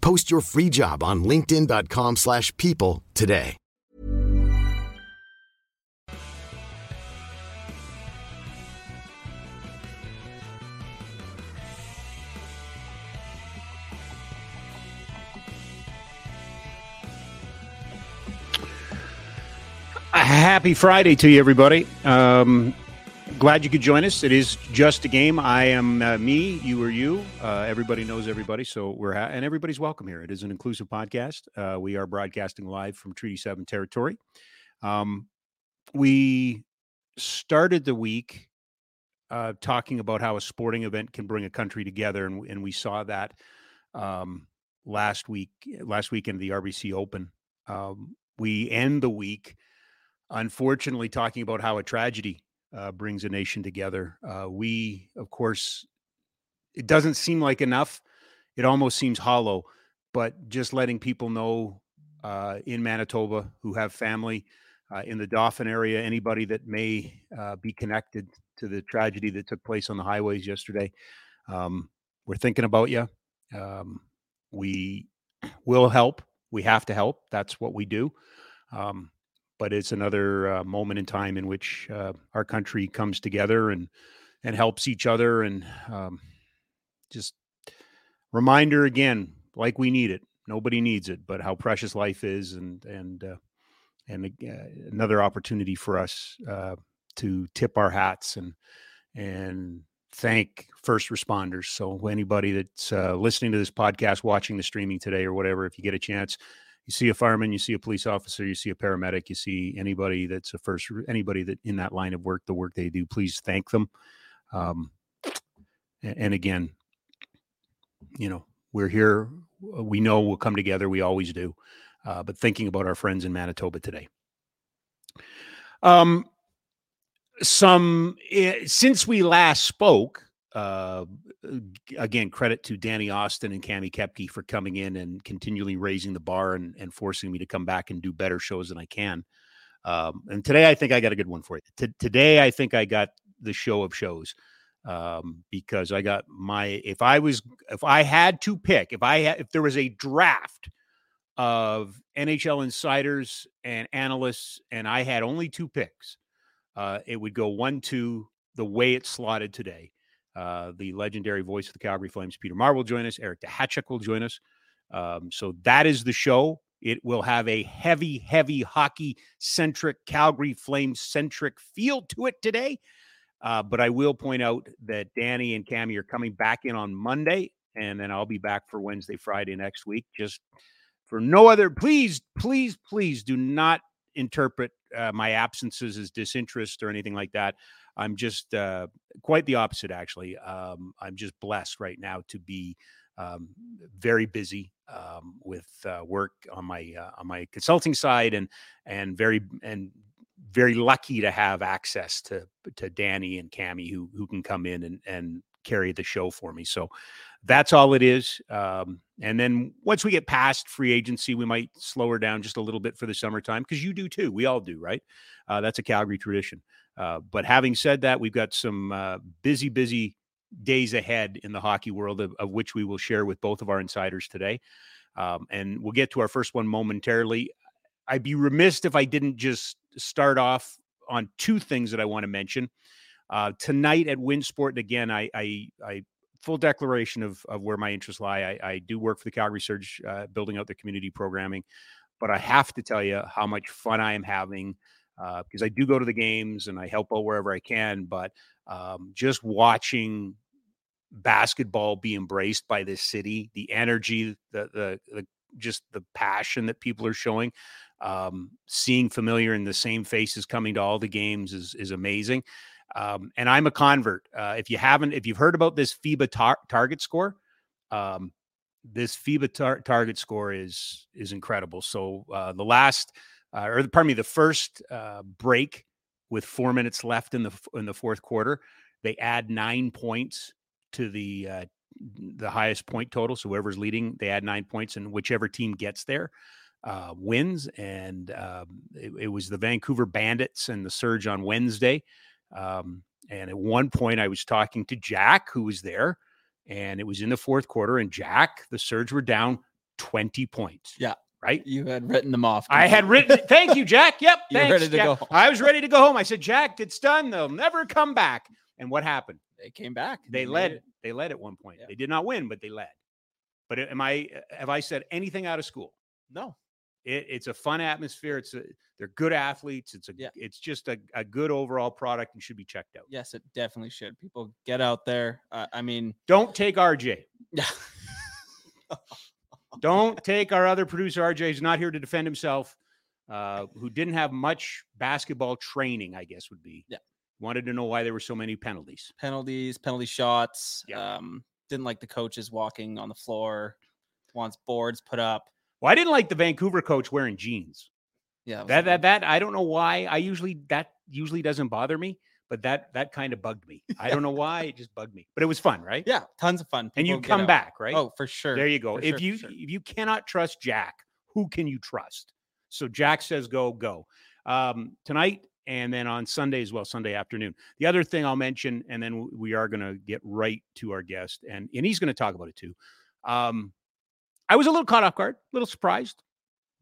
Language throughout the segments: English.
Post your free job on linkedin.com/people slash people today. A happy Friday to you, everybody. Um, glad you could join us. It is just a game. I am uh, me, you are you. Uh, everybody knows everybody, so we're ha- and everybody's welcome here. It is an inclusive podcast. Uh, we are broadcasting live from Treaty Seven territory. Um, we started the week uh, talking about how a sporting event can bring a country together, and, and we saw that um, last week. Last weekend, the RBC Open. Um, we end the week unfortunately talking about how a tragedy uh, brings a nation together. Uh, we, of course, it doesn't seem like enough. It almost seems hollow, but just letting people know uh, in Manitoba who have family uh, in the Dauphin area, anybody that may uh, be connected to the tragedy that took place on the highways yesterday, um, we're thinking about you. Um, we will help. We have to help. That's what we do. Um, but it's another uh, moment in time in which uh, our country comes together and and helps each other and um, just reminder again like we need it. Nobody needs it but how precious life is and and uh, and uh, another opportunity for us uh, to tip our hats and and thank first responders. So anybody that's uh, listening to this podcast watching the streaming today or whatever if you get a chance you see a fireman, you see a police officer, you see a paramedic, you see anybody that's a first, anybody that in that line of work, the work they do, please thank them. Um, and again, you know, we're here. We know we'll come together. We always do. Uh, but thinking about our friends in Manitoba today. Um, some eh, since we last spoke, uh, again, credit to Danny Austin and Cami Kepke for coming in and continually raising the bar and, and forcing me to come back and do better shows than I can. Um, and today, I think I got a good one for you. T- today, I think I got the show of shows um, because I got my. If I was, if I had to pick, if I had, if there was a draft of NHL insiders and analysts, and I had only two picks, uh, it would go one, two, the way it's slotted today. Uh, the legendary voice of the Calgary Flames, Peter Maher, will join us. Eric Duhatschek will join us. Um, so that is the show. It will have a heavy, heavy hockey centric, Calgary Flames centric feel to it today. Uh, but I will point out that Danny and Cami are coming back in on Monday, and then I'll be back for Wednesday, Friday next week. Just for no other, please, please, please do not interpret uh, my absences as disinterest or anything like that. I'm just uh, quite the opposite, actually. Um, I'm just blessed right now to be um, very busy um, with uh, work on my uh, on my consulting side, and and very and very lucky to have access to to Danny and Cami who who can come in and and carry the show for me. So that's all it is. Um, and then once we get past free agency, we might slow her down just a little bit for the summertime because you do too. We all do, right? Uh, that's a Calgary tradition. Uh, but having said that, we've got some uh, busy, busy days ahead in the hockey world, of, of, which we will share with both of our insiders today. Um, and we'll get to our first one momentarily. I'd be remiss if I didn't just start off on two things that I want to mention. Uh, tonight at Winsport, and again, I, I, I full declaration of, of where my interests lie. I, I, do work for the Calgary Surge, uh, building out their community programming. but I have to tell you how much fun I am having because uh, I do go to the games and I help out wherever I can. But um, just watching basketball be embraced by this city, the energy, the, the, the just the passion that people are showing, um, seeing familiar and the same faces coming to all the games is is amazing. Um, and I'm a convert. Uh, if you haven't, if you've heard about this FIBA tar- target score, um, this FIBA tar- target score is is incredible. So uh, the last, uh, or pardon me, the first uh, break with four minutes left in the in the fourth quarter, they add nine points to the uh, the highest point total. So whoever's leading, they add nine points, and whichever team gets there uh, wins. And um, it, it, was the Vancouver Bandits and the Surge on Wednesday. Um, and at one point, I was talking to Jack, who was there, and it was in the fourth quarter. And Jack, the Surge were down 20 points. Yeah. Right. You had written them off. I had written. Thank you, Jack. Yep. Thanks, ready to Jack. go home. I was ready to go home. I said, Jack, it's done. They'll never come back. And what happened? They came back. They made led. it. They led at one point. Yeah. They did not win, but they led. But am I? Have I said anything out of school? No. It, it's a fun atmosphere. It's a, they're good athletes. It's a Yeah. it's just a, a good overall product and should be checked out. Yes, it definitely should. People get out there. Uh, I mean, Don't take RJ. yeah. Don't take our other producer RJ. Who's not here to defend himself. Uh, who didn't have much basketball training, I guess would be. Yeah. Wanted to know why there were so many penalties. penalties, penalty shots. Yeah. Um, didn't like the coaches walking on the floor. Wants boards put up. Well, I didn't like the Vancouver coach wearing jeans. Yeah. That that that I don't know why. I usually that usually doesn't bother me, but that that kind of bugged me. I don't know why. It just bugged me. But it was fun, right? Yeah, tons of fun. And you come out. back, right? Oh, for sure. There you go. For if sure, you sure. if you cannot trust Jack, who can you trust? So Jack says go, go. Um, tonight and then on Sunday as well, Sunday afternoon. The other thing I'll mention, and then we are going to get right to our guest, and and he's going to talk about it too. Um, I was a little caught off guard, a little surprised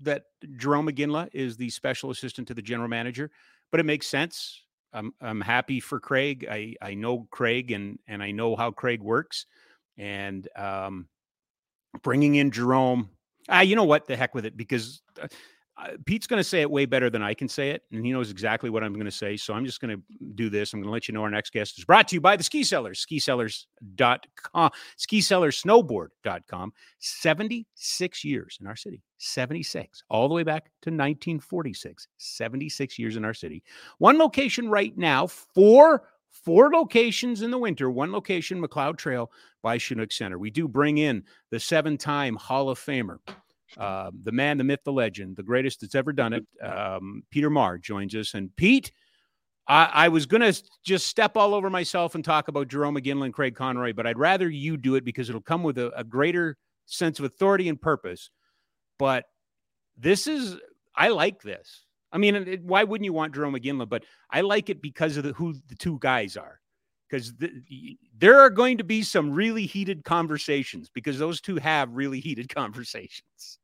that Jarome Iginla is the special assistant to the general manager, but it makes sense. I'm I'm happy for Craig. I I know Craig and and I know how Craig works, and um, bringing in Jarome. Ah, you know what? The heck with it, because uh, Pete's going to say it way better than I can say it, and he knows exactly what I'm going to say. So I'm just going to do this. I'm going to let you know our next guest is brought to you by the Ski Cellars, skisellers.com, skicellarsnowboard.com. 76 years in our city, 76, all the way back to 1946, 76 years in our city. One location right now, four four locations in the winter, one location, Macleod Trail by Chinook Center. We do bring in the seven time Hall of Famer, uh, the man, the myth, the legend, the greatest that's ever done it. Um, Peter Maher joins us. And Pete, I, I was going to just step all over myself and talk about Jarome Iginla and Craig Conroy, but I'd rather you do it because it'll come with a, a greater sense of authority and purpose. But this is, I like this. I mean, it, why wouldn't you want Jarome Iginla? But I like it because of the, who the two guys are. Because the, there are going to be some really heated conversations because those two have really heated conversations.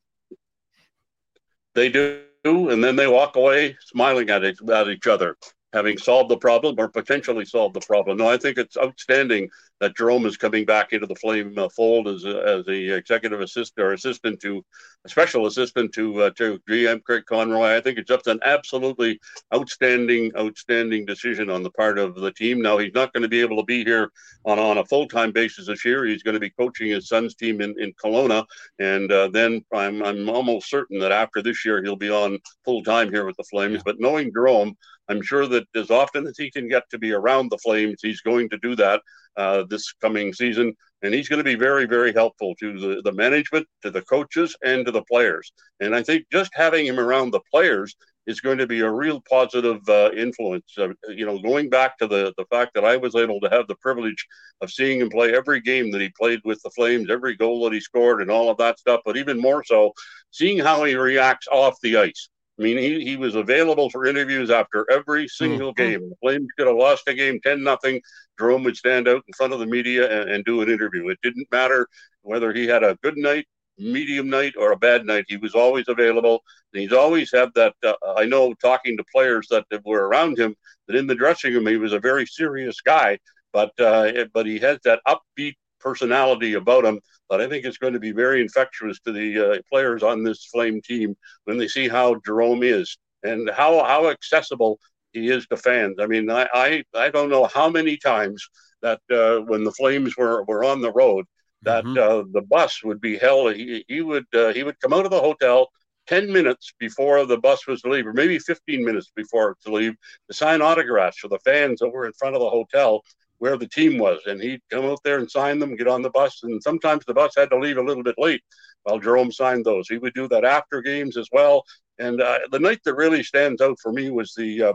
They do, and then they walk away smiling at, at each other, having solved the problem or potentially solved the problem. No, I think it's outstanding that Jarome is coming back into the Flame uh, fold as a, as the executive assistant or assistant to a special assistant to uh, to GM Craig Conroy. I think it's just an absolutely outstanding, outstanding decision on the part of the team. Now he's not going to be able to be here on on a full time basis this year. He's going to be coaching his son's team in in Kelowna, and uh, then I'm I'm almost certain that after this year he'll be on full time here with the Flames. But knowing Jarome, I'm sure that as often as he can get to be around the Flames, he's going to do that uh, this coming season. And he's going to be very, very helpful to the, the management, to the coaches, and to the players. And I think just having him around the players is going to be a real positive uh, influence. Uh, you know, going back to the, the fact that I was able to have the privilege of seeing him play every game that he played with the Flames, every goal that he scored, and all of that stuff, but even more so, seeing how he reacts off the ice. I mean, he, he was available for interviews after every single Mhm. game. The Flames could have lost a game 10 nothing. Jarome would stand out in front of the media and, and do an interview. It didn't matter whether he had a good night, medium night, or a bad night. He was always available. And he's always had that. Uh, I know talking to players that were around him, that in the dressing room, he was a very serious guy, but, uh, but he has that upbeat personality about him that I think is going to be very infectious to the uh, players on this Flame team when they see how Jarome is and how how accessible he is to fans. I mean, I I, I don't know how many times that uh, when the Flames were were on the road that mm-hmm. uh, the bus would be held. He, he would uh, he would come out of the hotel 10 minutes before the bus was to leave, or maybe 15 minutes before to leave, to sign autographs for the fans that were in front of the hotel where the team was. And he'd come out there and sign them, get on the bus. And sometimes the bus had to leave a little bit late while Jarome signed those. He would do that after games as well. And uh, the night that really stands out for me was the uh,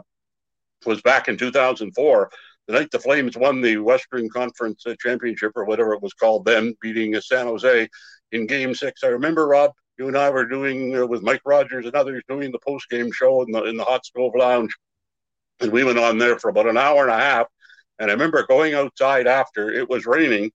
was back in 2004 the night the Flames won the Western Conference uh, Championship or whatever it was called then, beating uh, San Jose in Game Six. I remember Rob you and I were doing uh, with Mike Rogers and others doing the post game show in the in the hot stove lounge, and we went on there for about an hour and a half. And I remember going outside after it was raining,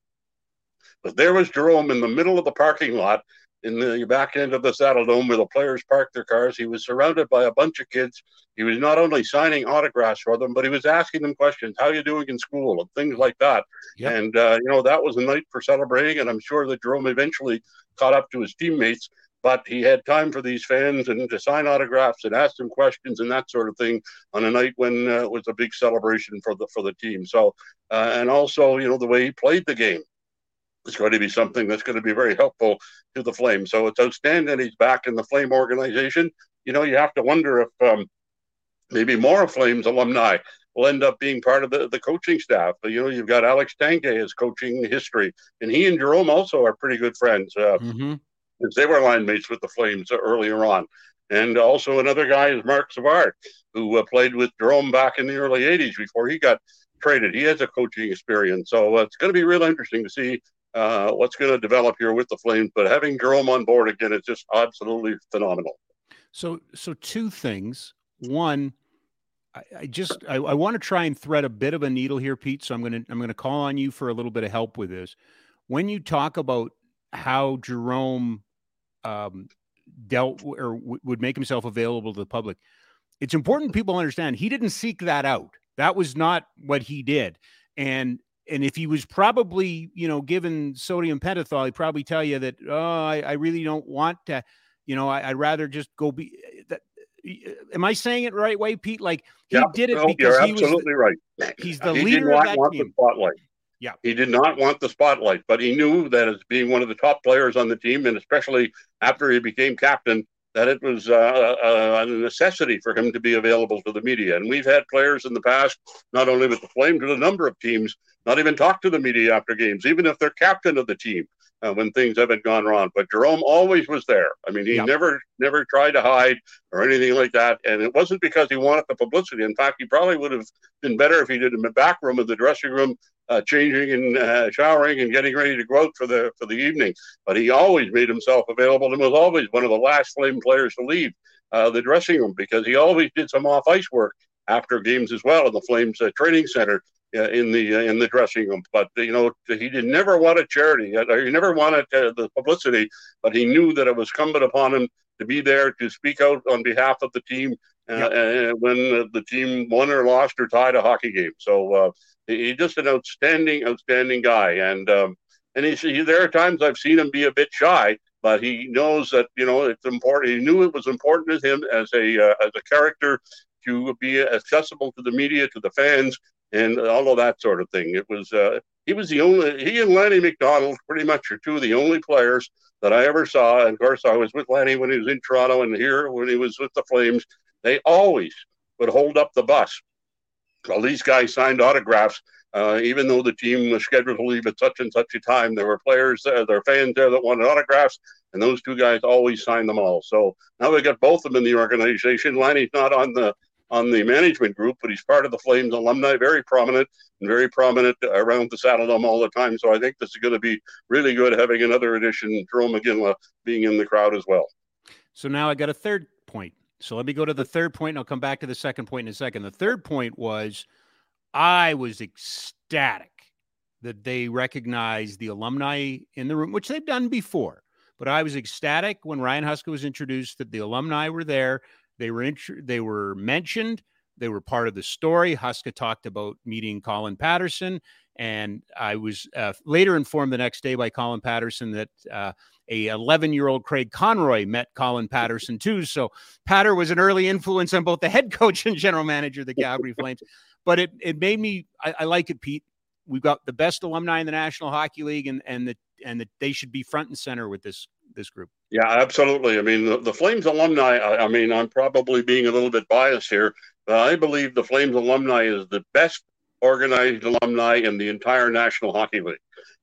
but there was Jarome in the middle of the parking lot in the back end of the Saddledome where the players parked their cars. He was surrounded by a bunch of kids. He was not only signing autographs for them, but he was asking them questions, "How you doing in school?" and things like that. Yep. And uh, you know that was a night for celebrating. And I'm sure that Jarome eventually caught up to his teammates but he had time for these fans and to sign autographs and ask them questions and that sort of thing on a night when uh, it was a big celebration for the for the team. So, uh, and also, you know, the way he played the game is going to be something that's going to be very helpful to the Flames. So it's outstanding he's back in the Flame organization. You know, you have to wonder if um, maybe more Flames alumni will end up being part of the, the coaching staff. You know, you've got Alex Tanguay as coaching history, and he and Jarome also are pretty good friends. Uh, mm-hmm because they were line mates with the Flames earlier on. And also another guy is Marc Savard, who uh, played with Jarome back in the early 80s before he got traded. He has a coaching experience. So uh, it's going to be real interesting to see uh, what's going to develop here with the Flames. But having Jerome on board again is just absolutely phenomenal. So, so two things. One, I, I just I, I want to try and thread a bit of a needle here, Pete. So I'm gonna I'm gonna call on you for a little bit of help with this. When you talk about how Jarome um, dealt or w- would make himself available to the public. It's important people understand he didn't seek that out. That was not what he did. And and if he was probably you know given sodium pentothal, he'd probably tell you that oh I, I really don't want to, you know I, would rather just go be that. Am I saying it right way, Pete? Like he yeah, did it no, because he was the, right. He's the he leader of that team. Yeah. He did not want the spotlight, but he knew that as being one of the top players on the team, and especially after he became captain, that it was uh, a, uh, a, necessity for him to be available to the media. And we've had players in the past, not only with the Flames, but a number of teams, not even talk to the media after games, even if they're captain of the team uh, when things haven't gone wrong. But Jarome always was there. I mean, he yep. never never tried to hide or anything like that. And it wasn't because he wanted the publicity. In fact, he probably would have been better if he did in the back room of the dressing room uh, changing and uh, showering and getting ready to go out for the for the evening. But he always made himself available and was always one of the last Flame players to leave uh, the dressing room because he always did some off ice work after games as well in the Flames uh, training center. Uh, in the uh, in the dressing room, but you know he did never wanted charity. He never wanted the publicity, but he knew that it was incumbent upon him to be there to speak out on behalf of the team yep. when the team won or lost or tied a hockey game. So He's just an outstanding, outstanding guy. And um, and he's, he, there are times I've seen him be a bit shy, but he knows that you know it's important. He knew it was important to him as a uh, as a character to be accessible to the media, to the fans, and all of that sort of thing. It was uh, he was the only he and Lanny McDonald pretty much are two of the only players that I ever saw. And of course, I was with Lanny when he was in Toronto, and here when he was with the Flames. They always would hold up the bus well, these guys signed autographs. Uh, even though the team was scheduled to leave at such and such a time, there were players there, there were fans there that wanted autographs, and those two guys always signed them all. So now we got both of them in the organization. Lanny's not on the on the management group, but he's part of the Flames alumni, very prominent and very prominent around the Saddledome all the time. So I think this is going to be really good having another edition, Jarome Iginla being in the crowd as well. So now I got a third point so let me go to the third point, and I'll come back to the second point in a second. The third point was I was ecstatic that they recognized the alumni in the room, which they've done before. But I was ecstatic when Ryan Huska was introduced that the alumni were there. They were int- they were mentioned. They were part of the story. Huska talked about meeting Colin Patterson. And I was uh, later informed the next day by Colin Patterson that uh, a 11 year old Craig Conroy met Colin Patterson too. So Patter was an early influence on both the head coach and general manager of the Calgary Flames. But it it made me I, I like it, Pete. We've got the best alumni in the National Hockey League, and and the and that they should be front and center with this this group. Yeah, absolutely. I mean, the, the Flames alumni. I, I, mean, I'm probably being a little bit biased here, but I believe the Flames alumni is the best organized alumni in the entire National Hockey League.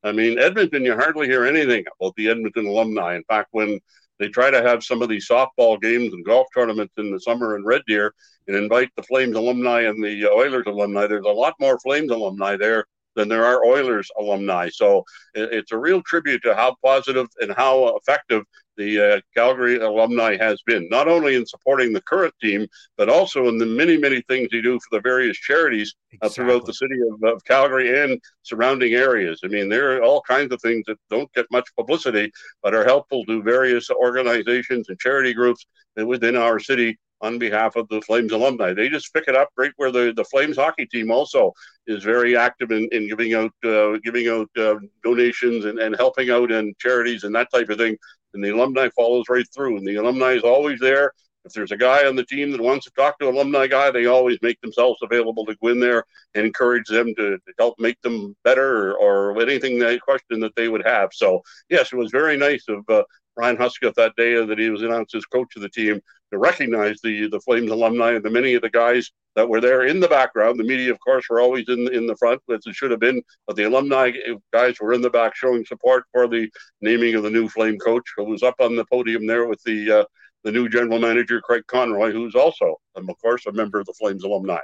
I mean, Edmonton, you hardly hear anything about the Edmonton alumni. In fact, when they try to have some of these softball games and golf tournaments in the summer in Red Deer and invite the Flames alumni and the uh, Oilers alumni, there's a lot more Flames alumni there than there are Oilers alumni. So it's a real tribute to how positive and how effective the uh, Calgary alumni has been, not only in supporting the current team, but also in the many, many things they do for the various charities exactly. uh, throughout the city of, of, Calgary and surrounding areas. I mean, there are all kinds of things that don't get much publicity, but are helpful to various organizations and charity groups within our city on behalf of the Flames alumni. They just pick it up right where the, the Flames hockey team also is very active in, in giving out uh, giving out uh, donations and, and helping out in charities and that type of thing. And the alumni follows right through. And the alumni is always there. If there's a guy on the team that wants to talk to an alumni guy, they always make themselves available to go in there and encourage them to, to help make them better or, or anything that question that they would have. So yes, it was very nice of uh, Ryan Huska that day that he was announced as coach of the team to recognize the the Flames alumni and the many of the guys that were there in the background. The media, of course, were always in in the front, as it should have been, but the alumni guys were in the back showing support for the naming of the new Flame coach, who was up on the podium there with the uh, the new general manager Craig Conroy, who's also, um, of course, a member of the Flames alumni.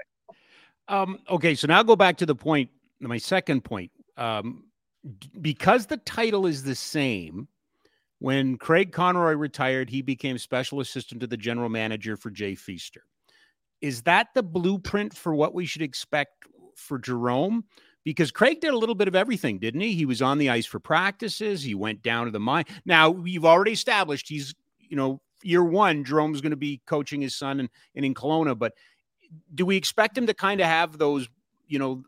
Um, okay, so now I'll go back to the point. My second point, um, because the title is the same when Craig Conroy retired, he became special assistant to the general manager for Jay Feaster. Is that the blueprint for what we should expect for Jarome? Because Craig did a little bit of everything, didn't he? He was on the ice for practices. He went down to the mine. Now you've already established he's, you know, year one, Jarome's going to be coaching his son and in, in Kelowna. But do we expect him to kind of have those, you know,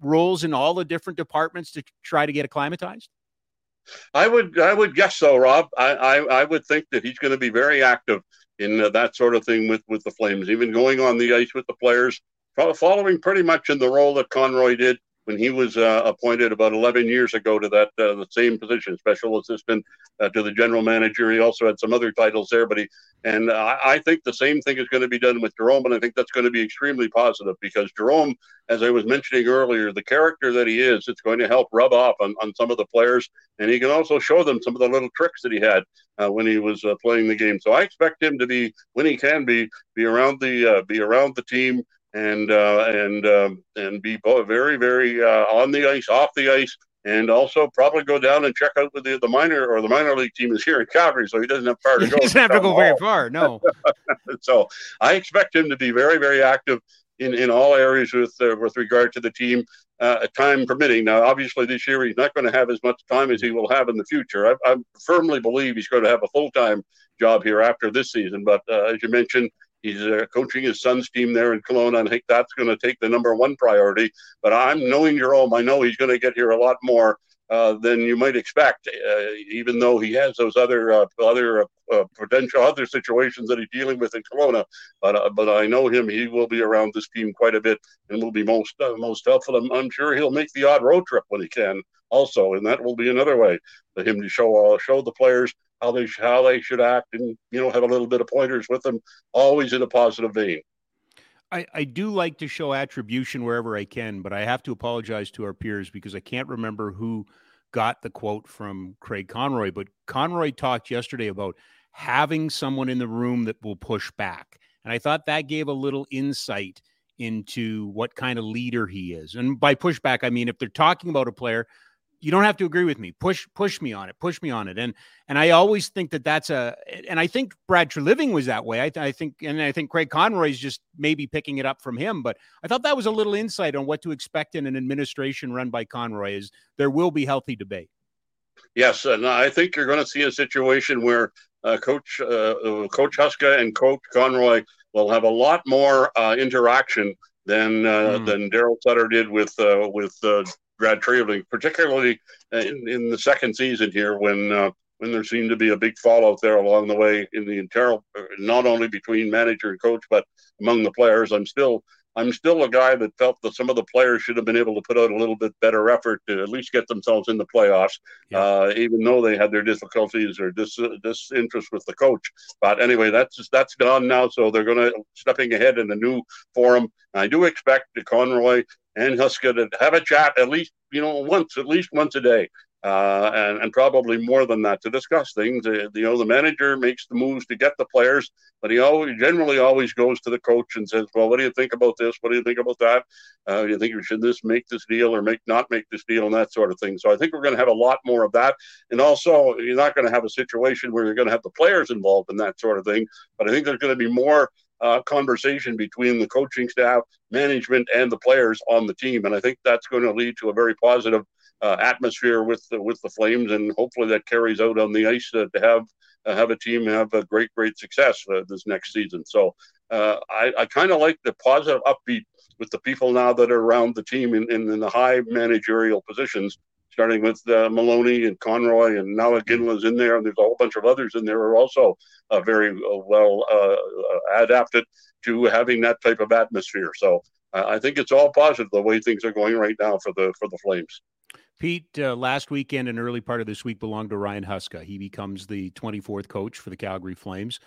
roles in all the different departments to try to get acclimatized? I would I would guess so, Rob. I I, I would think that he's going to be very active in uh, that sort of thing with with the Flames, even going on the ice with the players, following pretty much in the role that Conroy did when he was uh, appointed about 11 years ago to that uh, the same position, special assistant uh, to the general manager. He also had some other titles there, but he and I, I think the same thing is going to be done with Jarome, and I think that's going to be extremely positive because Jarome, as I was mentioning earlier, the character that he is, it's going to help rub off on, on some of the players, and he can also show them some of the little tricks that he had uh, when he was uh, playing the game. So I expect him to be when he can be be around the uh, be around the team and uh, and um, and be very very uh, on the ice, off the ice, and also probably go down and check out with the, the minor or the minor league team is here in Calgary, so he doesn't have far to go. He doesn't have to go very far. No. so I expect him to be very very active in, in all areas with uh, with regard to the team, uh, time permitting. Now, obviously, this year he's not going to have as much time as he will have in the future. I, I firmly believe he's going to have a full time job here after this season. But uh, as you mentioned, He's uh, coaching his son's team there in Kelowna, and I think that's going to take the number one priority. But I'm knowing Jarome, I know he's going to get here a lot more uh, than you might expect, uh, even though he has those other uh, other uh, potential other situations that he's dealing with in Kelowna. But uh, but I know him; he will be around this team quite a bit and will be most most helpful. I'm, I'm, sure he'll make the odd road trip when he can, also, and that will be another way for him to show show the players how they how they should act, and you know have a little bit of pointers with them, always in a positive vein. I, I do like to show attribution wherever I can, but I have to apologize to our peers because I can't remember who got the quote from Craig Conroy. But Conroy talked yesterday about having someone in the room that will push back. And I thought that gave a little insight into what kind of leader he is. And by pushback, I mean if they're talking about a player, you don't have to agree with me. Push push me on it. Push me on it. And and I always think that that's a and I think Brad Treliving was that way. I, I think and I think Craig Conroy's just maybe picking it up from him. But I thought that was a little insight on what to expect in an administration run by Conroy. Is there will be healthy debate. Yes, and I think you're going to see a situation where uh, Coach uh, uh Coach Huska and Coach Conroy will have a lot more uh, interaction than uh, mm. than Daryl Sutter did with uh, with uh, Brad Treliving, particularly in, in the second season here when uh, when there seemed to be a big fallout there along the way in the internal, not only between manager and coach, but among the players. I'm still I'm still a guy that felt that some of the players should have been able to put out a little bit better effort to at least get themselves in the playoffs, yeah. uh, even though they had their difficulties or dis- disinterest with the coach. But anyway, that's that's gone now, so they're going to stepping ahead in a new forum. I do expect Conroy and Huska to have a chat at least you know once, at least once a day uh, and, and probably more than that to discuss things. Uh, you know, the manager makes the moves to get the players, but he always generally always goes to the coach and says, "Well, what do you think about this? What do you think about that? Uh, you think we should this make this deal or make not make this deal and that sort of thing." So I think we're going to have a lot more of that, and also you're not going to have a situation where you're going to have the players involved in that sort of thing. But I think there's going to be more uh, conversation between the coaching staff, management, and the players on the team. And I think that's going to lead to a very positive uh, atmosphere with the, with the Flames, and hopefully that carries out on the ice uh, to have uh, have a team have a great great success uh, this next season. So uh, I, I kind of like the positive upbeat with the people now that are around the team in, in, in the high managerial positions. Starting with uh, Maloney and Conroy, and now is in there, and there's a whole bunch of others in there who are also very well adapted to having that type of atmosphere. So I think it's all positive the way things are going right now for the for the Flames. Pete, uh, last weekend and early part of this week belonged to Ryan Huska. He becomes the 24th coach for the Calgary Flames.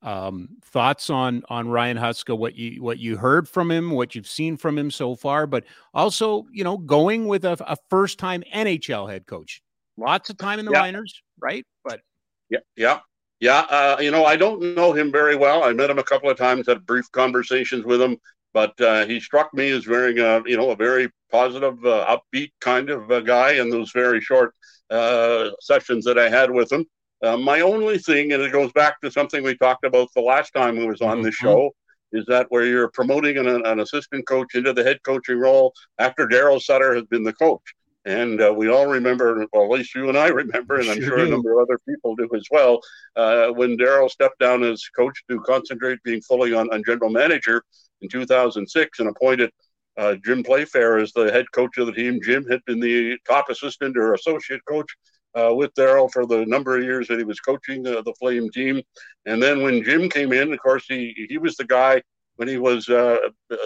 Um, thoughts on on Ryan Huska, what you what you heard from him, what you've seen from him so far, but also you know going with a, a first time NHL head coach. Lots of time in the yeah. minors, right? But yeah, yeah, yeah. Uh, you know, I don't know him very well. I met him a couple of times, had brief conversations with him but uh, he struck me as very, uh, you know, a very positive, uh, upbeat kind of a guy in those very short uh, sessions that I had with him. Uh, my only thing, and it goes back to something we talked about the last time we was on mm-hmm. the show, is that where you're promoting an, an, assistant coach into the head coaching role after Daryl Sutter has been the coach. And uh, we all remember, well, at least you and I remember, and I'm sure, sure a number of other people do as well, uh, when Daryl stepped down as coach to concentrate being fully on, on general manager in 2006 and appointed uh, Jim Playfair as the head coach of the team. Jim had been the top assistant or associate coach uh, with Daryl for the number of years that he was coaching uh, the Flame team. And then when Jim came in, of course, he he was the guy when he was uh,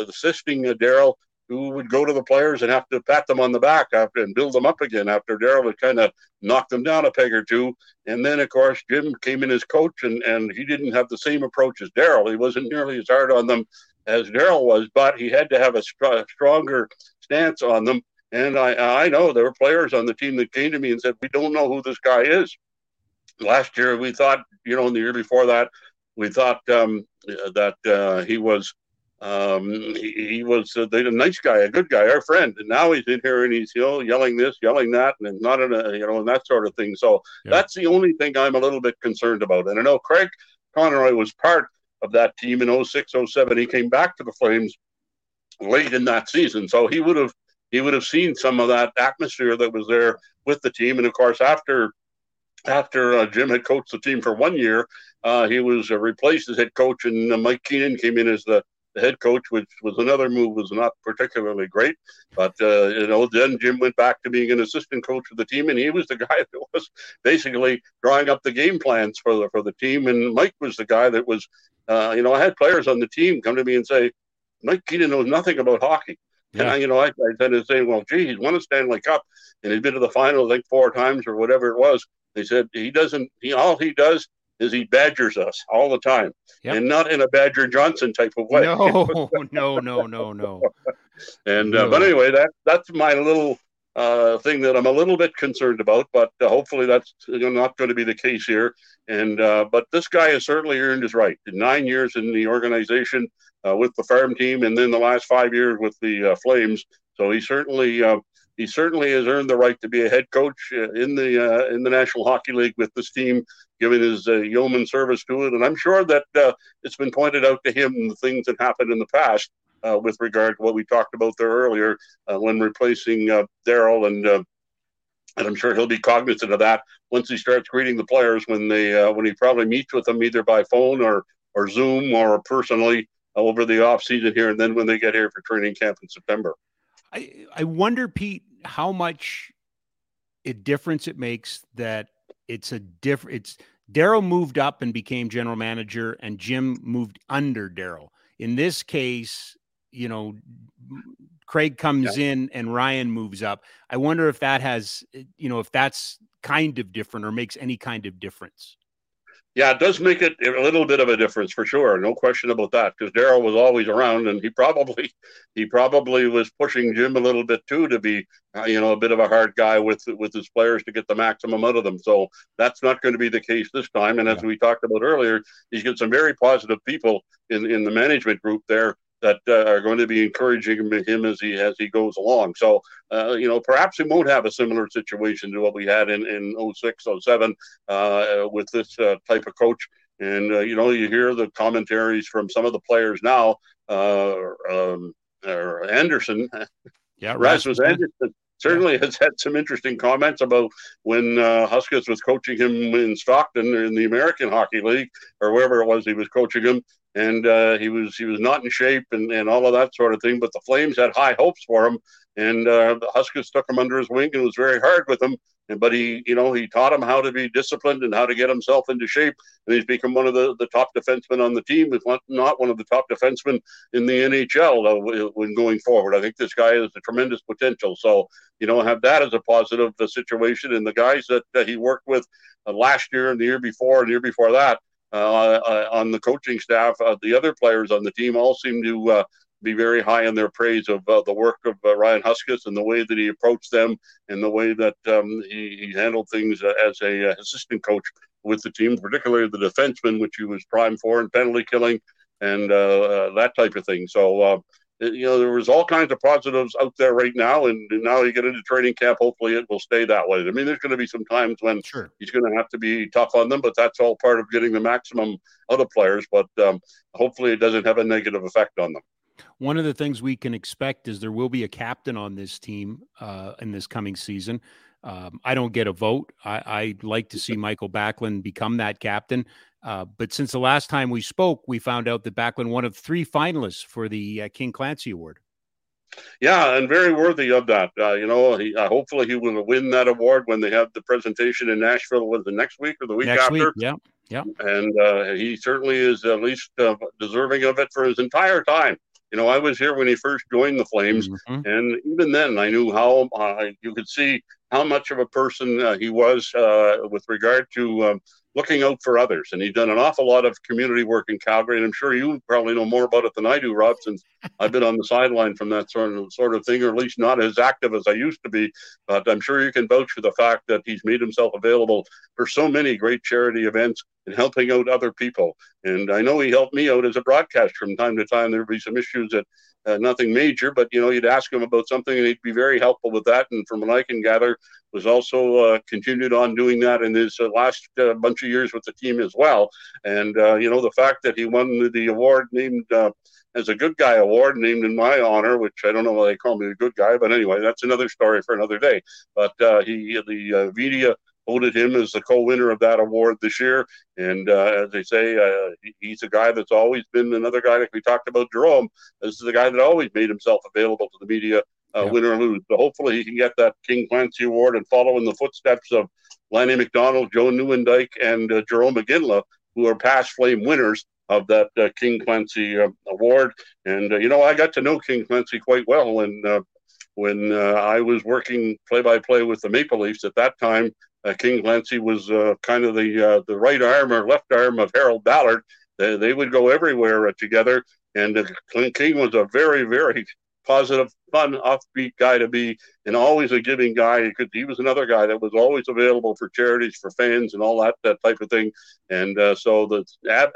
assisting uh, Daryl who would go to the players and have to pat them on the back after and build them up again after Daryl had kind of knocked them down a peg or two. And then, of course, Jim came in as coach, and, and he didn't have the same approach as Daryl. He wasn't nearly as hard on them as Daryl was, but he had to have a st- stronger stance on them. And I, I know there were players on the team that came to me and said, "We don't know who this guy is." Last year, we thought, you know, in the year before that, we thought um, that uh, he was um, he, he, was a, a nice guy, a good guy, our friend. And now he's in here and he's you know yelling this, yelling that, and not in a you know and that sort of thing. So yeah. that's the only thing I'm a little bit concerned about. And I know Craig Conroy was part of that team in 06, 07. He came back to the Flames late in that season. So he would have he would have seen some of that atmosphere that was there with the team. And of course, after after uh, Jim had coached the team for one year, uh, he was uh, replaced as head coach, and uh, Mike Keenan came in as the, the, head coach, which was another move was not particularly great. But uh, you know, then Jim went back to being an assistant coach of the team, and he was the guy that was basically drawing up the game plans for the for the team. And Mike was the guy that was uh, you know, I had players on the team come to me and say, Mike Keenan knows nothing about hockey. Yeah. And I, you know, I, I tend to say, well, gee, he's won a Stanley Cup and he's been to the finals like four times or whatever it was. They said he doesn't. He all he does is he badgers us all the time, yep. and not in a Badger Johnson type of way. No, no, no, no, no. and uh, but anyway, that that's my little uh, thing that I'm a little bit concerned about, but uh, hopefully that's not going to be the case here. And uh, but this guy has certainly earned his right. Nine years in the organization uh, with the farm team, and then the last five years with the uh, Flames. So he certainly uh, he certainly has earned the right to be a head coach in the in the National Hockey League with this team, given his yeoman service to it. And I'm sure that it's been pointed out to him the things that happened in the past uh, with regard to what we talked about there earlier uh, when replacing uh, Daryl and uh, and I'm sure he'll be cognizant of that once he starts greeting the players when they uh, when he probably meets with them either by phone or or Zoom or personally over the off season here, and then when they get here for training camp in September. I I wonder, Pete, how much a difference it makes that it's a different. It's Daryl moved up and became general manager, and Jim moved under Daryl. In this case, you know, Craig comes yeah. in and Ryan moves up. I wonder if that has, you know, if that's kind of different or makes any kind of difference. Yeah, it does make it a little bit of a difference for sure. No question about that. Because Daryl was always around, and he probably he probably was pushing Jim a little bit too to be, uh, you know, a bit of a hard guy with with his players to get the maximum out of them. So that's not going to be the case this time. And as yeah. we talked about earlier, he's got some very positive people in in the management group there that uh, are going to be encouraging him as he as he goes along. So, uh, you know, perhaps we won't have a similar situation to what we had in in 06, 07 uh, with this uh, type of coach. And uh, you know, you hear the commentaries from some of the players now. Uh, um, Andersson, yeah, Rasmus Andersson certainly yeah. has had some interesting comments about when uh, Huskis was coaching him in Stockton in the American Hockey League or wherever it was he was coaching him, and uh, he was he was not in shape and, and all of that sort of thing. But the Flames had high hopes for him, and uh, the Huskers took him under his wing and was very hard with him. And, but he, you know, he taught him how to be disciplined and how to get himself into shape. And he's become one of the, the top defensemen on the team, if not, one of the top defensemen in the NHL uh, when going forward. I think this guy has a tremendous potential. So, you know, have that as a positive situation. And the guys that, that he worked with uh, last year and the year before and the year before that, uh, uh, on the coaching staff. Uh, the other players on the team all seem to be very high in their praise of uh, the work of uh, Ryan Huskis and the way that he approached them and the way that um, he, he, handled things uh, as a assistant coach with the team, particularly the defenseman, which he was prime for, and penalty killing and that type of thing. So you know, there was all kinds of positives out there right now, and, now you get into training camp. Hopefully, it will stay that way. I mean, there's going to be some times when sure. he's going to have to be tough on them, but that's all part of getting the maximum out of players. But um, hopefully, it doesn't have a negative effect on them. One of the things we can expect is there will be a captain on this team uh, in this coming season. Um, I don't get a vote. I, would like to see Mikael Backlund become that captain. Uh, but since the last time we spoke, we found out that Backlund one of three finalists for the uh, King Clancy Award. Yeah, and very worthy of that. Uh, you know, he, uh, hopefully he will win that award when they have the presentation in Nashville. Was the next week or the week next after? Week, yeah, yeah. And uh, he certainly is at least uh, deserving of it for his entire time. You know, I was here when he first joined the Flames, mm-hmm. and even then, I knew how you could see how much of a person he was with regard to um, looking out for others. And he's done an awful lot of community work in Calgary. And I'm sure you probably know more about it than I do, Rob, since I've been on the sideline from that sort of sort of thing, or at least not as active as I used to be. But I'm sure you can vouch for the fact that he's made himself available for so many great charity events and helping out other people. And I know he helped me out as a broadcaster from time to time. There'd be some issues that uh, nothing major, but you know, you'd ask him about something and he'd be very helpful with that. And from what I can gather, was also uh, continued on doing that in his uh, last uh, bunch of years with the team as well. And uh, you know, the fact that he won the award named uh, as a good guy award named in my honor, which I don't know why they call me a good guy, but anyway, that's another story for another day. But he, the media voted him as the co-winner of that award this year. And uh, as they say, uh, he's a guy that's always been another guy like we talked about Jarome, This is a guy that always made himself available to the media, uh, yeah. win or lose. So hopefully he can get that King Clancy Award and follow in the footsteps of Lanny McDonald, Joe Nieuwendyk, and uh, Jarome Iginla, who are past Flame winners of that uh, King Clancy uh, Award. And you know, I got to know King Clancy quite well when when uh, I was working play by play with the Maple Leafs at that time, uh, King Clancy was uh, kind of the uh, the right arm or left arm of Harold Ballard. They, they would go everywhere uh, together, and uh, King was a very very positive, fun, offbeat guy to be, and always a giving guy. He, could, he was another guy that was always available for charities, for fans, and all that that type of thing. And uh, so the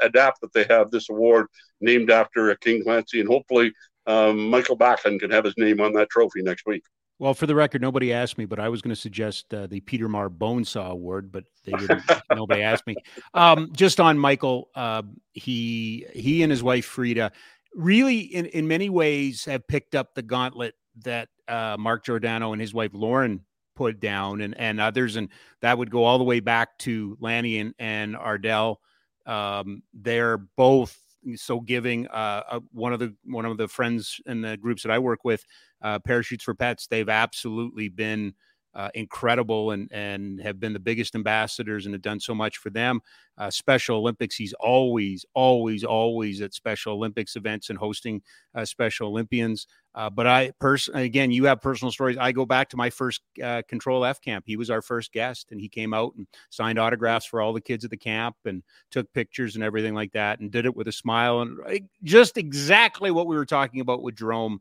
adapt that they have this award named after King Clancy, and hopefully um, Mikael Backlund can have his name on that trophy next week. Well, for the record, nobody asked me, but I was going to suggest uh, the Peter Maher Bonesaw Award, but they didn't. nobody asked me. Um, just on Mikael, uh, he he and his wife Frida really, in in many ways, have picked up the gauntlet that uh, Mark Giordano and his wife Lauren put down, and and others, and that would go all the way back to Lanny and and Ardell. Um, they're both so giving. Uh, uh, one of the one of the friends in the groups that I work with, uh, Parachutes for Pets, they've absolutely been uh, incredible and and have been the biggest ambassadors and have done so much for them. Uh, Special Olympics, he's always, always, always at Special Olympics events and hosting uh, Special Olympians. Uh, but I personally, again, you have personal stories. I go back to my first uh, Control F camp. He was our first guest, and he came out and signed autographs for all the kids at the camp and took pictures and everything like that, and did it with a smile and just exactly what we were talking about with Jarome,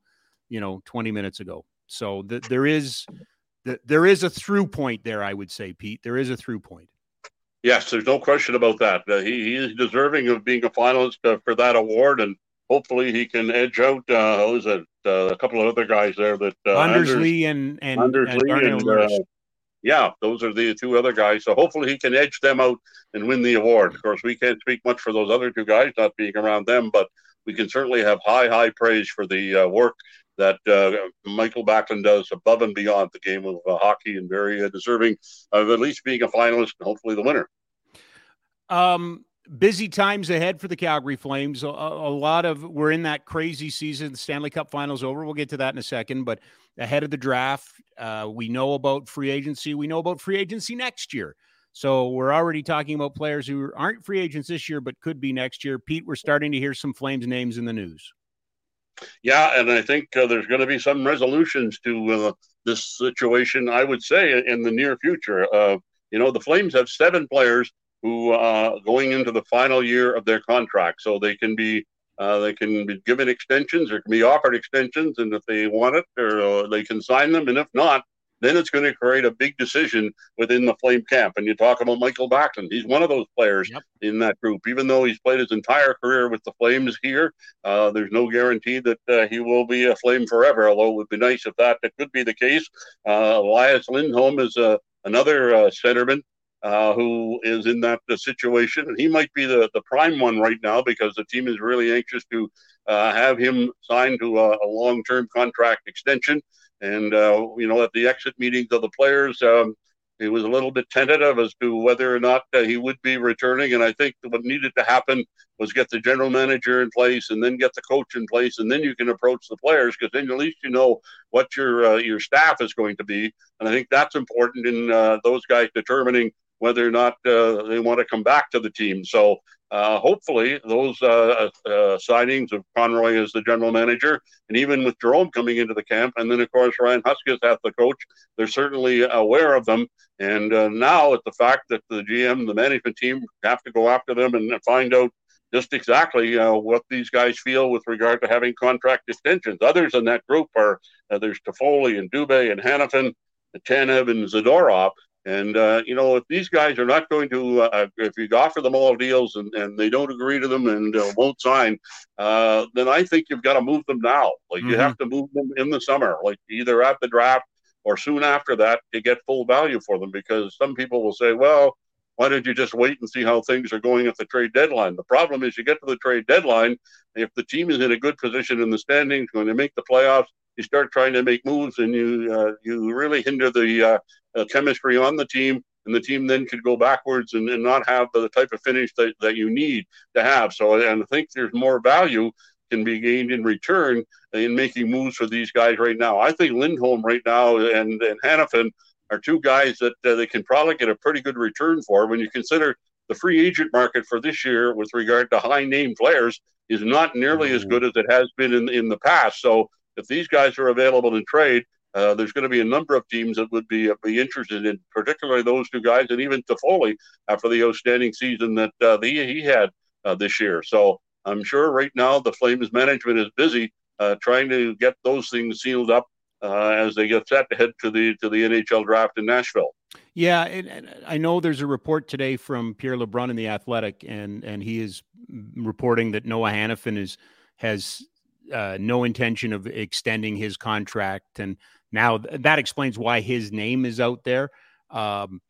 you know, 20 minutes ago. So th- there is there is a through point there, I would say, Pete. There is a through point. Yes, there's no question about that. Uh, he, he is deserving of being a finalist uh, for that award, and hopefully he can edge out. Uh, was it uh, a couple of other guys there that uh, Undersley and and, Undersley and, and uh, yeah, those are the two other guys. So hopefully he can edge them out and win the award. Of course, we can't speak much for those other two guys, not being around them, but we can certainly have high, high praise for the uh, work that uh, Mikael Backlund does above and beyond the game of uh, hockey and very uh, deserving of at least being a finalist and hopefully the winner. Um, busy times ahead for the Calgary Flames. A, a, lot of we're in that crazy season. The Stanley Cup Finals over. We'll get to that in a second. But ahead of the draft, uh, we know about free agency. We know about free agency next year. So we're already talking about players who aren't free agents this year, but could be next year. Pete, we're starting to hear some Flames names in the news. Yeah, and I think uh, there's going to be some resolutions to uh, this situation. I would say in the near future. Uh, you know, the Flames have seven players who are uh, going into the final year of their contract, so they can be uh, they can be given extensions or can be offered extensions, and if they want it, or they can sign them, and if not, then it's going to create a big decision within the Flame camp. And you talk about Mikael Backlund. He's one of those players yep. in that group. Even though he's played his entire career with the Flames here, uh, there's no guarantee that uh, he will be a Flame forever, although it would be nice if that, that could be the case. Uh, Elias Lindholm is uh, another uh, centerman. Uh, who is in that situation. And he might be the, the prime one right now because the team is really anxious to uh, have him signed to a, a long term contract extension. And, uh, you know, at the exit meetings of the players, um, he was a little bit tentative as to whether or not uh, he would be returning. And I think what needed to happen was get the general manager in place and then get the coach in place. And then you can approach the players because then at least you know what your, uh, your staff is going to be. And I think that's important in uh, those guys determining whether or not uh, they want to come back to the team. So uh, hopefully those uh, uh, signings of Conroy as the general manager, and even with Jarome coming into the camp, and then of course Ryan Huska as the coach, they're certainly aware of them. And uh, now it's the fact that the GM, the management team, have to go after them and find out just exactly uh, what these guys feel with regard to having contract extensions. Others in that group are there's Toffoli and Dubé and Hanifin, Tanev and Zadorov. And, uh, you know, if these guys are not going to, uh, if you offer them all deals and, and they don't agree to them and uh, won't sign, uh, then I think you've got to move them now. Like mm-hmm. you have mm-hmm. to move them in the summer, like either at the draft or soon after that to get full value for them. Because some people will say, well, why don't you just wait and see how things are going at the trade deadline? The problem is you get to the trade deadline, if the team is in a good position in the standings, going to make the playoffs, you start trying to make moves and you uh, you really hinder the uh, chemistry on the team and the team then could go backwards and, and not have the type of finish that, that you need to have. So and i think there's more value can be gained in return in making moves for these guys right now. I think lindholm right now and and hanifin are two guys that uh, they can probably get a pretty good return for. When you consider the free agent market for this year with regard to high name players is not nearly as mm-hmm. good as it has been in, in the past. So if these guys are available in trade, uh, there's going to be a number of teams that would be uh, be interested in, particularly those two guys, and even Toffoli after the outstanding season that uh, he, he had uh, this year. So I'm sure right now the Flames management is busy uh, trying to get those things sealed up uh, as they get set to head to the to the NHL draft in Nashville. Yeah, and, and, I know there's a report today from Pierre LeBrun in the Athletic, and and he is reporting that Noah Hanifin is has no intention of extending his contract, and now th- that explains why his name is out there. Um,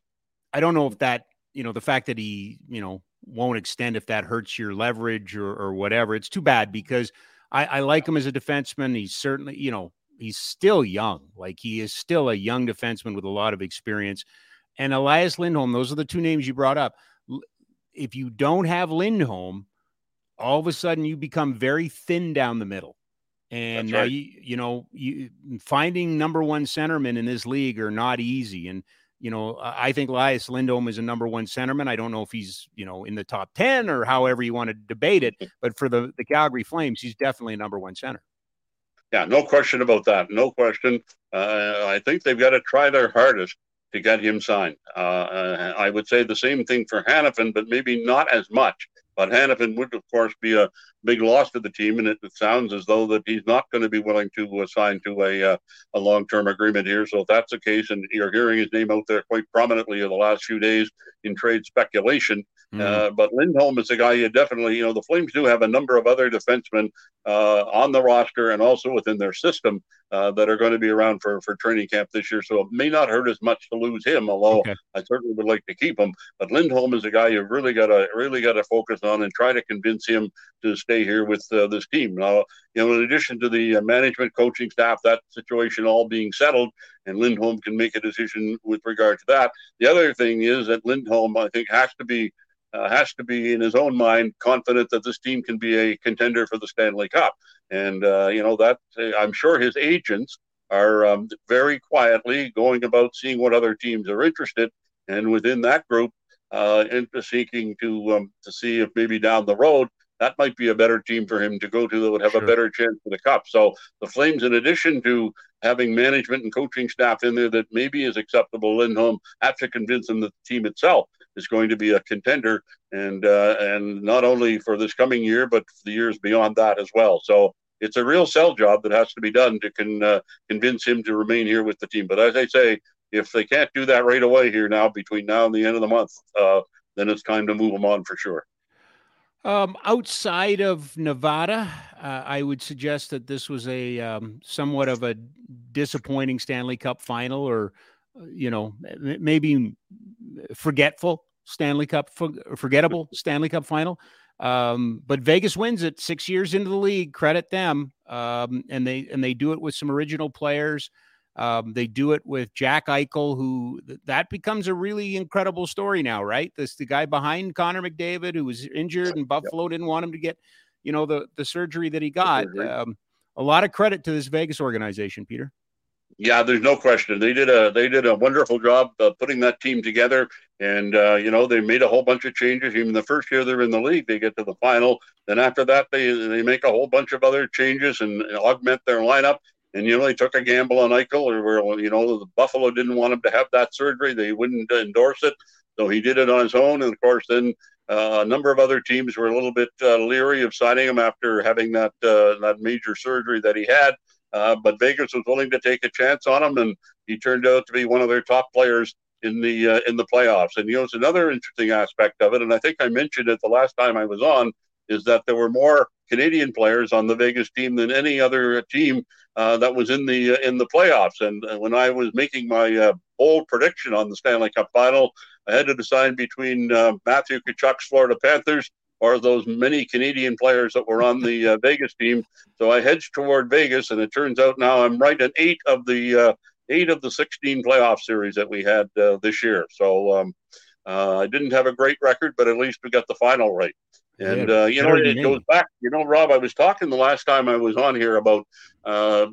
I don't know if that you know the fact that he you know won't extend if that hurts your leverage or, or whatever. It's too bad because I, I like him as a defenseman. He's certainly you know he's still young, like he is still a young defenseman with a lot of experience. And Elias Lindholm, those are the two names you brought up. If you don't have Lindholm, all of a sudden you become very thin down the middle. And That's now right. you you know you finding number one centermen in this league are not easy. And you know I I think Elias Lindholm is a number one centerman. I don't know if he's you know in the top ten or however you want to debate it, but for the the Calgary Flames, he's definitely a number one center. Yeah, no question about that. No question. Uh, I think they've got to try their hardest to get him signed. Uh, uh, I would say the same thing for Hanifin, but maybe not as much. But Hanifin would, of course, be a big loss to the team, and it, sounds as though that he's not going to be willing to uh, sign to a uh, a long term agreement here. So if that's the case, and you're hearing his name out there quite prominently in the last few days in trade speculation, Mhm. uh, but Lindholm is a guy you definitely, you know, the Flames do have a number of other defensemen uh, on the roster and also within their system uh, that are going to be around for, for training camp this year. So it may not hurt as much to lose him, although Okay. I certainly would like to keep him. But Lindholm is a guy you've really got to really got to focus on and try to convince him to stay here with uh, this team. Now, you know, in addition to the uh, management, coaching staff, that situation all being settled, and Lindholm can make a decision with regard to that. The other thing is that Lindholm, I think, has to be uh, has to be in his own mind confident that this team can be a contender for the Stanley Cup. And uh, you know that I'm sure his agents are um, very quietly going about seeing what other teams are interested, and within that group, uh, into seeking to um, to see if maybe down the road that might be a better team for him to go to that would have Sure. a better chance for the cup. So the Flames, in addition to having management and coaching staff in there that maybe is acceptable, Lindholm have to convince them that the team itself is going to be a contender, and uh, and not only for this coming year, but the years beyond that as well. So it's a real sell job that has to be done to uh, convince him to remain here with the team. But as I say, if they can't do that right away here now, between now and the end of the month, uh, then it's time to move him on for sure. Um, outside of Nevada, uh, I would suggest that this was a um, somewhat of a disappointing Stanley Cup final, or you know, maybe forgetful Stanley Cup, forgettable Stanley Cup final. Um, but Vegas wins it six years into the league. Credit them, um, and they and they do it with some original players. Um, they do it with Jack Eichel, who that becomes a really incredible story now, right? This the guy behind Connor McDavid who was injured and Buffalo didn't want him to get, you know, the the surgery that he got. Um, a lot of credit to this Vegas organization, Peter. Yeah, there's no question. They did a they did a wonderful job uh, putting that team together, and uh, you know they made a whole bunch of changes. Even the first year they're in the league, they get to the final. Then after that, they they make a whole bunch of other changes and augment their lineup. And you know they took a gamble on Eichel, or where you know the Buffalo didn't want him to have that surgery. They wouldn't endorse it, so he did it on his own. And of course, then uh, a number of other teams were a little bit uh, leery of signing him after having that uh, that major surgery that he had. Uh, but Vegas was willing to take a chance on him, and he turned out to be one of their top players in the uh, in the playoffs. And you know, it's another interesting aspect of it, and I think I mentioned it the last time I was on, is that there were more Canadian players on the Vegas team than any other team uh, that was in the uh, in the playoffs. And uh, when I was making my uh, bold prediction on the Stanley Cup final, I had to decide between uh, Matthew Tkachuk's Florida Panthers or those many Canadian players that were on the uh, Vegas team. So I hedged toward Vegas, and it turns out now I'm right at eight of the uh, eight of the 16 playoff series that we had uh, this year. So um, uh, I didn't have a great record, but at least we got the final right. And Yeah, uh, you know, it goes back. You know, Rob, I was talking the last time I was on here about uh,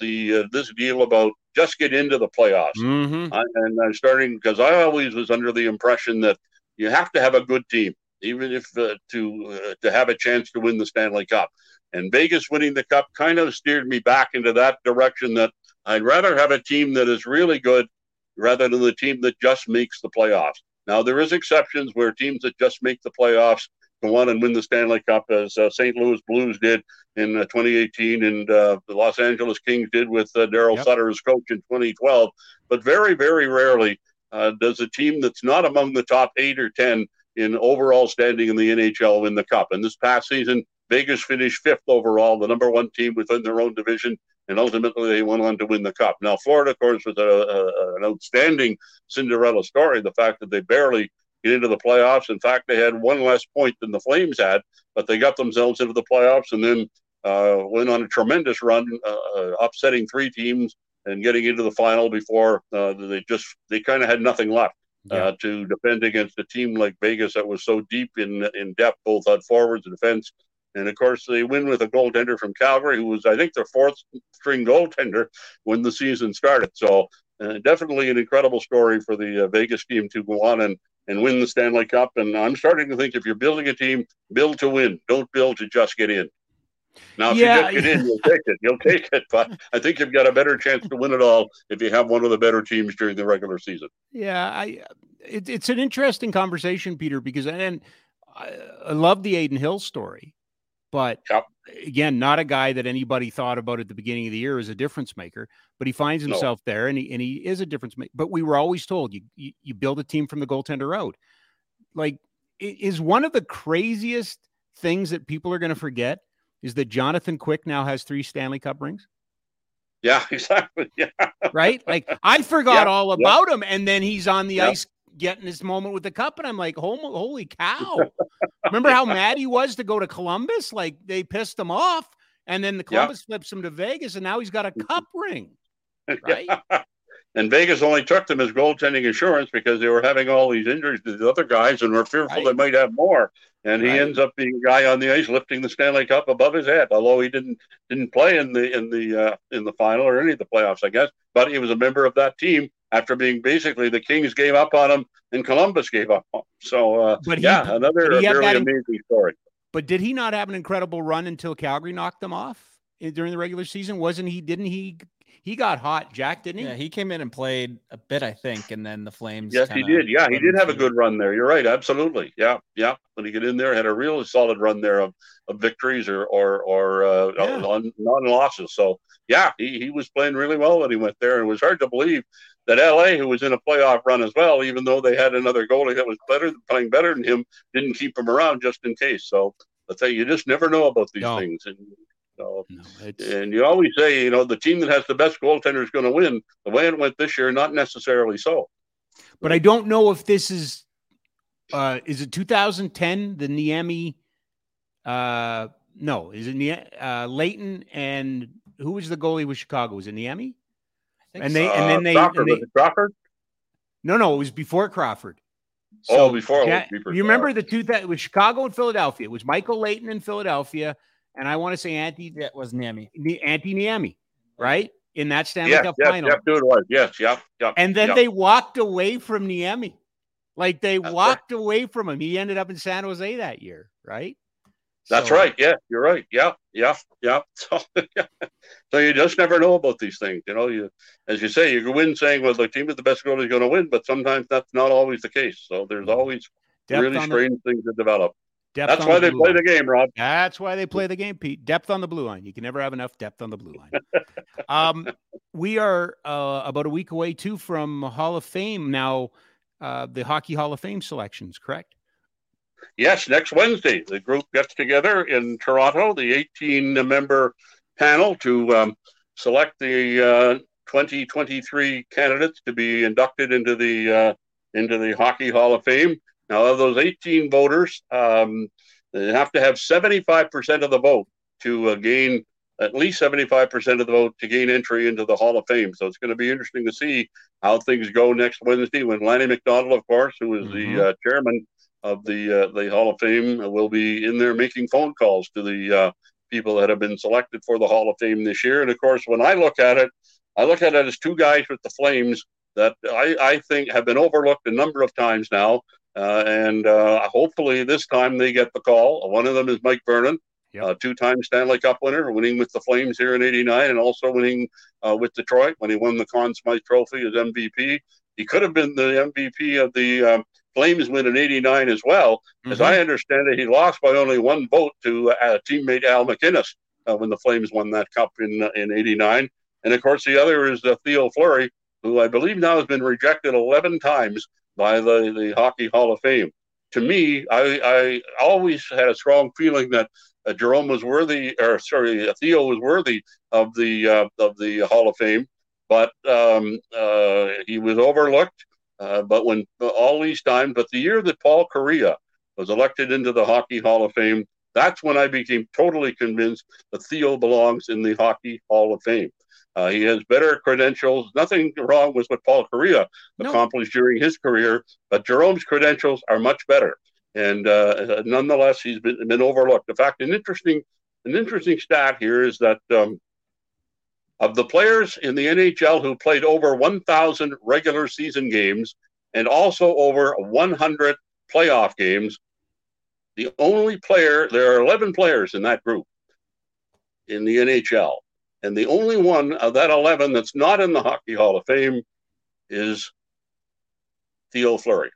the uh, this deal about just get into the playoffs. Mm-hmm. I, and I'm starting because I always was under the impression that you have to have a good team, even if uh, to uh, to have a chance to win the Stanley Cup. And Vegas winning the cup kind of steered me back into that direction. That I'd rather have a team that is really good rather than the team that just makes the playoffs. Now there is exceptions where teams that just make the playoffs go on and win the Stanley Cup, as uh, St. Louis Blues did in uh, 2018, and uh, the Los Angeles Kings did with uh, Daryl Yep. Sutter as coach in 2012. But very, very rarely uh, does a team that's not among the top eight or ten in overall standing in the NHL win the cup. And this past season, Vegas finished fifth overall, the number one team within their own division, and ultimately they went on to win the cup. Now, Florida, of course, was a, a, an outstanding Cinderella story. The fact that they barely get into the playoffs. In fact, they had one less point than the Flames had, but they got themselves into the playoffs and then uh, went on a tremendous run, uh, uh, upsetting three teams and getting into the final before uh, they just they kind of had nothing left Yeah. uh, to defend against a team like Vegas that was so deep in in depth, both on forwards and defense, And of course, they win with a goaltender from Calgary, who was, I think, their fourth string goaltender when the season started. So, uh, definitely an incredible story for the uh, Vegas team to go on and, and win the Stanley Cup. And I'm starting to think if you're building a team, build to win, don't build to just get in. Now, if yeah. you get in, you'll take it. You'll take it. But I think you've got a better chance to win it all if you have one of the better teams during the regular season. Yeah, I. It, it's an interesting conversation, Peter, because and I, I love the Adin Hill story, but yep. again, not a guy that anybody thought about at the beginning of the year as a difference maker. But he finds himself no. there, and he and he is a difference maker. But we were always told you, you you build a team from the goaltender out. Like, is one of the craziest things that people are going to forget is that Jonathan Quick now has three Stanley Cup rings. Yeah, exactly. Yeah. Right? Like I forgot yeah, all about yeah. him. And then he's on the yeah. ice getting his moment with the cup. And I'm like, holy cow. Remember how mad he was to go to Columbus? Like they pissed him off. And then the Columbus flips him to Vegas, and now he's got a cup ring. Right. And Vegas only took them as goaltending insurance because they were having all these injuries to the other guys and were fearful right. they might have more. And right. he ends up being a guy on the ice lifting the Stanley Cup above his head, although he didn't didn't play in the in the uh, in the final or any of the playoffs, I guess. But he was a member of that team after being basically the Kings gave up on him and Columbus gave up on him. So, uh, but he, yeah, another really amazing story. But did he not have an incredible run until Calgary knocked them off during the regular season? Wasn't he? Didn't he he got hot, Jack, didn't he? Yeah, he came in and played a bit, I think, and then the Flames. Yes, he did. Yeah, he did have a good run there. You're right, absolutely. Yeah, yeah. When he got in there, had a real solid run there of, of victories or or or uh, yeah. non losses. So yeah, he, he was playing really well when he went there, and it was hard to believe that LA, who was in a playoff run as well, even though they had another goalie that was better, playing better than him, didn't keep him around just in case. So let's say you just never know about these no. things, and so, no, and you always say, you know, the team that has the best goaltender is going to win. The way it went this year, not necessarily so. But I don't know if this is, uh, is it 2010, the Niemi, uh, no, is it uh, Leighton and who was the goalie with Chicago? Was it Niemi? And they, and then they, Crawford, and they Crawford? No, no, it was before Crawford. So, oh, before. Ja- you remember the two that was Chicago and Philadelphia. It was Michael Leighton in Philadelphia and I want to say Antti. that was Niemi. Antti Niemi, right? In that Stanley yes, Cup yes, final. Yes, it was. Yes, yep, yep. And then yep. they walked away from Niemi. Like they That's walked right. away from him. He ended up in San Jose that year, right? That's so, right. Yeah, you're right. Yeah, yeah, yeah. So, so you just never know about these things. You know, you as you say, you can win saying, "Well, the team with the best goalie is going to win," but sometimes that's not always the case. So there's mm-hmm. always really strange the, things that develop. Depth That's why the they play line. the game, Rob. That's why they play the game, Pete. Depth on the blue line. You can never have enough depth on the blue line. um, we are uh, about a week away too from Hall of Fame now. Uh, the Hockey Hall of Fame selections, correct? Yes, next Wednesday the group gets together in Toronto, the 18-member panel to um, select the uh, 2023 candidates to be inducted into the uh, into the Hockey Hall of Fame. Now, of those 18 voters, um, they have to have 75% of the vote to uh, gain at least 75% of the vote to gain entry into the Hall of Fame. So it's going to be interesting to see how things go next Wednesday when Lanny McDonald, of course, who is mm-hmm. the uh, chairman of the uh, the Hall of Fame, will be in there making phone calls to the uh, people that have been selected for the Hall of Fame this year. And of course, when I look at it, I look at it as two guys with the Flames that I, I think have been overlooked a number of times now. Uh, and uh, hopefully this time they get the call. One of them is Mike Vernon, yep. uh, two-time Stanley Cup winner, winning with the Flames here in '89, and also winning uh, with Detroit when he won the Conn Smythe Trophy as MVP. He could have been the MVP of the um, Flames win in '89 as well. Mm-hmm. As I understand it, he lost by only one vote to uh, teammate Al MacInnis uh, when the Flames won that cup in in '89. And of course, the other is Theo Fleury, who I believe now has been rejected 11 times by the, the Hockey Hall of Fame. To me, I, I always had a strong feeling that uh, Jarome was worthy, or sorry, Theo was worthy of the uh, of the Hall of Fame, but um, uh, he was overlooked. Uh, but when all these times, but the year that Paul Kariya was elected into the Hockey Hall of Fame, that's when I became totally convinced that Theo belongs in the Hockey Hall of Fame. Uh, he has better credentials. Nothing wrong with what Paul Kariya no. accomplished during his career, but Jarome's credentials are much better. and uh, nonetheless, he's been, been overlooked. In fact, an interesting an interesting stat here is that um, of the players in the NHL who played over 1,000 regular season games and also over 100 playoff games, the only player there are 11 players in that group in the NHL, and the only one of that 11 that's not in the Hockey Hall of Fame is Theo Fleury.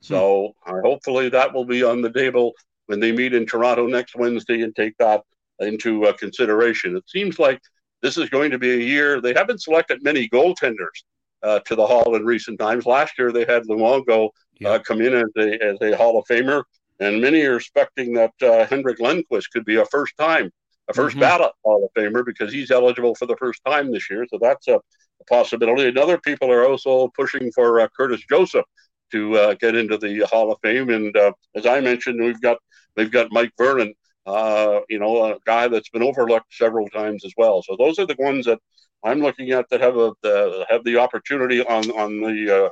So uh, hopefully that will be on the table when they meet in Toronto next Wednesday and take that into uh, consideration. It seems like this is going to be a year. They haven't selected many goaltenders uh, to the Hall in recent times. Last year they had Luongo yeah. Uh, come in as a, as a Hall of Famer, and many are expecting that uh, Henrik Lundqvist could be a first time, a 1st mm-hmm. ballot Hall of Famer because he's eligible for the first time this year. So that's a, a possibility. And other people are also pushing for uh, Curtis Joseph to uh, get into the Hall of Fame. And uh, as I mentioned, we've got we've got Mike Vernon, uh, you know, a guy that's been overlooked several times as well. So those are the ones that I'm looking at that have a the, have the opportunity on on the uh,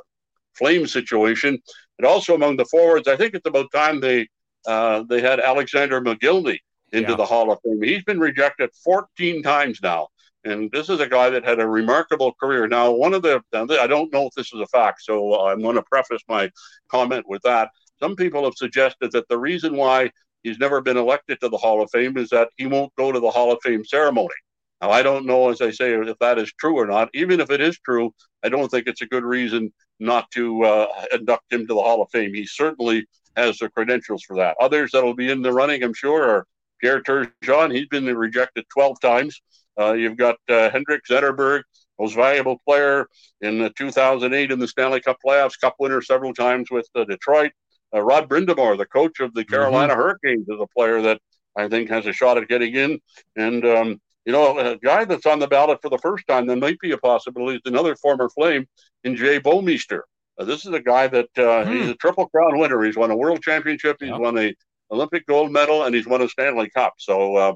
Flame situation. And also among the forwards, I think it's about time they uh, they had Alexander Mogilny into yeah. the Hall of Fame. He's been rejected 14 times now. And this is a guy that had a remarkable career. Now, one of the, I don't know if this is a fact, so I'm going to preface my comment with that. Some people have suggested that the reason why he's never been elected to the Hall of Fame is that he won't go to the Hall of Fame ceremony. Now, I don't know, as I say, if that is true or not. Even if it is true, I don't think it's a good reason not to uh, induct him to the Hall of Fame. He certainly has the credentials for that. Others that will be in the running, I'm sure, are Pierre Turgeon. He's been rejected 12 times. Uh, you've got uh, Henrik Zetterberg, most valuable player in the 2008 in the Stanley Cup playoffs, Cup winner several times with uh, Detroit. Uh, Rod Brind'Amour, the coach of the mm-hmm. Carolina mm-hmm. Hurricanes, is a player that I think has a shot at getting in. And um, you know, a guy that's on the ballot for the first time that might be a possibility is another former Flame in Jay Bouwmeester. Uh, this is a guy that uh, mm. he's a triple crown winner. He's won a world championship. He's won a Olympic gold medal, and he's won a Stanley Cup. So uh,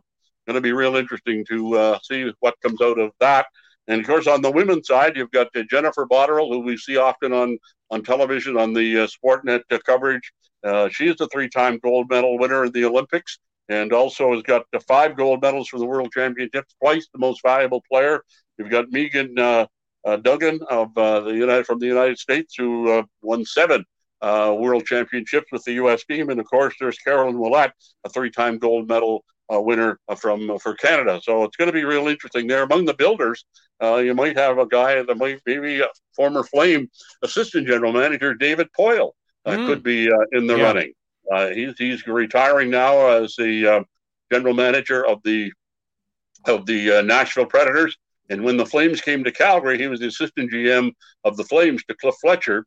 going to be real interesting to uh, see what comes out of that. And of course, on the women's side, you've got uh, Jennifer Botterill, who we see often on, on television on the uh, Sportsnet uh, coverage. Uh, she is the three time gold medal winner in the Olympics and also has got the five gold medals for the World Championships, twice the most valuable player. You've got Megan uh, uh, Duggan of the United from the United States, who won seven World Championships with the U.S. team. And of course, there's Caroline Ouellette, a three time gold medal uh, winner from uh, for Canada. So it's going to be real interesting there. Among the builders, uh, you might have a guy that might maybe a former Flame assistant general manager David Poile mm. could be uh, in the yeah. running. Uh, he's he's retiring now as the general manager of the of the Nashville Predators. And when the Flames came to Calgary, he was the assistant GM of the Flames to Cliff Fletcher,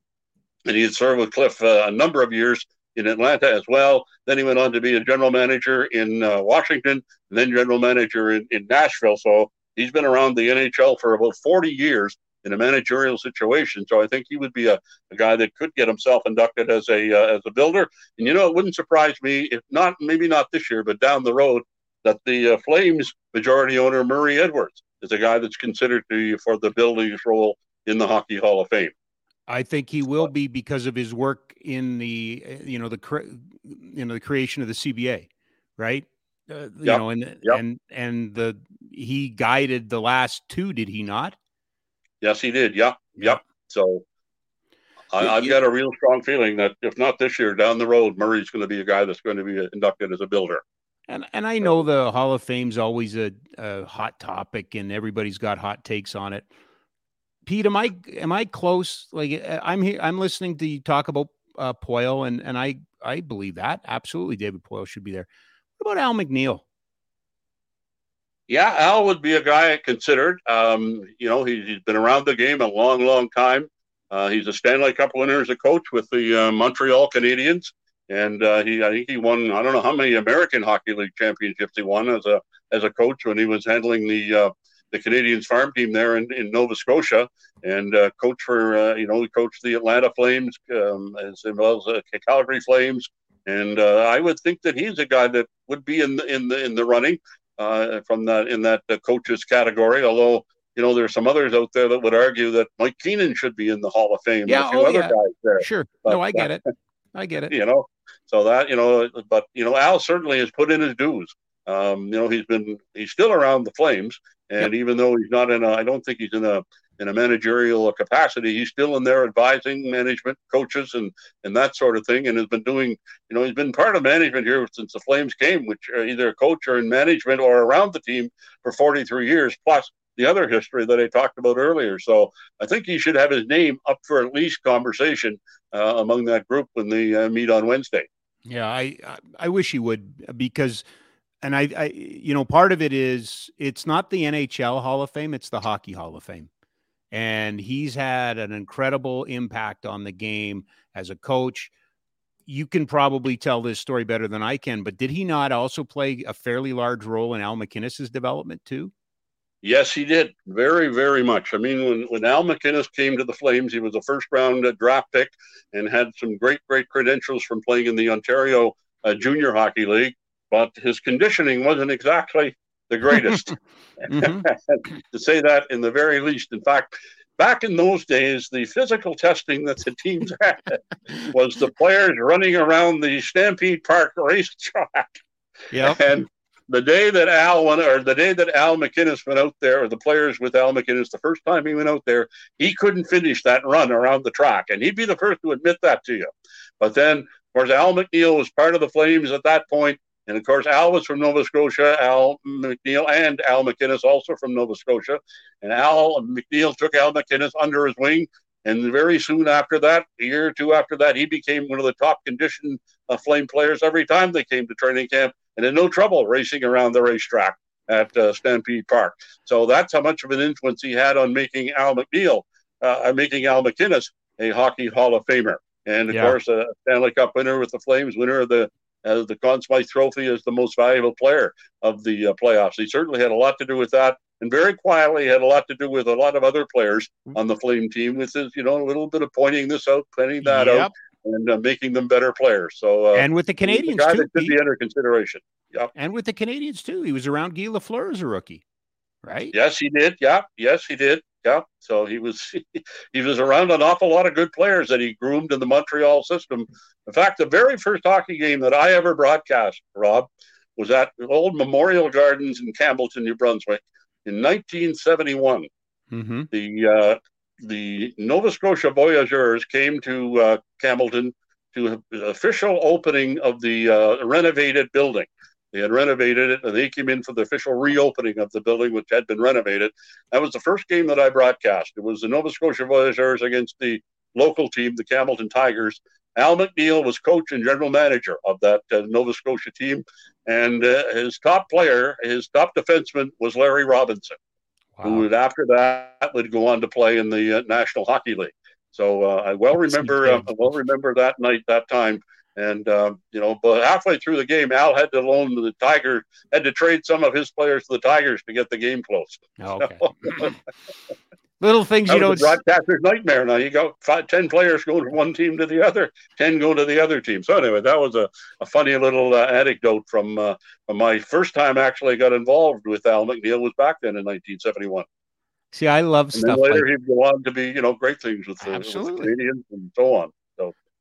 and he had served with Cliff a number of years in Atlanta as well. Then he went on to be a general manager in uh, Washington, and then general manager in, in Nashville. So he's been around the NHL for about 40 years in a managerial situation. So I think he would be a, a guy that could get himself inducted as a uh, as a builder. And you know, it wouldn't surprise me if not maybe not this year, but down the road that the uh, Flames majority owner Murray Edwards is a guy that's considered to for the building's role in the Hockey Hall of Fame. I think he will be because of his work in the you know the you know the creation of the CBA, right? Uh, you yep. know, and yep. and and the he guided the last two, did he not? Yes, he did. Yep, yep. So I, have got a real strong feeling that if not this year, down the road, Murray's going to be a guy that's going to be inducted as a builder. And and I know the Hall of Fame's always a, a hot topic, and everybody's got hot takes on it. Pete, am I am I close? Like uh, I'm here, I'm listening to you talk about uh, Poile, and and I I believe that absolutely David Poile should be there. What about Al McNeil? Yeah, Al would be a guy considered. Um, you know, he, he's been around the game a long, long time. Uh, he's a Stanley Cup winner as a coach with the uh, Montreal Canadiens, and uh, he I think he won I don't know how many American Hockey League championships he won as a as a coach when he was handling the uh, the Canadiens farm team there in, in Nova Scotia and uh, coach for, uh, you know, he coached the Atlanta Flames um, as well as uh, Calgary Flames. And uh, I would think that he's a guy that would be in the, in the, in the running uh, from that, in that uh, coaches category. Although, you know, there's some others out there that would argue that Mike Keenan should be in the Hall of Fame. Yeah, oh, yeah. Sure. But, no, I get it. I get it. You know, so that you know, but you know, Al certainly has put in his dues. Um, you know, he's been he's still around the Flames, and yep. even though he's not in a, I don't think he's in a in a managerial capacity, he's still in there advising management, coaches, and and that sort of thing, and has been doing. You know, he's been part of management here since the Flames came, which either a coach or in management or around the team for 43 years, plus the other history that I talked about earlier. So I think he should have his name up for at least conversation uh, among that group when they uh, meet on Wednesday. Yeah, I I wish he would because and I, I, you know, part of it is it's not the NHL Hall of Fame, it's the Hockey Hall of Fame. And he's had an incredible impact on the game as a coach. You can probably tell this story better than I can, but did he not also play a fairly large role in Al MacInnis's development too? Yes, he did. Very, very much. I mean, when, when Al MacInnis came to the Flames, he was a first round uh, draft pick and had some great, great credentials from playing in the Ontario uh, Junior Hockey League but his conditioning wasn't exactly the greatest, mm-hmm. to say that in the very least. In fact, back in those days, the physical testing that the teams had was the players running around the Stampede Park racetrack. Yeah. And the day that Al went, or the day that Al MacInnis went out there, or the players with Al MacInnis, the first time he went out there, he couldn't finish that run around the track. And he'd be the first to admit that to you. But then, of course, Al McNeil was part of the Flames at that point. And of course, Al was from Nova Scotia, Al McNeil, and Al MacInnis also from Nova Scotia. And Al McNeil took Al MacInnis under his wing. And very soon after that, a year or two after that, he became one of the top conditioned uh, flame players every time they came to training camp and had no trouble racing around the racetrack at uh, Stampede Park. So that's how much of an influence he had on making Al McNeil, uh, making Al MacInnis a Hockey Hall of Famer. And of yeah. course, a Stanley Cup winner with the Flames, winner of the as the Conn Smythe Trophy as the most valuable player of the uh, playoffs. He certainly had a lot to do with that, and very quietly had a lot to do with a lot of other players on the Flame team, with his, you know, a little bit of pointing this out, pointing that yep. out, and uh, making them better players. So, uh, and with the Canadiens, the too, that should be under consideration. Yeah, and with the Canadiens too, he was around Guy Lafleur as a rookie, right? Yes, he did. Yeah, yes, he did. Yeah, so he was he was around an awful lot of good players that he groomed in the Montreal system. In fact, the very first hockey game that I ever broadcast, Rob, was at old Memorial Gardens in Campbellton, New Brunswick, in 1971. Mm-hmm. The uh, the Nova Scotia Voyageurs came to uh, Campbellton to official opening of the uh, renovated building. They had renovated it, and they came in for the official reopening of the building, which had been renovated. That was the first game that I broadcast. It was the Nova Scotia Voyageurs against the local team, the Campbellton Tigers. Al McNeil was coach and general manager of that uh, Nova Scotia team, and uh, his top player, his top defenseman, was Larry Robinson, wow. who would after that would go on to play in the uh, National Hockey League. So uh, I well remember, uh, I well remember that night, that time and um, you know, but halfway through the game, Al had to loan the Tiger, had to trade some of his players to the Tigers to get the game close. Okay. Little things you don't. Broadcaster's nightmare. Now you got five, ten players going from one team to the other, ten going to the other team. So anyway, that was a, a funny little uh, anecdote from, uh, from my first time actually got involved with Al McNeil was back then in 1971. See, I love and stuff. later like... he'd go on to be, you know, great things with the, with the Canadiens and so on.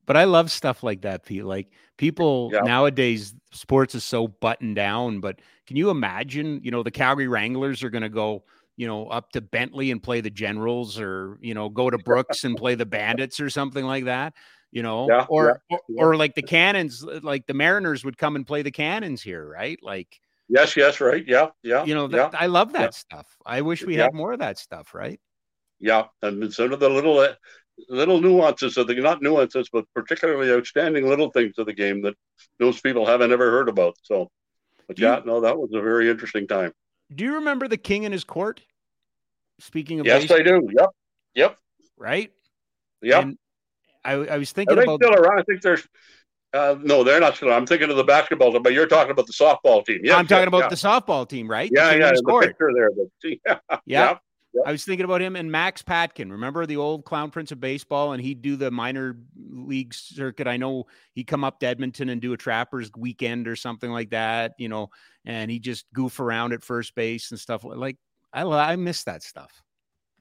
But I love stuff like that, Pete. Like people yeah. nowadays, sports is so buttoned down. But can you imagine, you know, the Calgary Wranglers are going to go, you know, up to Bentley and play the Generals or, you know, go to Brooks and play the Bandits or something like that, you know, yeah, or, yeah, or, or like the Cannons, like the Mariners would come and play the Cannons here, right? Like, yes, yes, right. Yeah. Yeah. You know, that, I love that stuff. I wish we had more of that stuff, right? Yeah. And some of the little, uh, little nuances of the not nuances, but particularly outstanding little things of the game that most people haven't ever heard about. So, but do yeah, you, no, that was a very interesting time. Do you remember the King and his court? Speaking of, yes, baseball, I do. Yep, yep. Right. Yep. And I, I was thinking Are they about still around. I think there's. Uh, no, they're not still. I'm thinking of the basketball team, but you're talking about the softball team. Yeah, I'm talking about yeah. the softball team, right? Yeah, the yeah. The picture there, but, yeah, yeah. Yep. I was thinking about him and Max Patkin. Remember the old clown prince of baseball, and he'd do the minor league circuit. I know he'd come up to Edmonton and do a Trappers weekend or something like that, you know, and he just goof around at first base and stuff. Like I, I miss that stuff.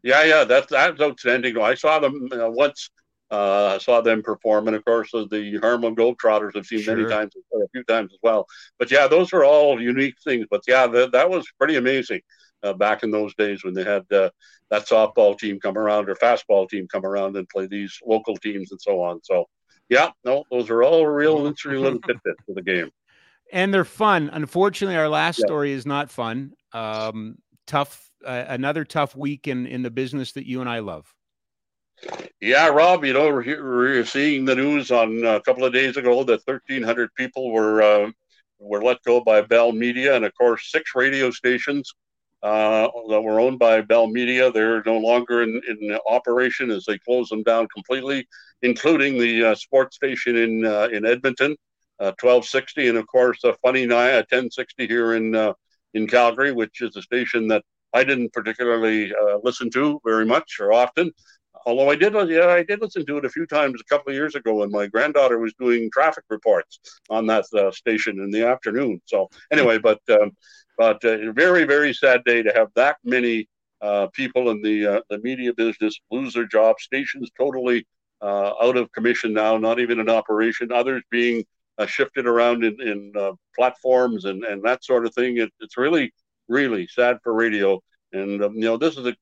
Yeah, yeah, that's that's outstanding. I saw them uh, once Uh, I saw them perform, and of course, uh, the Harlem Globetrotters seen sure. many times, a few times as well. But yeah, those are all unique things. But yeah, that, that was pretty amazing uh, back in those days when they had uh, that softball team come around or fastball team come around and play these local teams and so on. So yeah, no, those are all real interesting little tidbits of the game. And they're fun. Unfortunately, our last yeah. story is not fun. Um, tough, uh, another tough week in in the business that you and I love. Yeah, Rob, you know, we're, we're seeing the news on uh, a couple of days ago that 1,300 people were uh, were let go by Bell Media, and of course, six radio stations uh, that were owned by Bell Media. They're no longer in, in operation as they close them down completely, including the uh, sports station in uh, in Edmonton, 1260, uh, and of course, a funny night, 1060 here in in Calgary, which is a station that I didn't particularly listen to very much or often. Although I did, yeah, I did listen to it a few times a couple of years ago when my granddaughter was doing traffic reports on that uh, station in the afternoon. So anyway, but um, but uh, very very sad day to have that many uh, people in the uh, the media business lose their jobs. Stations totally uh, out of commission now, not even in operation. Others being uh, shifted around in, in platforms and and that sort of thing. It, it's really really sad for radio. And um, you know, this is a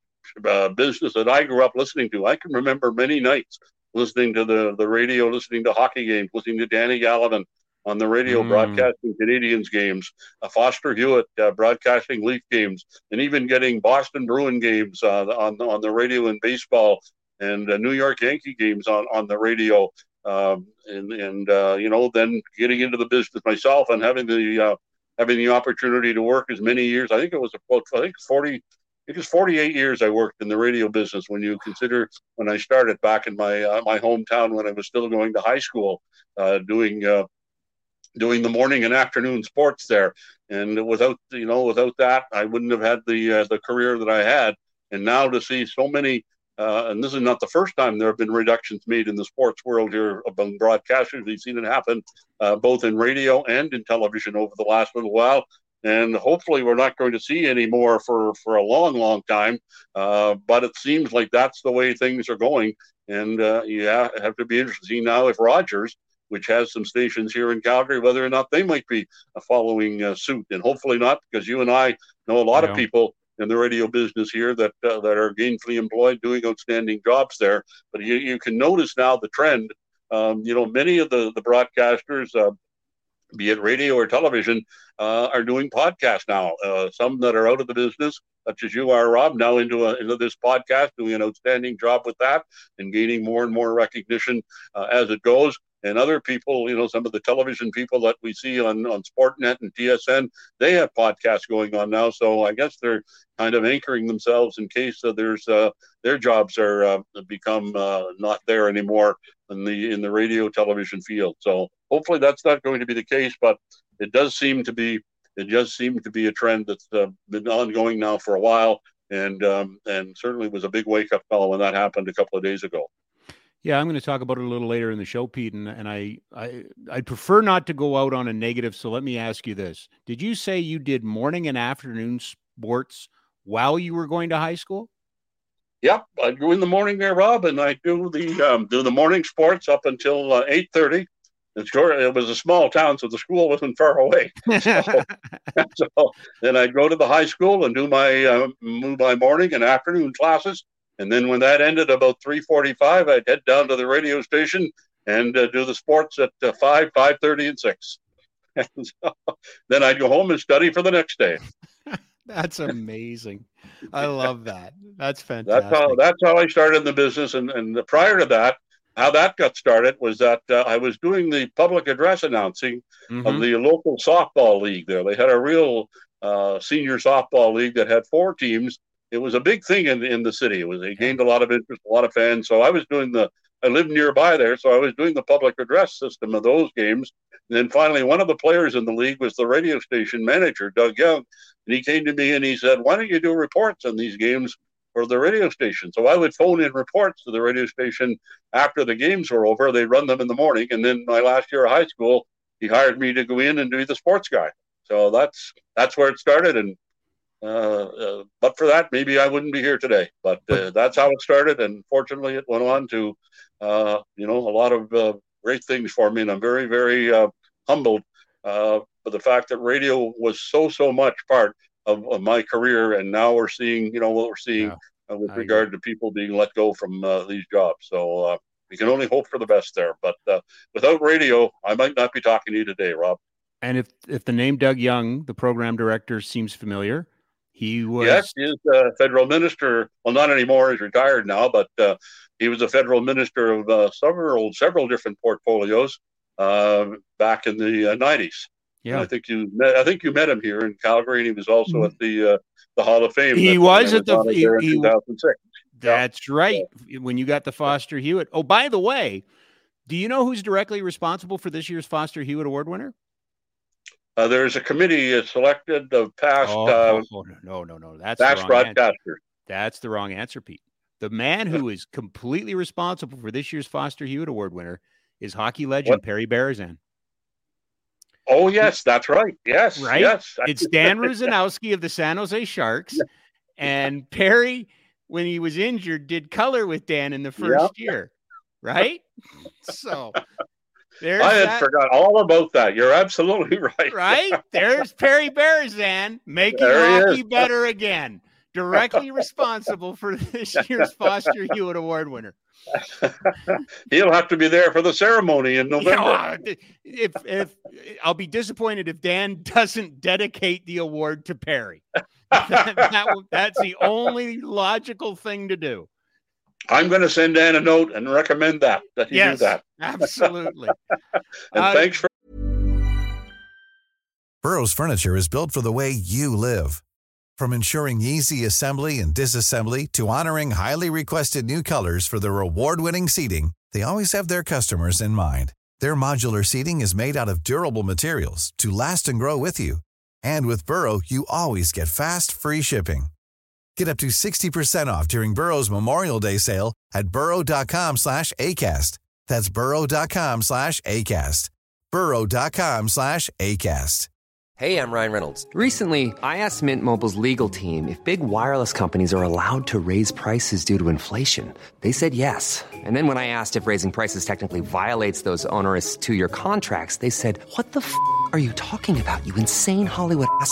uh, business that I grew up listening to. I can remember many nights listening to the, the radio, listening to hockey games, listening to Danny Gallivan on the radio mm. broadcasting Canadiens games, uh, Foster Hewitt uh, broadcasting Leaf games, and even getting Boston Bruin games uh, on on the radio in baseball and uh, New York Yankee games on on the radio. Um, and and uh, you know, then getting into the business myself and having the having the opportunity to work as many years. I think it was about I think 40 because 48 years I worked in the radio business. When you consider when I started back in my uh, my hometown when I was still going to high school, uh, doing uh, doing the morning and afternoon sports there, and without you know without that I wouldn't have had the uh, the career that I had. And now to see so many. Uh, and this is not the first time there have been reductions made in the sports world here among broadcasters. We've seen it happen uh, both in radio and in television over the last little while and hopefully we're not going to see any more for for a long long time. Uh, but it seems like that's the way things are going. And uh, you have to be interested now if rogers which has some stations here in calgary whether or not they might be following uh, suit. And hopefully not because you and i know a lot yeah. of people in the radio business here that uh, that are gainfully employed doing outstanding jobs there. But you, you can notice now the trend. Um, you know many of the the broadcasters uh, be it radio or television, uh, are doing podcasts now. Uh, some that are out of the business, such as you are, Rob, now into a, into this podcast, doing an outstanding job with that and gaining more and more recognition uh, as it goes. And other people, you know, some of the television people that we see on on Sportsnet and TSN, they have podcasts going on now. So I guess they're kind of anchoring themselves in case uh, there's uh, their jobs are uh, become not there anymore in the in the radio television field. So hopefully that's not going to be the case, but it does seem to be it does seem to be a trend that's uh, been ongoing now for a while, and um, and certainly was a big wake up call when that happened a couple of days ago. Yeah, I'm going to talk about it a little later in the show, Pete, and, and I I I prefer not to go out on a negative. So let me ask you this: Did you say you did morning and afternoon sports while you were going to high school? Yep, I go in the morning there, Rob, and I do the um, do the morning sports up until uh, eight thirty. And sure, it was a small town, so the school wasn't far away. So, so then I'd go to the high school and do my uh, my morning and afternoon classes, and then when that ended about three forty-five, I'd head down to the radio station and uh, do the sports at uh, five, five thirty, and six. And so, then I'd go home and study for the next day. That's amazing. I love that. That's fantastic. That's how that's how I started in the business, and and prior to that, how that got started was that uh, I was doing the public address announcing mm-hmm. of the local softball league. There, they had a real uh, senior softball league that had four teams. It was a big thing in in the city. It was it gained a lot of interest, a lot of fans. So I was doing the I lived nearby there, so I was doing the public address system of those games. And then finally, one of the players in the league was the radio station manager, Doug Young, and he came to me and he said, "Why don't you do reports on these games for the radio station?" So I would phone in reports to the radio station after the games were over. They'd run them in the morning, and then my last year of high school, he hired me to go in and be the sports guy. So that's that's where it started, and Uh, uh, but for that, maybe I wouldn't be here today. But uh, that's how it started, and fortunately, it went on to, uh, you know, a lot of uh, great things for me, and I'm very, very uh, humbled for the fact that radio was so, so much part of, of, my career, and now we're seeing, you know, what we're seeing yeah, with I regard agree. to people being let go from these jobs. So we can only hope for the best there. But without radio, I might not be talking to you today, Rob. And if if the name Doug Young, the program director, seems familiar, he was. Yes, he is a federal minister. Well, not anymore. He's retired now, but uh, he was a federal minister of uh, several several different portfolios uh, back in the uh, nineties. yeah, I think you met. I think you met him here in Calgary, and he was also at the uh, the Hall of Fame. He was at the. He, he, 2006. That's yeah. right. When you got the Foster Hewitt. Oh, by the way, do you know who's directly responsible for this year's Foster Hewitt Award winner? Uh, there's a committee selected of past. Oh, uh, oh, no, no, no, that's past broadcasters. Answer. That's the wrong answer, Pete. The man who is completely responsible for this year's Foster Hewitt Award winner is hockey legend what? Perry Berezan. Oh yes, that's right. Yes, right. Yes, it's Dan Rusanowsky of the San Jose Sharks, and Perry, when he was injured, did color with Dan in the first yep. year, right? So there's I had that. forgot all about that. You're absolutely right. Right? There's Perry Berezan making hockey better again. Directly responsible for this year's Foster Hewitt Award winner. He'll have to be there for the ceremony in November. Uh, if if I'll be disappointed if Dan doesn't dedicate the award to Perry. that, that, that's the only logical thing to do. I'm going to send Dan a note and recommend that that he yes, do that. absolutely. and uh, thanks for. Burrow's furniture is built for the way you live, from ensuring easy assembly and disassembly to honoring highly requested new colors for their award-winning seating. They always have their customers in mind. Their modular seating is made out of durable materials to last and grow with you. And with Burrow, you always get fast, free shipping. Get up to 60% off during Burrow's Memorial Day sale at burrow.com slash ACAST. That's burrow.com slash ACAST. burrow.com slash ACAST. Hey, I'm Ryan Reynolds. Recently, I asked Mint Mobile's legal team if big wireless companies are allowed to raise prices due to inflation. They said yes. And then when I asked if raising prices technically violates those onerous two-year contracts, they said, what the f*** are you talking about, you insane Hollywood ass?"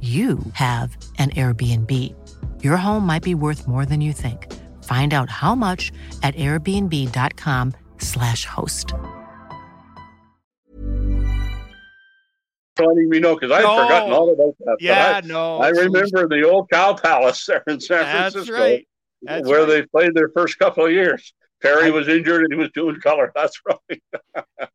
you have an Airbnb. Your home might be worth more than you think. Find out how much at airbnb.com/slash host. Letting me know because I'd no. forgotten all about that. Yeah, I, no. I remember the old Cow Palace there in San Francisco, right. That's where right. they played their first couple of years. Perry was injured and he was doing color. That's right.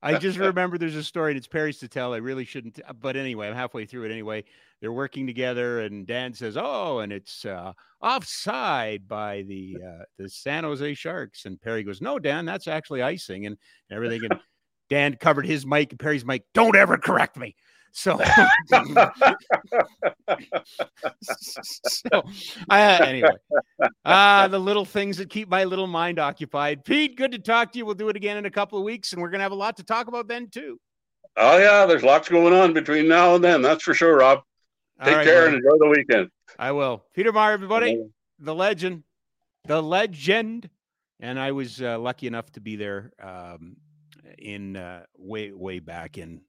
I just remember there's a story and it's Perry's to tell. I really shouldn't, but anyway, I'm halfway through it anyway they're working together, and Dan says, "Oh, and it's uh, offside by the uh, the San Jose Sharks." And Perry goes, "No, Dan, that's actually icing and everything." And Dan covered his mic and Perry's mic. Don't ever correct me. So, so uh, anyway, uh, the little things that keep my little mind occupied. Pete, good to talk to you. We'll do it again in a couple of weeks, and we're gonna have a lot to talk about then too. Oh yeah, there's lots going on between now and then. That's for sure, Rob. Take right, care buddy. and enjoy the weekend. I will. Peter Maher, everybody, the legend, the legend. And I was uh, lucky enough to be there um, in uh, way, way back in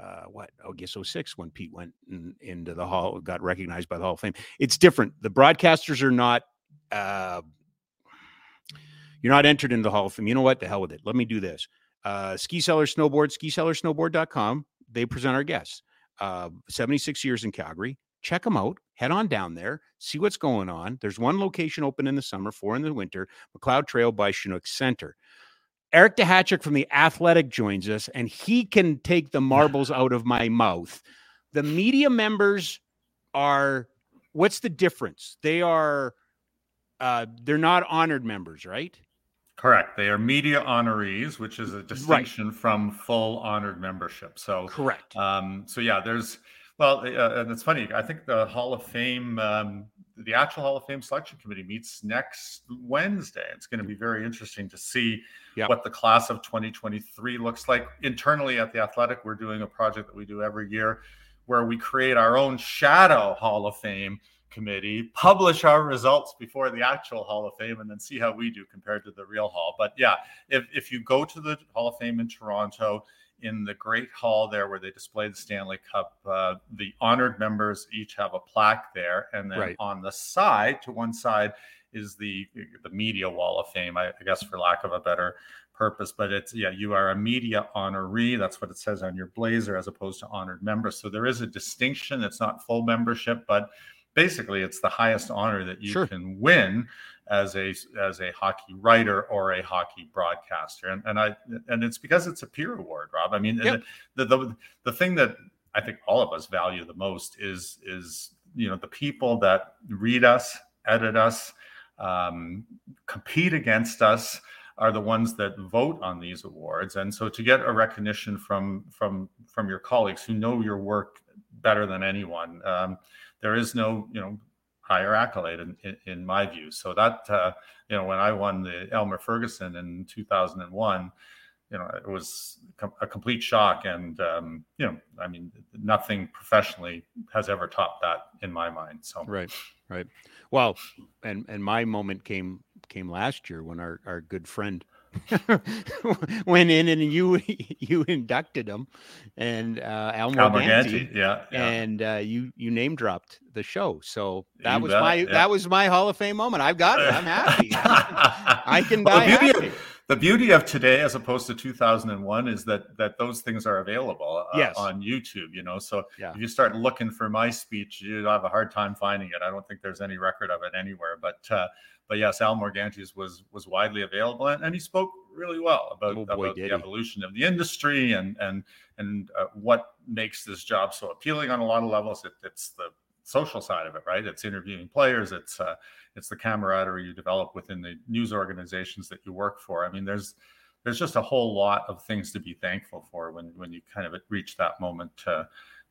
uh, what I guess 06 when Pete went in, into the hall, got recognized by the Hall of Fame. It's different. The broadcasters are not. Uh, you're not entered into the Hall of Fame. You know what? The hell with it. Let me do this. Uh, ski Cellar Snowboard, skicellarsnowboard.com. They present our guests uh, 76 years in Calgary. Check them out. head on down there, see what's going on. There's one location open in the summer, four in the winter, Macleod Trail by Chinook Center. Eric Duhatschek from the Athletic joins us, and he can take the marbles out of my mouth. The media members are what's the difference? They are uh, they're not honored members, right? Correct. They are media honorees, which is a distinction right. from full honored membership. So correct. Um, so yeah, there's well, uh, and it's funny. I think the Hall of Fame, um, the actual Hall of Fame selection committee meets next Wednesday. It's going to be very interesting to see what the class of 2023 looks like. Internally at the Athletic, we're doing a project that we do every year where we create our own shadow Hall of Fame committee, publish our results before the actual Hall of Fame, and then see how we do compared to the real Hall. But yeah, if, if you go to the Hall of Fame in Toronto, in the Great Hall there, where they display the Stanley Cup, uh, the honored members each have a plaque there, and then right. on the side, to one side, is the the media wall of fame. I, I guess, for lack of a better purpose. But it's yeah, you are a media honoree. That's what it says on your blazer, as opposed to honored member. So there is a distinction. It's not full membership, but basically it's the highest honor that you sure. can win as a as a hockey writer or a hockey broadcaster and and i and it's because it's a peer award rob i mean yep. the, the the thing that i think all of us value the most is is you know the people that read us edit us um, compete against us are the ones that vote on these awards and so to get a recognition from from from your colleagues who know your work better than anyone um, there is no you know higher accolade in, in, in my view. So that uh, you know when I won the Elmer Ferguson in 2001, you know it was a complete shock, and um, you know I mean nothing professionally has ever topped that in my mind. So right, right. Well, and and my moment came came last year when our our good friend went in and you you inducted him. And uh Al Morganti, yeah, yeah, and uh you you name dropped the show. So that you was bet, my yeah. that was my hall of fame moment. I've got it. I'm happy. I can well, die the, beauty of, the beauty of today as opposed to 2001 is that that those things are available uh, yes. on youtube you know? So yeah. if you start looking for my speech you'd have a hard time finding it. I don't think there's any record of it anywhere but uh but yes, Al Morganti's was was widely available, and, and he spoke really well about, oh boy, about the evolution of the industry and and and uh, what makes this job so appealing on a lot of levels. It, it's the social side of it, right? It's interviewing players. It's uh, it's the camaraderie you develop within the news organizations that you work for. I mean, there's there's just a whole lot of things to be thankful for when when you kind of reach that moment. Uh,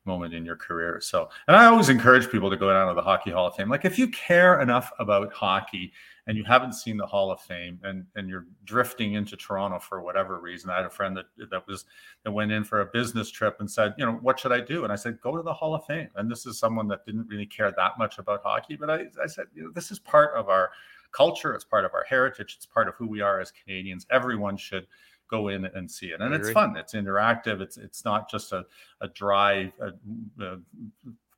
moment in your career. So, and I always encourage people to go down to the Hockey Hall of Fame. Like, if you care enough about hockey and you haven't seen the Hall of Fame and and you're drifting into Toronto for whatever reason, I had a friend that that was that went in for a business trip and said, you know, what should I do? And I said, go to the Hall of Fame. And this is someone that didn't really care that much about hockey, but I I said, you know, this is part of our culture. It's part of our heritage. It's part of who we are as Canadians. Everyone should go in and see it. And it's fun. It's interactive. It's it's not just a a dry a, a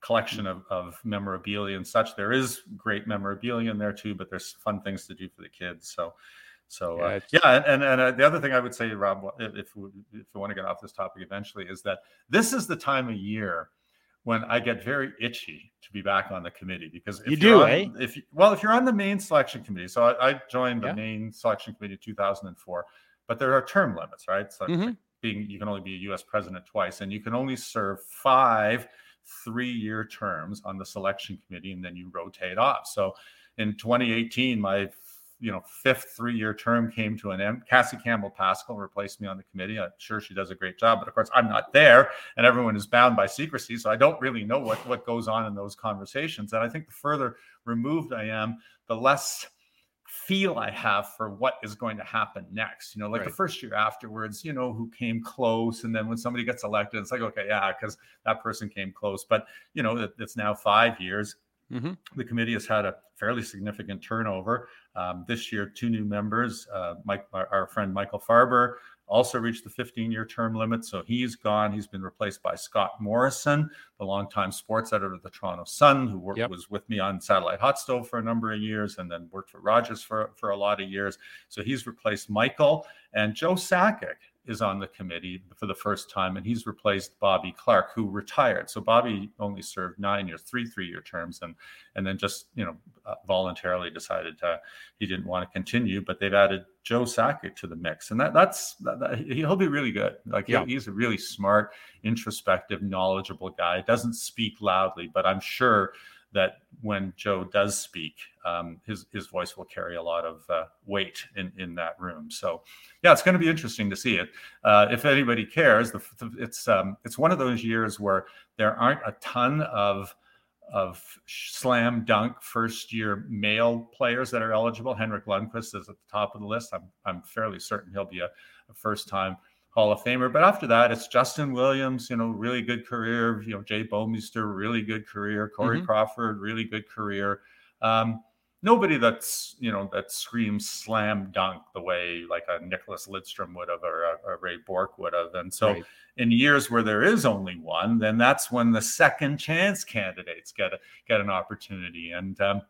collection of, of memorabilia and such. There is great memorabilia in there too, but there's fun things to do for the kids. So. So uh, yeah, yeah, and and uh, the other thing I would say, Rob, if if we, if we want to get off this topic eventually, is that this is the time of year when I get very itchy to be back on the committee because if you do, on, eh? If you, well, if you're on the main selection committee, so I, I joined the yeah. main selection committee in 2004 but there are term limits, right? So mm-hmm. being you can only be a U.S. president twice, and you can only serve five three-year terms on the selection committee, and then you rotate off. So in 2018, my you know fifth three-year term came to an end. Cassie Campbell Pascall replaced me on the committee. I'm sure she does a great job, but of course I'm not there, and everyone is bound by secrecy, so I don't really know what what goes on in those conversations. And I think the further removed I am, the less feel I have for what is going to happen next. You know, like right. the first year afterwards, you know, who came close. And then when somebody gets elected, it's like, okay, yeah, because that person came close. But, you know, it's now five years. Mm-hmm. The committee has had a fairly significant turnover. Um, this year, two new members, uh, Mike, our, our, friend Michael Farber also reached the 15 year term limit. So he's gone. He's been replaced by Scott Morrison, the longtime sports editor of the Toronto Sun, who worked, yep. was with me on Satellite Hot Stove for a number of years and then worked for Rogers for, for a lot of years. So he's replaced Michael and Joe Sakic is on the committee for the first time, and he's replaced Bobby Clarke, who retired. So Bobby only served nine years, three three-year terms, and and then just you know uh, voluntarily decided to, he didn't want to continue. But they've added Joe Sakic to the mix, and that that's that, that, he'll be really good. Like yeah. he's a really smart, introspective, knowledgeable guy. Doesn't speak loudly, but I'm sure that when Joe does speak, um, his his voice will carry a lot of uh, weight in in that room. So, yeah, it's going to be interesting to see it. Uh, if anybody cares, the, it's um, it's one of those years where there aren't a ton of of slam dunk first year male players that are eligible. Henrik Lundqvist is at the top of the list. I'm I'm fairly certain he'll be a, a first time Hall of Famer. But after that, it's Justin Williams, you know, really good career. You know, Jay Bouwmeester, really good career. Corey mm-hmm. Crawford, really good career. Um, nobody that's you know that screams slam dunk the way like a Nicklas Lidstrom would have or a, a Ray Bourque would have. And so, right. in years where there is only one, then that's when the second chance candidates get a, get an opportunity. And um,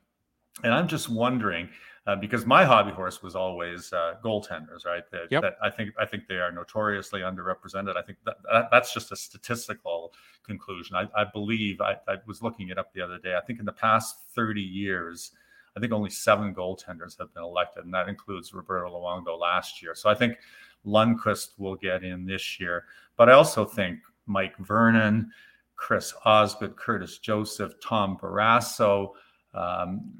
and I'm just wondering uh, because my hobby horse was always uh, goaltenders, right? That, yep. that, I think I think they are notoriously underrepresented. I think that, that that's just a statistical conclusion. I, I believe I, I, was looking it up the other day. I think in the past 30 years, I think only seven goaltenders have been elected, and that includes Roberto Luongo last year. So I think Lundqvist will get in this year, but I also think Mike Vernon, Chris Osgood, Curtis Joseph, Tom Barrasso. Um,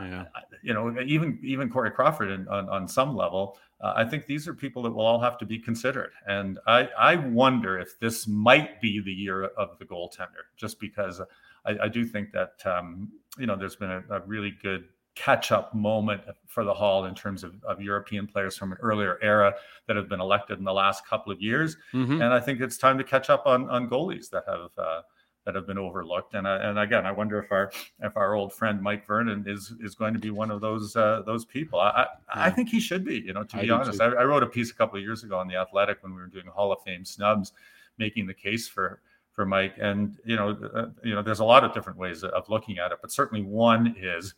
yeah. you know, even even Corey Crawford in, on on some level, uh, I think these are people that will all have to be considered. And I I wonder if this might be the year of the goaltender, just because I, I do think that um, you know there's been a, a really good catch up moment for the Hall in terms of, of European players from an earlier era that have been elected in the last couple of years. Mm-hmm. And I think it's time to catch up on on goalies that have. Uh, that have been overlooked. And uh, and again, I wonder if our if our old friend Mike Vernon is is going to be one of those uh, those people. I, I, yeah. I think he should be. You know, to be honest, I, I, wrote a piece a couple of years ago on the Athletic when we were doing Hall of Fame snubs, making the case for for Mike. And you know, uh, you know, there's a lot of different ways of looking at it, but certainly one is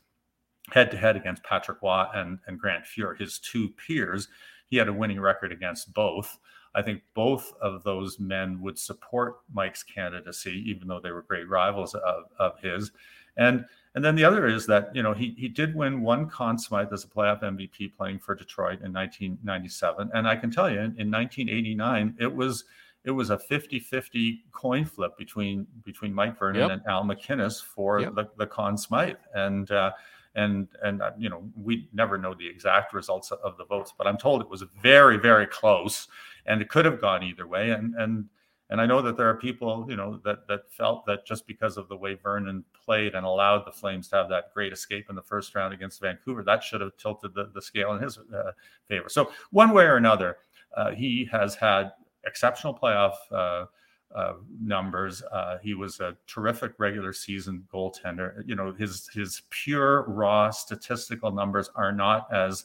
head to head against Patrick Roy and and Grant Fuhr, his two peers. He had a winning record against both. I think both of those men would support Mike's candidacy, even though they were great rivals of, of his. And and then the other is that you know he he did win one Conn Smythe as a playoff MVP playing for Detroit in 1997, and I can tell you in, in 1989 it was it was a 50-50 coin flip between between Mike Vernon yep. and Al MacInnis for yep. the, the Conn Smythe, and uh, and and uh, you know we never know the exact results of the votes, but I'm told it was very very close and it could have gone either way. And and and I know that there are people, you know, that that felt that just because of the way Vernon played and allowed the Flames to have that great escape in the first round against Vancouver, that should have tilted the, the scale in his uh, favor. So one way or another, uh, he has had exceptional playoff uh, uh, numbers. Uh, he was a terrific regular season goaltender. You know, his his pure raw statistical numbers are not as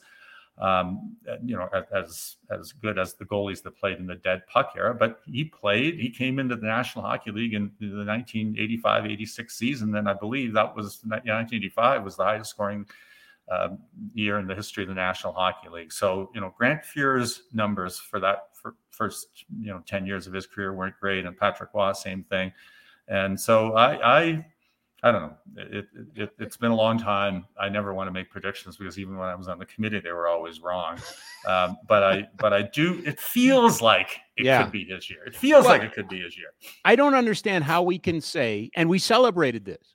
um, you know, as as good as the goalies that played in the dead puck era. But he played. He came into the National Hockey League in the 1985-86 season, and I believe that was 1985 was the highest scoring uh, year in the history of the National Hockey League. So you know, Grant Fuhr's numbers for that for first you know 10 years of his career weren't great, and Patrick Roy, same thing. And so I, I I don't know. It, it, has been a long time. I never want to make predictions because even when I was on the committee, they were always wrong. Um, but I, but I do. It feels like it yeah. could be his year. It feels well, like it could be his year. I don't understand how we can say, and we celebrated this,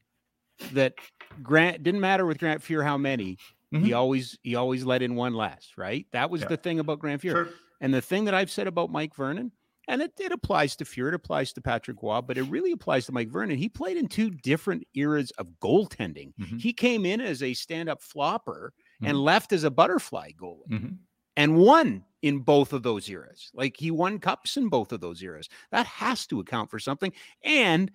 that Grant didn't matter with Grant Fuhr how many. Mm-hmm. He always he always let in one last, right? That was yeah. the thing about Grant Fuhr. Sure. And the thing that I've said about Mike Vernon and it, it applies to Fuhr, it applies to Patrick Roy, but it really applies to Mike Vernon. He played in two different eras of goaltending. Mm-hmm. He came in as a stand-up flopper mm-hmm. and left as a butterfly goalie. Mm-hmm. And won in both of those eras. Like he won cups in both of those eras. That has to account for something. And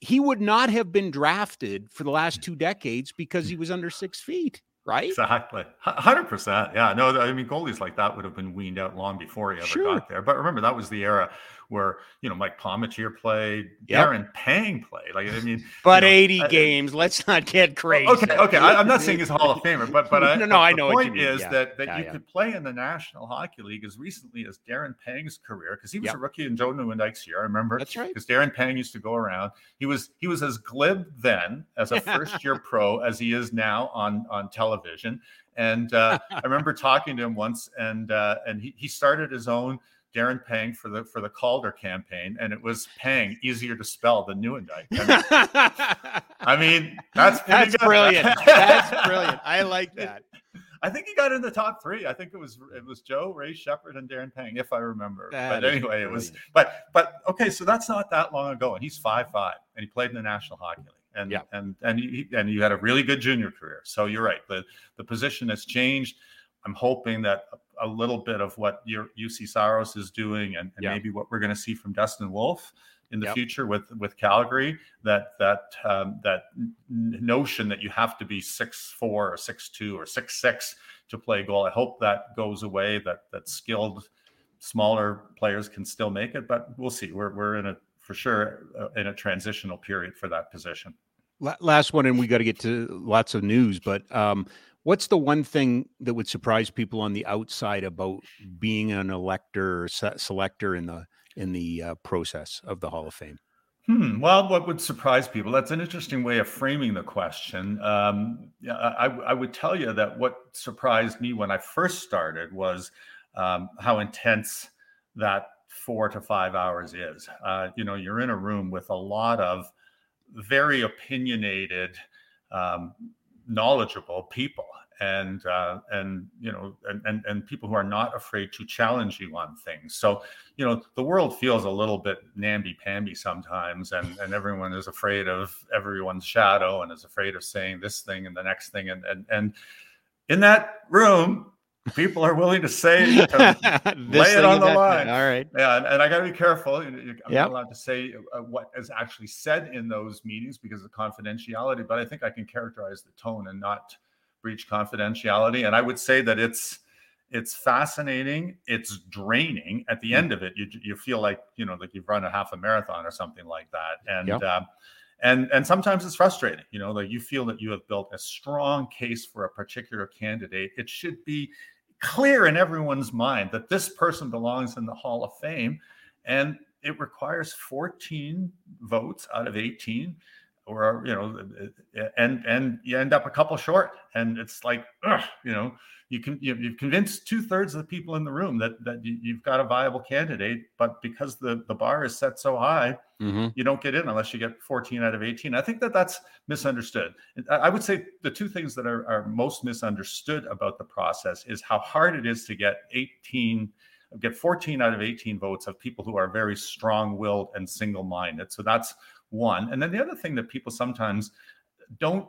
he would not have been drafted for the last two decades because he was under six feet. Right? Exactly. 100%. Yeah. No, I mean, goalies like that would have been weaned out long before he ever sure. got there. But remember, that was the era where, you know, Mike Palmateer played, yep. Darren Pang played. Like, I mean, but you know, 80 games, let's not get crazy. Okay. Okay. I, am not saying he's a Hall of Famer, but, but I, no, no, I know the point is yeah. that, that yeah, you yeah. could play in the National Hockey League as recently as Darren Pang's career, because he was Yep. a rookie in Joe Nieuwendyk's year. I remember. That's right. Because Darren Pang used to go around. He was he was as glib then as a first year pro as he is now on on television. And uh, I remember talking to him once, and uh, and he, he started his own Darren Pang for the for the Calder campaign, and it was Pang easier to spell than Nieuwendyk. I mean, I mean that's That's good. brilliant. That's brilliant. I like that. I think he got in the top three. I think it was it was Joe, Ray Sheppard, and Darren Pang, if I remember. That but anyway, it was. But but okay, so that's not that long ago, and he's five five, and he played in the National Hockey League, and Yeah. and and he, and you had a really good junior career. So you're right. the The position has changed. I'm hoping that a, a little bit of what your Juuse Saros is doing, and, and Yeah. maybe what we're going to see from Dustin Wolf in the Yep. future with with Calgary, that that um, that notion that you have to be six four or six two or six six to play goal. I hope that goes away. That that skilled smaller players can still make it, but we'll see. We're we're in a for sure uh, in a transitional period for that position. La- Last one, and we got to get to lots of news. But um, what's the one thing that would surprise people on the outside about being an elector or se- selector in the in the uh, process of the Hall of Fame? Hmm. Well, what would surprise people? That's an interesting way of framing the question. Um, I, I would tell you that what surprised me when I first started was um, how intense that four to five hours is. Uh, you know, you're in a room with a lot of very opinionated, um, knowledgeable people, and uh, and you know, and, and and people who are not afraid to challenge you on things. So you know, the world feels a little bit namby pamby sometimes, and and everyone is afraid of everyone's shadow and is afraid of saying this thing and the next thing, and and and in that room. People are willing to say, lay it on the line. All right. Yeah, and, and I got to be careful. You know, you- I'm Yep. not allowed to say uh, what is actually said in those meetings because of confidentiality, but I think I can characterize the tone and not breach confidentiality. And I would say that it's it's fascinating. It's draining. At the end of it, you you feel like you know like you've run a half a marathon or something like that. And Yep. um, and and sometimes it's frustrating. You know, like you feel that you have built a strong case for a particular candidate. It should be clear in everyone's mind that this person belongs in the Hall of Fame, and it requires 14 votes out of 18 or you know and and you end up a couple short and it's like ugh, you know you can you- you've convinced two-thirds of the people in the room that that you- you've got a viable candidate but because the the bar is set so high Mm-hmm. you don't get in unless you get 14 out of 18. I think that that's misunderstood. I I would say the two things that are, are most misunderstood about the process is how hard it is to get 18, get 14 out of 18 votes of people who are very strong-willed and single-minded. So that's one. And then the other thing that people sometimes don't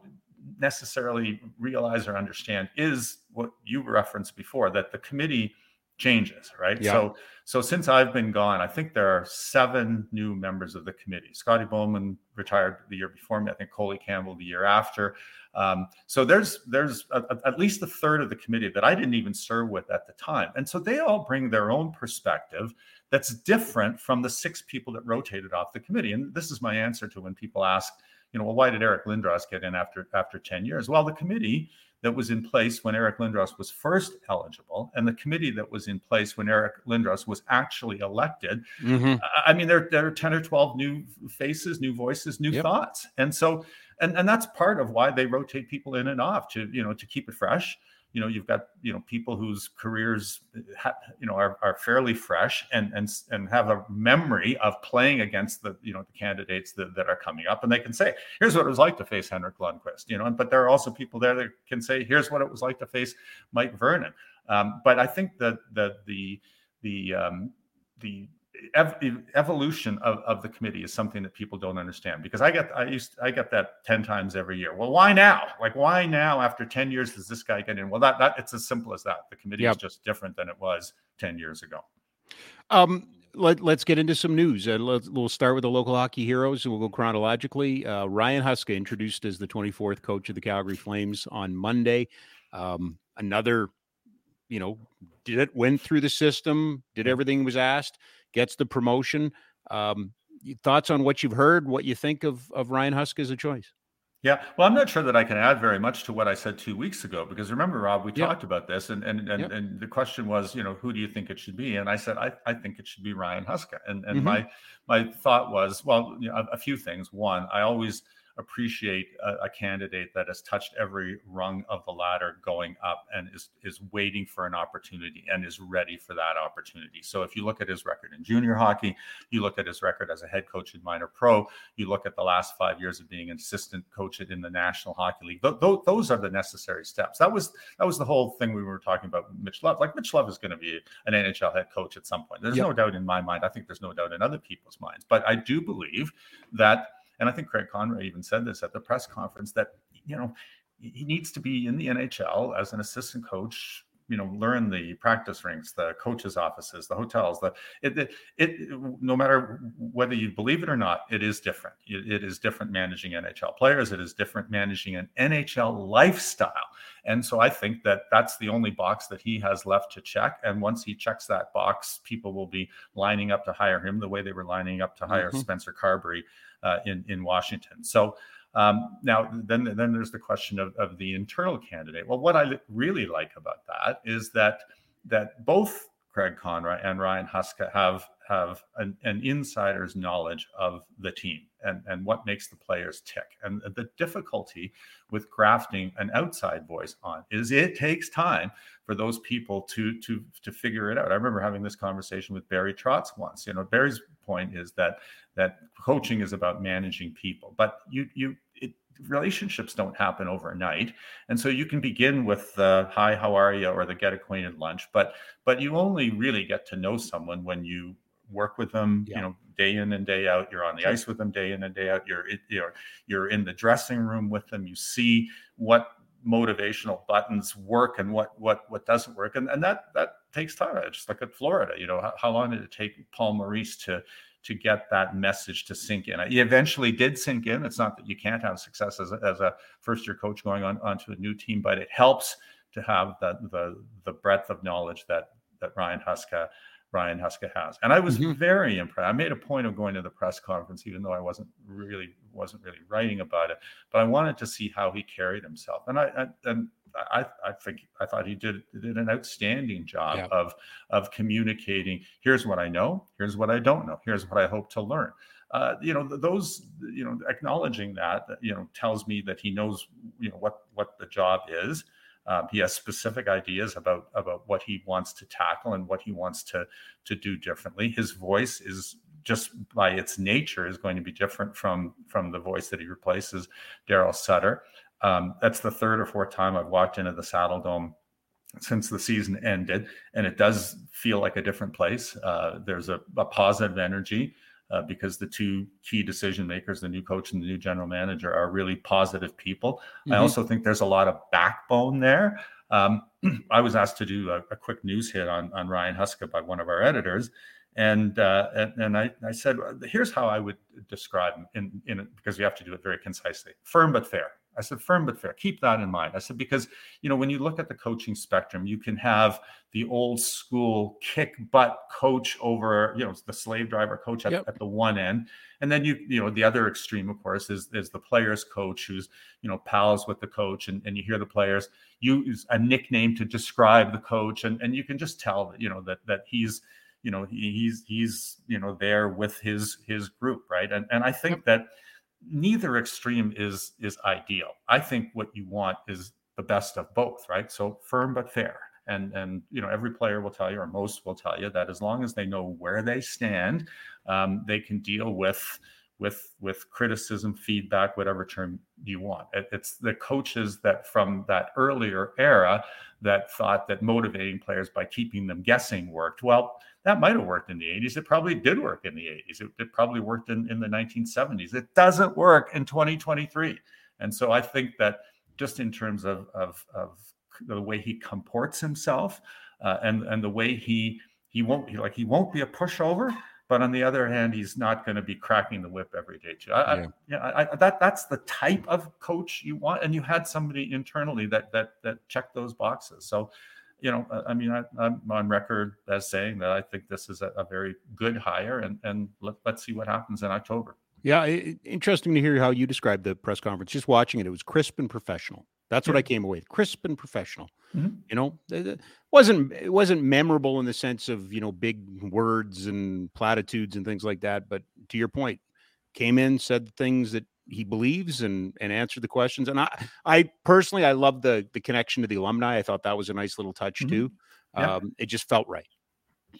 necessarily realize or understand is what you referenced before that the committee changes, right? Yeah. So so since I've been gone, I think there are seven new members of the committee. Scotty Bowman retired the year before me. I think Coley Campbell the year after. Um, so there's there's a, a- at least a third of the committee that I didn't even serve with at the time, and so they all bring their own perspective that's different from the six people that rotated off the committee. And this is my answer to when people ask, you know, well, why did Eric Lindros get in after after ten years? Well, the committee that was in place when Eric Lindros was first eligible, and the committee that was in place when Eric Lindros was actually elected. Mm-hmm. I- I mean, there, there are 10 or 12 new faces, new voices, new Yep. thoughts. And so, and, and that's part of why they rotate people in and off to, you know, to keep it fresh. You know, you've got, you know, people whose careers, ha, you know, are, are fairly fresh and, and, and have a memory of playing against the, you know, the candidates that, that are coming up. And they can say, here's what it was like to face Henrik Lundqvist, you know, and, but there are also people there that can say, here's what it was like to face Mike Vernon. Um, but I think that, that the, the, um, the ev- ev- evolution of, of the committee is something that people don't understand because I get I used I get that 10 times every year. Well, why now? Like why now after 10 years does this guy get in? Well, that that it's as simple as that. The committee Yep. is just different than it was 10 years ago. Um, let, let's get into some news. Uh, let's, we'll start with the local hockey heroes and we'll go chronologically. Uh, Ryan Huska introduced as the 24th coach of the Calgary Flames on Monday. Um, another, you know, did it went through the system, did everything was asked, gets the promotion. Um, thoughts on what you've heard, what you think of of Ryan Huska as a choice? Yeah, well, I'm not sure that I can add very much to what I said two weeks ago because remember, Rob, we talked about this, and and and, and the question was, you know, who do you think it should be? And I said, I, I think it should be Ryan Huska, and and mm-hmm. my my thought was, well, you know, a, a few things. One, I always appreciate a, a, candidate that has touched every rung of the ladder going up and is is waiting for an opportunity and is ready for that opportunity. So if you look at his record in junior hockey, you look at his record as a head coach in minor pro, you look at the last five years of being an assistant coach in the National Hockey League. Th- th- those are the necessary steps. That was that was the whole thing we were talking about. Mitch Love, like Mitch Love, is going to be an NHL head coach at some point. There's yep. no doubt in my mind. I think there's no doubt in other people's minds. But I do believe that and I think Craig Conroy even said this at the press conference that, you know, he needs to be in the NHL as an assistant coach you know learn the practice rinks the coaches offices the hotels the it, it, it no matter whether you believe it or not it is different. It, it is different managing nhl players. It is different managing an nhl lifestyle. And so i think that that's the only box that he has left to check. And once he checks that box people will be lining up to hire him the way they were lining up to hire mm-hmm. spencer carbery uh, in in Washington. So um, now then then there's the question of, of the internal candidate. Well, what I really like about that is that that both Craig Conroy and Ryan Huska have have an, an, insider's knowledge of the team and, and what makes the players tick. And the difficulty with grafting an outside voice on is it takes time for those people to to to figure it out. I remember having this conversation with Barry Trotz once. You know, Barry's point is that that coaching is about managing people, but you you it, relationships don't happen overnight, and so you can begin with the "Hi, how are you?" or the "Get acquainted" lunch, but but you only really get to know someone when you work with them yeah. you know day in and day out. You're on the ice with them day in and day out. You're you're you're in the dressing room with them. You see what motivational buttons work and what what what doesn't work. And and that that takes time. Just like at florida you know how, how long did it take paul maurice to to get that message to sink in. It eventually did sink in. It's not that you can't have success as a, as a first year coach going on onto a new team, but it helps to have the the the breadth of knowledge that that Ryan Huska Ryan Huska has. And I was mm-hmm. very impressed. I made a point of going to the press conference, even though I wasn't really wasn't really writing about it. But I wanted to see how he carried himself. And I, I and I, I think I thought he did did an outstanding job yeah. of of communicating. Here's what I know. Here's what I don't know. Here's what I hope to learn. Uh, you know, those you know, acknowledging that you know tells me that he knows you know what what the job is. Um, he has specific ideas about about what he wants to tackle and what he wants to to do differently. His voice is just by its nature is going to be different from from the voice that he replaces Daryl Sutter. Um, that's the third or fourth time I've walked into the Saddledome since the season ended, and it does feel like a different place. Uh, there's a, a, positive energy uh, because the two key decision makers, the new coach and the new general manager, are really positive people. Mm-hmm. I also think there's a lot of backbone there. Um, I was asked to do a, a, quick news hit on, on Ryan Huska by one of our editors. And, uh, and, and I, I said, here's how I would describe him in, in because we have to do it very concisely firm but fair I said, firm but fair. Keep that in mind. I said, because, you know, when you look at the coaching spectrum, you can have the old school kick butt coach over, you know, the slave driver coach at, yep. at the one end. And then you, you know, the other extreme, of course, is, is the players coach who's, you know, pals with the coach. And, and you hear the players use a nickname to describe the coach. And, and you can just tell, that, you know, that, that he's, you know, he's, he's, you know, there with his, his group. Right. And, and I think yep. that, neither extreme is is ideal. I think what you want is the best of both, right? So firm but fair. And and you know every player will tell you, or most will tell you, that as long as they know where they stand, um, they can deal with with with criticism, feedback, whatever term you want. It, it's the coaches that from that earlier era that thought that motivating players by keeping them guessing worked. Well, that might have worked in the 80s. It probably did work in the 80s. It, it probably worked in, in the 1970s. It doesn't work in 2023. And so I think that just in terms of, of, of the way he comports himself uh, and, and the way he he won't like he won't be a pushover, but on the other hand, he's not going to be cracking the whip every day too. I, yeah, I, yeah I, that that's the type of coach you want, and you had somebody internally that that that checked those boxes. So, you know, I mean, I, am on record as saying that I think this is a, a very good hire, and and let, let's see what happens in October. Yeah, it, interesting to hear how you described the press conference. Just watching it, it was crisp and professional. That's what I came away with. Crisp and professional. Mm-hmm. You know, it wasn't it wasn't memorable in the sense of you know big words and platitudes and things like that. But to your point, came in, said things that he believes and and answered the questions. And I I personally I love the the connection to the alumni. I thought that was a nice little touch mm-hmm. too. Yeah. Um, it just felt right.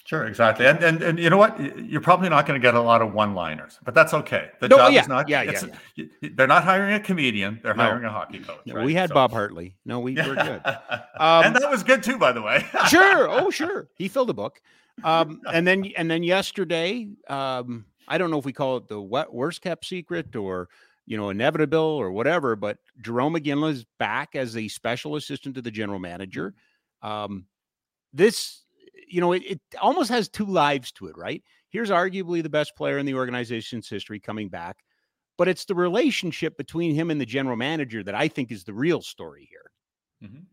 Sure, exactly. And, and and you know what? You're probably not going to get a lot of one-liners, but that's okay. The no, job yeah, is not yeah, yeah, yeah, They're not hiring a comedian, they're no. hiring a hockey coach. No, right? We had so. Bob Hartley. No, we were good. Um, and that was good too, by the way. sure. Oh, sure. He filled a book. Um, and then and then yesterday, um, I don't know if we call it the worst kept secret or you know, inevitable or whatever, but Jarome Iginla is back as a special assistant to the general manager. Um, this you know, it, it almost has two lives to it, right? Here's arguably the best player in the organization's history coming back, but it's the relationship between him and the general manager that I think is the real story here. Mm-hmm.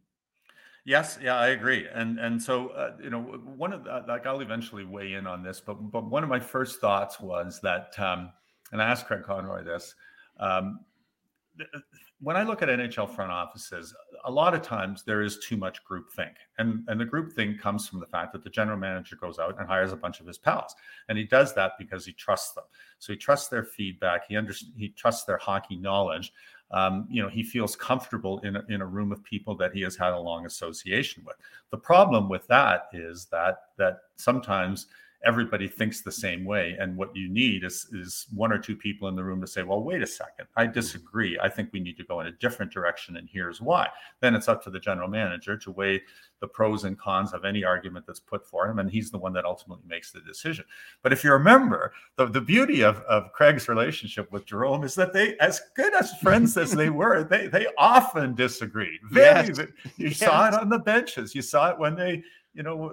Yes, yeah, I agree, and and so uh, you know, one of the, like I'll eventually weigh in on this, but but one of my first thoughts was that, um, and I asked Craig Conroy this. Um, when I look at NHL front offices, a lot of times there is too much group think. And, and the group think comes from the fact that the general manager goes out and hires a bunch of his pals. And he does that because he trusts them. So he trusts their feedback. He under, he trusts their hockey knowledge. Um, you know, he feels comfortable in a, in a room of people that he has had a long association with. The problem with that is that that sometimes everybody thinks the same way. And what you need is, is one or two people in the room to say, well, wait a second, I mm-hmm. disagree. I think we need to go in a different direction, and here's why. Then it's up to the general manager to weigh the pros and cons of any argument that's put for him, and he's the one that ultimately makes the decision. But if you remember, the, the beauty of, of Craig's relationship with Jarome is that they, as good as friends as they were, they they often disagreed. Very, yes. you yes. saw it on the benches. You saw it when they you know,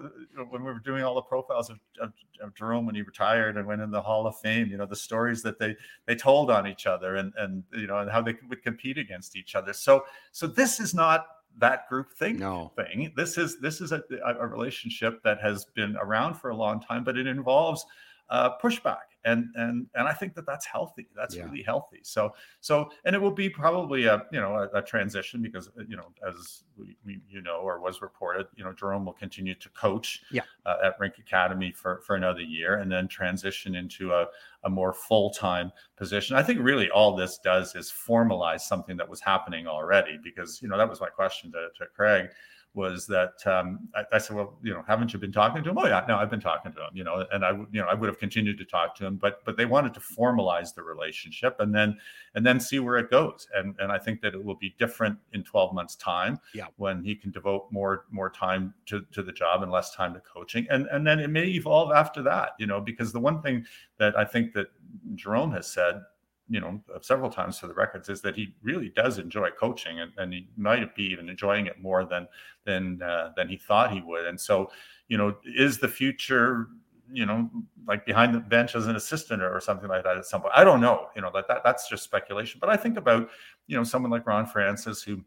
when we were doing all the profiles of, of, of, Jarome when he retired and went in the Hall of Fame, you know, the stories that they they told on each other and and you know and how they would compete against each other. So so this is not that group think no. thing. This is this is a, a relationship that has been around for a long time, but it involves uh, pushback and and and I think that that's healthy. That's yeah. really healthy. So so and it will be probably a you know a, a transition because uh, you know as we, we, you know or was reported, you know Jarome will continue to coach yeah. uh, at Rink Academy for for another year and then transition into a a more full time position. I think really all this does is formalize something that was happening already because you know that was my question to, to Craig was that um, I, I, said, well, you know, haven't you been talking to him? Oh yeah, no, I've been talking to him. You know, and I, you know, I would have continued to talk to him, but but they wanted to formalize the relationship and then and then see where it goes. And and I think that it will be different in 12 months' time. Yeah. when he can devote more more time to to the job and less time to coaching, and and then it may evolve after that. You know, because the one thing that I think that Jarome has said you know several times for the records is that he really does enjoy coaching and, and he might be even enjoying it more than than uh, than he thought he would. And so you know is the future you know like behind the bench as an assistant or, or something like that at some point? I don't know you know that, that that's just speculation. But i think about you know someone like ron francis who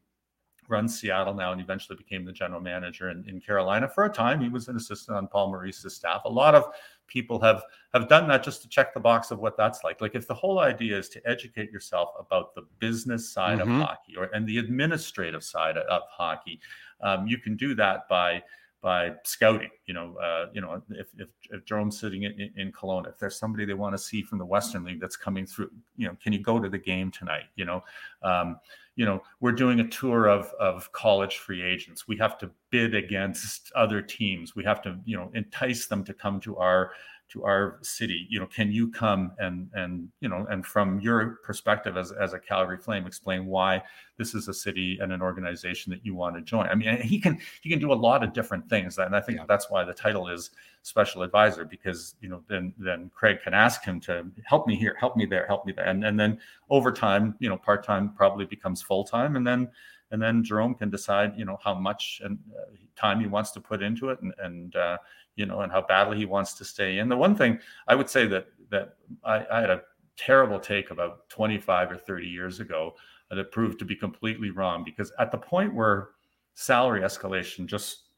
runs Seattle now and eventually became the general manager in, in Carolina. For a time, he was an assistant on Paul Maurice's staff. A lot of people have have done that just to check the box of what that's like. Like if the whole idea is to educate yourself about the business side mm-hmm. of hockey or and the administrative side of hockey, um, you can do that by by scouting. You know, uh, you know, if, if, if Jarome's sitting in, in Kelowna, if there's somebody they want to see from the Western League that's coming through, you know, can you go to the game tonight? You know, um, you know, we're doing a tour of of college free agents. We have to bid against other teams. We have to, you know, entice them to come to our to our city you know can you come and and you know and from your perspective as, as a calgary flame explain why this is a city and an organization that you want to join i mean he can he can do a lot of different things and i think yeah. that's why the title is special advisor because you know then then craig can ask him to help me here help me there help me there and, and then over time you know part-time probably becomes full-time and then and then Jarome can decide, you know, how much and uh, time he wants to put into it, and and uh, you know, and how badly he wants to stay in. The one thing I would say that that I, I had a terrible take about 25 or 30 years ago that proved to be completely wrong because at the point where salary escalation just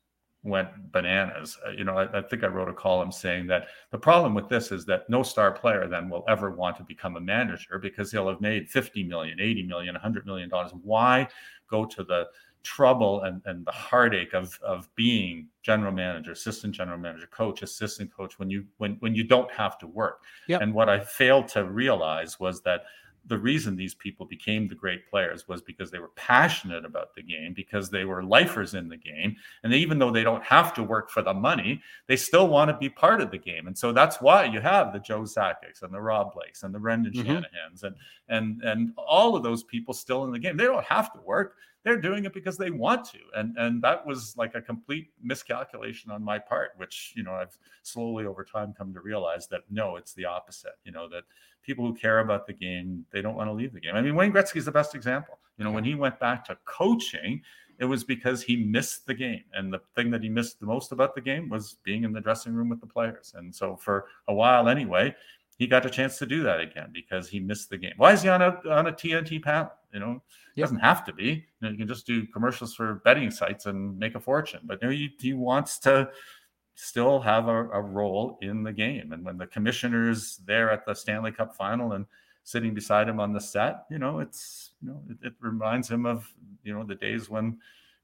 went bananas. Uh, you know, I, I, think I wrote a column saying that the problem with this is that no star player then will ever want to become a manager because he'll have made 50 million, 80 million, 100 million dollars. Why go to the trouble and, and the heartache of, of being general manager, assistant general manager, coach, assistant coach when you when when you don't have to work. Yep. And what I failed to realize was that the reason these people became the great players was because they were passionate about the game, because they were lifers in the game. And even though they don't have to work for the money, they still want to be part of the game. And so that's why you have the Joe Sakics and the Rob Blakes and the Brendan mm-hmm. Shanahans and and and all of those people still in the game. They don't have to work they're doing it because they want to. And and that was like a complete miscalculation on my part which you know i've slowly over time come to realize that no it's the opposite you know that people who care about the game they don't want to leave the game. I mean wayne gretzky is the best example. You know when he went back to coaching it was because he missed the game. And the thing that he missed the most about the game was being in the dressing room with the players. And so for a while anyway he got a chance to do that again because he missed the game. Why is he on a on a TNT panel? You know, he doesn't have to be. You, know, you can just do commercials for betting sites and make a fortune. But you know, he, he wants to still have a, a, role in the game. And when the commissioner's there at the Stanley Cup final and sitting beside him on the set, you know, it's you know, it, it reminds him of you know the days when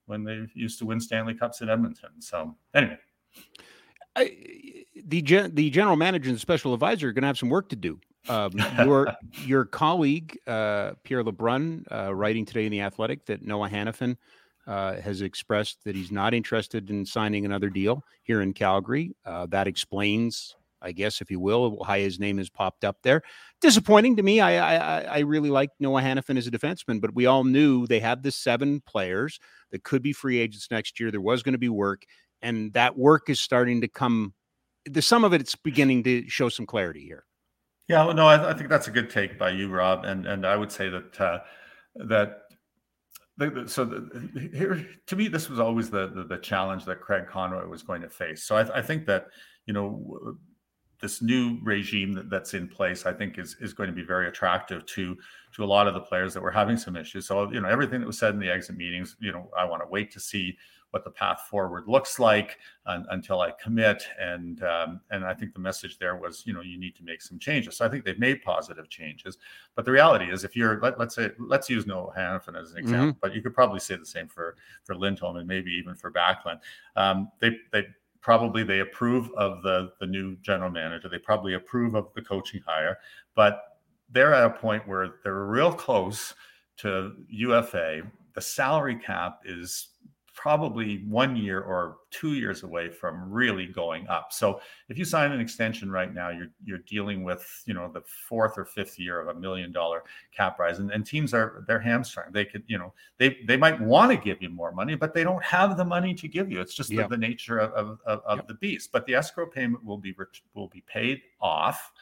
when they used to win Stanley Cups in Edmonton. So anyway. I, the gen, the general manager and the special advisor are going to have some work to do. Um, your your colleague uh, Pierre LeBrun, uh, writing today in the Athletic, that Noah Hanifin uh, has expressed that he's not interested in signing another deal here in Calgary. Uh, that explains, I guess, if you will, why his name has popped up there. Disappointing to me. I I, I really like Noah Hanifin as a defenseman, but we all knew they had the seven players that could be free agents next year. There was going to be work and that work is starting to come the some of it it's beginning to show some clarity here yeah no I, I, think that's a good take by you rob and and i would say that uh, that so the, here to me this was always the, the, the challenge that craig conroy was going to face so i, I think that you know this new regime that, that's in place, I think, is is going to be very attractive to to a lot of the players that were having some issues. So, you know, everything that was said in the exit meetings, you know, I want to wait to see what the path forward looks like until I commit. And um, and I think the message there was, you know, you need to make some changes. So I think they've made positive changes. But the reality is, if you're let, us say let's use Noah Hanifin as an example, mm-hmm. but you could probably say the same for for Lindholm and maybe even for Backlund. Um, they they probably they approve of the the new general manager. They probably approve of the coaching hire, but they're at a point where they're real close to UFA. The salary cap is probably one year or two years away from really going up. So if you sign an extension right now, you're you're dealing with you know the fourth or fifth year of a million dollar cap rise, and, and teams are they're hamstrung. They could you know they they might want to give you more money, but they don't have the money to give you. It's just the, the, nature of of, of, of the beast. But the escrow payment will be will be paid off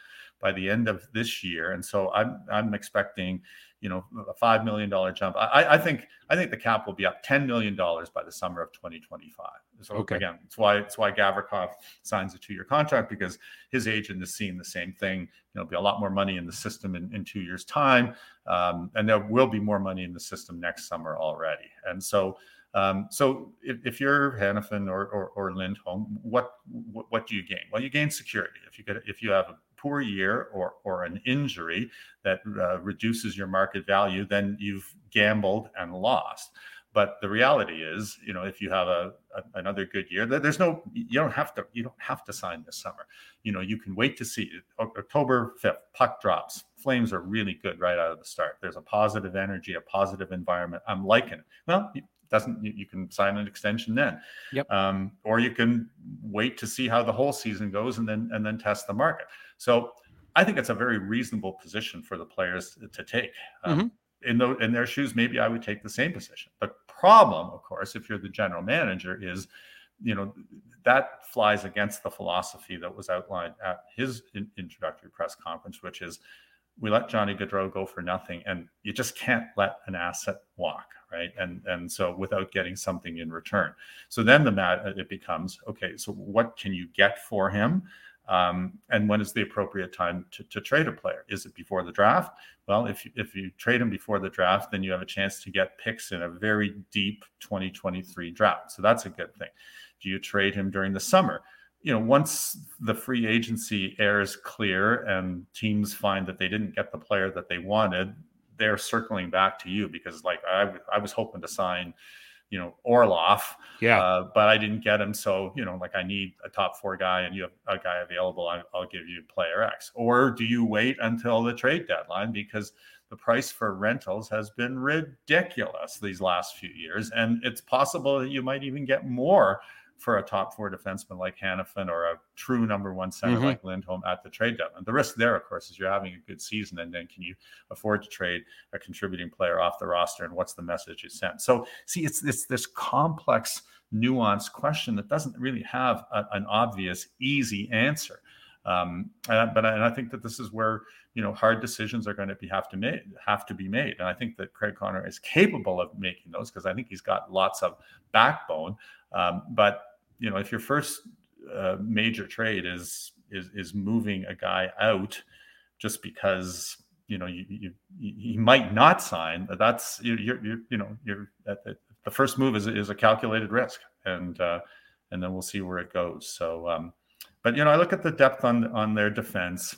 by the end of this year, and so I'm I'm expecting you know a five million dollar jump. I, I think I think the cap will be up ten million dollars by the summer of 2025. So okay. again, it's why it's why Gavrikov signs a two year contract because his agent is seeing the same thing. You know, there'll be a lot more money in the system in, in two years' time, um, and there will be more money in the system next summer already. And so. Um, so if, if, you're Hanifin or, or, or Lindholm, what, what, what do you gain? Well, you gain security. If you get if you have a poor year or, or an injury that uh, reduces your market value, then you've gambled and lost. But the reality is, you know, if you have a, a, another good year, there's no you don't have to you don't have to sign this summer. You know, you can wait to see October 5th, puck drops. Flames are really good right out of the start. There's a positive energy, a positive environment. I'm liking it. Well, doesn't you, can sign an extension then yep. Um, or you can wait to see how the whole season goes and then and then test the market so I think it's a very reasonable position for the players to take. Um, mm-hmm. In, the, in their shoes, maybe I would take the same position. The problem, of course, if you're the general manager, is you know that flies against the philosophy that was outlined at his in- introductory press conference, which is we let Johnny Gaudreau go for nothing, and you just can't let an asset walk, right? And and so without getting something in return. So then the mat it becomes okay. So what can you get for him? Um, and when is the appropriate time to, to, trade a player? Is it before the draft? Well, if you, if you trade him before the draft, then you have a chance to get picks in a very deep 2023 draft. So that's a good thing. Do you trade him during the summer? You know, once the free agency air is clear and teams find that they didn't get the player that they wanted, they're circling back to you because, like, I, I was hoping to sign you know Orlov. Yeah. Uh, but I didn't get him, so you know, like I need a top four guy, and you have a guy available. I, will give you player X. Or do you wait until the trade deadline because the price for rentals has been ridiculous these last few years, and it's possible that you might even get more for a top four defenseman like Hanifin or a true number one center mm-hmm. like Lindholm at the trade deadline. The risk there, of course, is you're having a good season, and then can you afford to trade a contributing player off the roster, and what's the message you send? So, see, it's it's this complex, nuanced question that doesn't really have a, an obvious, easy answer. Um, and, but I, and I think that this is where you know hard decisions are going to be have to made have to be made, and I think that Craig Conroy is capable of making those because I think he's got lots of backbone. Um, but you know, if your first uh, major trade is is is moving a guy out just because you know you, you, you might not sign, that's you're, you're you know you're the first move is is a calculated risk, and uh, and then we'll see where it goes. So, um, but you know, I look at the depth on on their defense.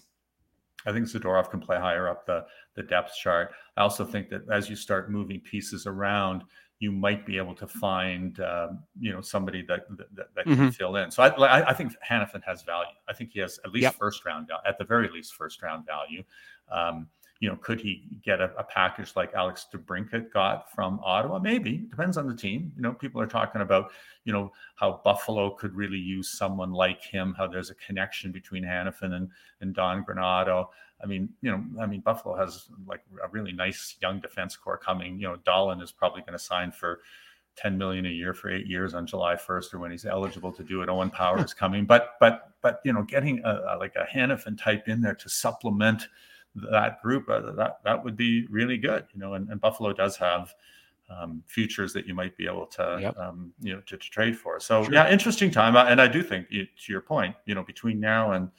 I think Zadorov can play higher up the the depth chart. I also think that as you start moving pieces around, you might be able to find um, you know somebody that that, that mm-hmm. can fill in. So I, I think Hanifin has value. I think he has at least yep. first round at the very least first round value. Um, you know, could he get a, a, package like Alex DeBrincat got from Ottawa? Maybe depends on the team. You know, people are talking about you know how Buffalo could really use someone like him. How there's a connection between Hanifin and and Don Granato. I mean, you know, I mean, Buffalo has like a really nice young defense core coming. You know, Dahlin is probably going to sign for 10 million a year for eight years on July 1st or when he's eligible to do it. Owen Power is coming, but, but, but, you know, getting a, a, like a Hanifin type in there to supplement that group, uh, that, that would be really good, you know, and, and Buffalo does have, um, futures that you might be able to, yep. um, you know, to, to, trade for. So sure. yeah, interesting time. And I do think to your point, you know, between now and,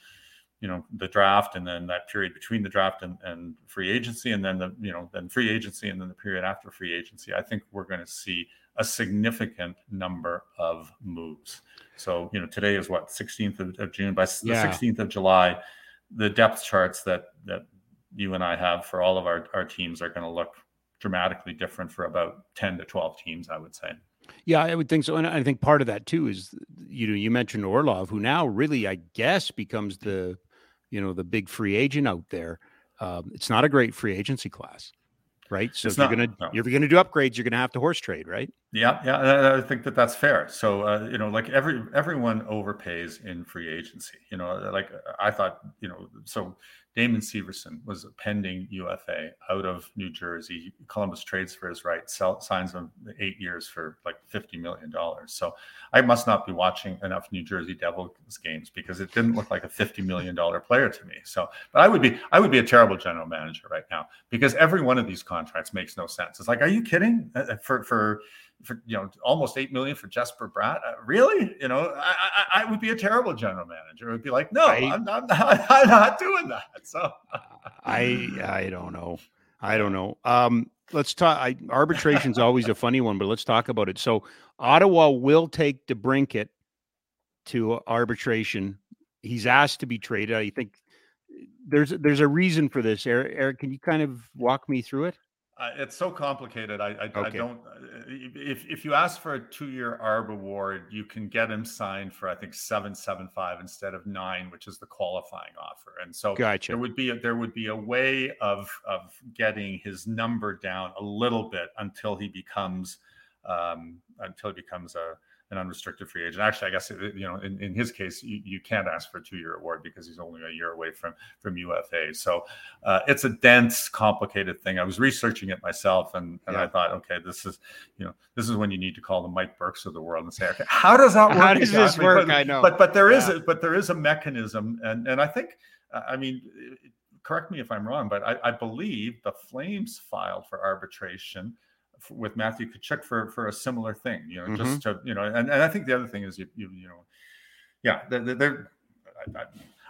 you know the draft and then that period between the draft and, and free agency and then the you know then free agency and then the period after free agency i think we're going to see a significant number of moves so you know today is what 16th of, of june by the 16th of july the depth charts that that you and i have for all of our, our teams are going to look dramatically different for about 10 to 12 teams i would say yeah, I would think so, and I think part of that too is you know you mentioned Orlov, who now really I guess becomes the you know the big free agent out there. Um, it's not a great free agency class, right? So if you're gonna no. you're gonna do upgrades, you're gonna have to horse trade, right? Yeah, yeah, I think that that's fair. So uh, you know, like every everyone overpays in free agency. You know, like I thought, you know, so Damon Severson was a pending UFA out of New Jersey. Columbus trades for his right, sell, signs him eight years for like $50 million. So I must not be watching enough New Jersey Devils games because it didn't look like a $50 million player to me. So, but I would be, I would be a terrible general manager right now because every one of these contracts makes no sense. It's like, are you kidding? Uh, uh, for, for, for you know almost eight million for Jesper Bratt. Uh, really? You know, I, I, I would be a terrible general manager. It would be like, no, I, am not, I'm not doing that. So I I don't know. I don't know. Um, let's talk. I, arbitration's always a funny one, but let's talk about it. So Ottawa will take DeBrincat to arbitration. He's asked to be traded. I think there's there's a reason for this. Eric, Eric, can you kind of walk me through it? Uh, it's so complicated. I, I, okay. I, don't. Uh, if if you ask for a two year ARB award, you can get him signed for I think seven seven five instead of nine, which is the qualifying offer. And so gotcha. there would be a, there would be a way of of getting his number down a little bit until he becomes um, until he becomes a an unrestricted free agent. Actually, I guess uh, you know in, in his case, you, you can't ask for a two year award because he's only a year away from from UFA. So uh, it's a dense, complicated thing. I was researching it myself, and, and yeah. I thought, okay, this is you know this is when you need to call the Mike Burks of the world and say, okay, how does that work? How does this work? But, I know, but but there yeah. is a but there is a mechanism, and and I think uh, I mean uh, correct me if I'm wrong, but I, I believe the Flames filed for arbitration with Matthew Tkachuk for for a similar thing. You know, mm-hmm. just to you know, and, and I think the other thing is you you, you know, yeah, they're, they're I,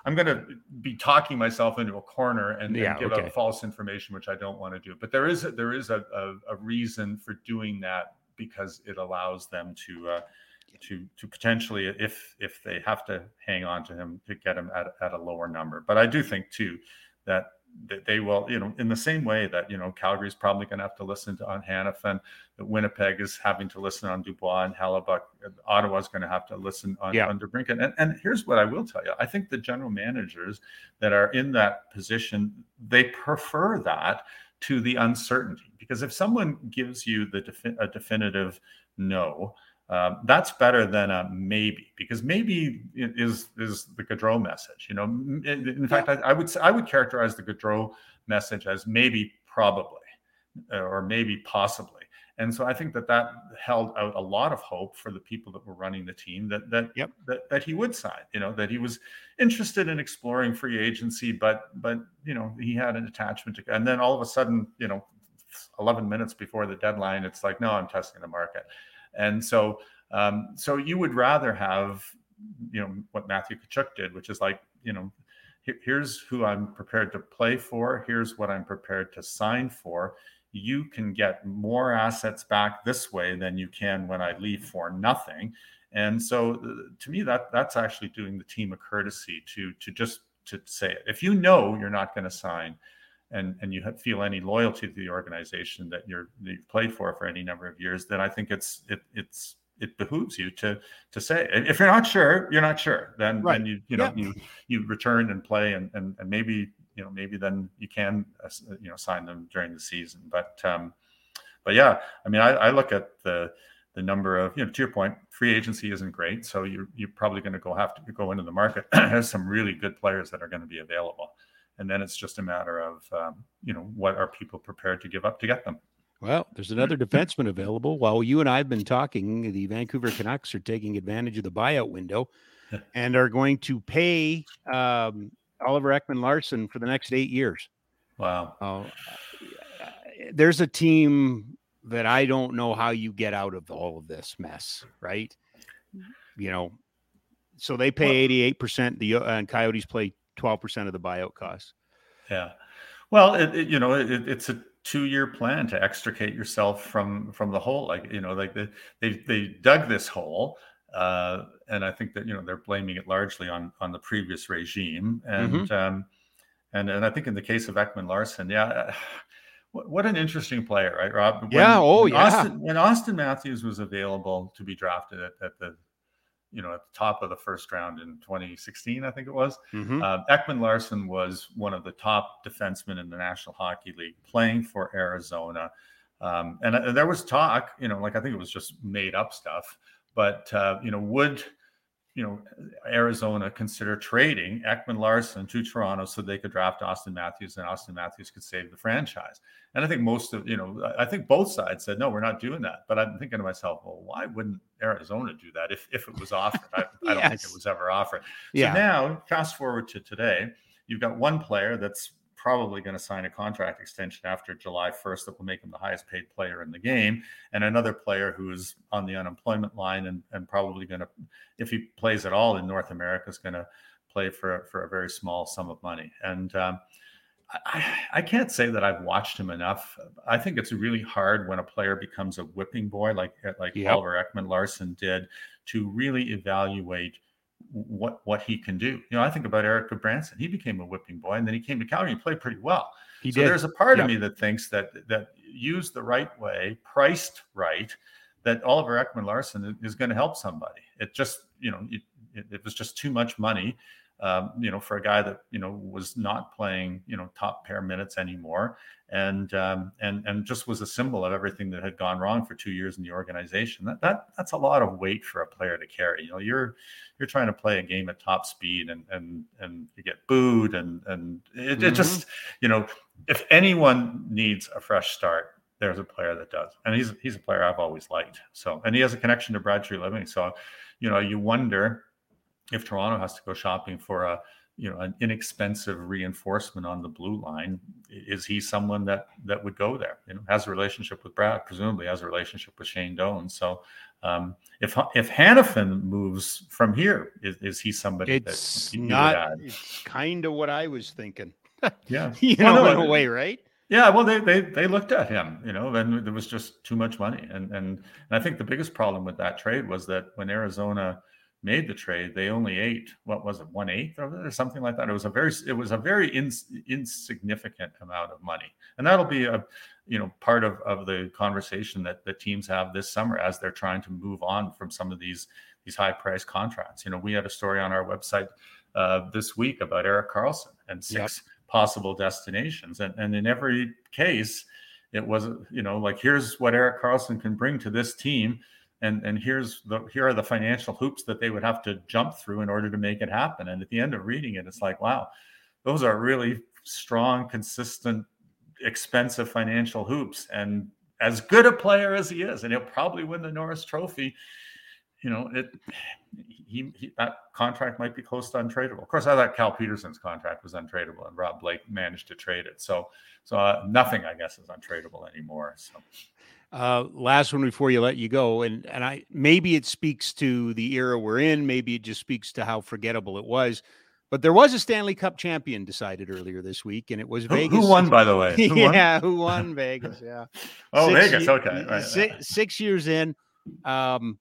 am going to be talking myself into a corner and, yeah, and give okay. out false information, which I don't want to do. But there is a, there is a, a, a reason for doing that because it allows them to. Uh, to to potentially if if they have to hang on to him to get him at, at a lower number but i do think too that that they will, you know, in the same way that you know Calgary's probably going to have to listen to on Hanifin, that Winnipeg is having to listen on Dubois and Hellebuyck, Ottawa's going to have to listen on yeah. on DeBrincat. And, and here's what I will tell you: I think the general managers that are in that position they prefer that to the uncertainty because if someone gives you the defi- a definitive no um, that's better than a maybe because maybe is is the Gaudreau message. You know, in, in fact, I, I, would I would characterize the Gaudreau message as maybe probably uh, or maybe possibly. And so I think that that held out a lot of hope for the people that were running the team that that yep. that, that he would sign. You know, that he was interested in exploring free agency, but but you know he had an attachment to. And then all of a sudden, you know, 11 minutes before the deadline, it's like, no, I'm testing the market. And so, um, so you would rather have, you know, what Matthew Tkachuk did, which is like, you know, here's who I'm prepared to play for. Here's what I'm prepared to sign for. You can get more assets back this way than you can when I leave for nothing. And so, uh, to me, that that's actually doing the team a courtesy to to just to say it. If you know you're not going to sign, and and you feel any loyalty to the organization that you're that you've played for for any number of years, then I think it's it it's it behooves you to to say if you're not sure you're not sure then right. then you you know yeah. you you return and play and, and and maybe you know maybe then you can uh, you know sign them during the season but um but yeah i mean i, I look at the the number of you know to your point free agency isn't great so you're you're probably going to go have to go into the market there's some really good players that are going to be available and then it's just a matter of um, you know what are people prepared to give up to get them well, there's another defenseman available. While you and I have been talking, the Vancouver Canucks are taking advantage of the buyout window and are going to pay um, Oliver Ekman Larsson for the next eight years. Wow. Uh, there's a team that I don't know how you get out of all of this mess, right? You know, so they pay 88%, the uh, and Coyotes play 12% of the buyout costs. Yeah. Well, it, it, you know, it, it's a two year plan to extricate yourself from from the hole. Like you know, like they they, they dug this hole, uh, and I think that you know they're blaming it largely on on the previous regime. And mm-hmm. um, and and I think in the case of Ekman Larsson, yeah. What, what an interesting player, right, Rob? When, yeah. Oh, when yeah. Auston, when Auston Matthews was available to be drafted at, at the you know, at the top of the first round in 2016, I think it was. Mm-hmm. Uh, Ekman Larsson was one of the top defensemen in the National Hockey League, playing for Arizona. Um, and, and, there was talk, you know, like I think it was just made up stuff, but uh, you know, would you know, Arizona consider trading Ekman Larsson to Toronto so they could draft Auston Matthews and Auston Matthews could save the franchise. And I think most of, you know, I think both sides said, no, we're not doing that. But I'm thinking to myself, well, why wouldn't Arizona do that if, if it was offered? I, yes. I don't think it was ever offered. So yeah. now, fast forward to today, you've got one player that's probably going to sign a contract extension after July 1st that will make him the highest paid player in the game. And another player who is on the unemployment line and, and probably going to, if he plays at all in North America, is going to play for, for a very small sum of money. And um, I, I, can't say that I've watched him enough. I think it's really hard when a player becomes a whipping boy like like yep. Oliver Ekman Larsson did to really evaluate what what he can do. You know, I think about Erik Gudbranson. He became a whipping boy, and then he came to Calgary and played pretty well. He so did. there's a part of me that thinks that that used the right way, priced right, that Oliver Ekman Larsson is going to help somebody. It just you know it, it was just too much money um, you know, for a guy that you know was not playing, you know, top pair minutes anymore, and um, and and just was a symbol of everything that had gone wrong for two years in the organization. That that that's a lot of weight for a player to carry. You know, you're you're trying to play a game at top speed, and and and you get booed, and and it, mm-hmm. it just you know, if anyone needs a fresh start, there's a player that does, and he's he's a player I've always liked. So, and he has a connection to Brad Treliving. So, you know, you wonder if Toronto has to go shopping for a you know an inexpensive reinforcement on the blue line is he someone that that would go there? You know has a relationship with brad presumably has a relationship with shane doan. So um, if if Hanifin moves from here is, is he somebody it's that not kind of what i was thinking. Yeah. You well, know no, in a way right? Yeah, well, they, they they looked at him, you know, and there was just too much money, and and and I think the biggest problem with that trade was that when Arizona made the trade, they only ate what was it, one eighth of it or something like that. It was a very it was a very ins, insignificant amount of money, and that'll be a you know part of of the conversation that the teams have this summer as they're trying to move on from some of these these high price contracts. You know, we had a story on our website uh, this week about Erik Karlsson and six. Yep possible destinations. And, and in every case, it was, you know, like here's what Erik Karlsson can bring to this team. And, and here's the here are the financial hoops that they would have to jump through in order to make it happen. And at the end of reading it, it's like, wow, those are really strong, consistent, expensive financial hoops. And as good a player as he is, and he'll probably win the Norris Trophy, you know, it he, he, that contract might be close to untradeable. Of course, I thought Cal Petersen's contract was untradeable, and Rob Blake managed to trade it. So, so uh, nothing, I guess, is untradeable anymore. So. Uh, last one before you let you go, and and I maybe it speaks to the era we're in. Maybe it just speaks to how forgettable it was. But there was a Stanley Cup champion decided earlier this week, and it was Vegas. Who won, by the way? Who yeah, who won Vegas? Yeah. oh, six Vegas. okay. Right. Six, six years in. Um,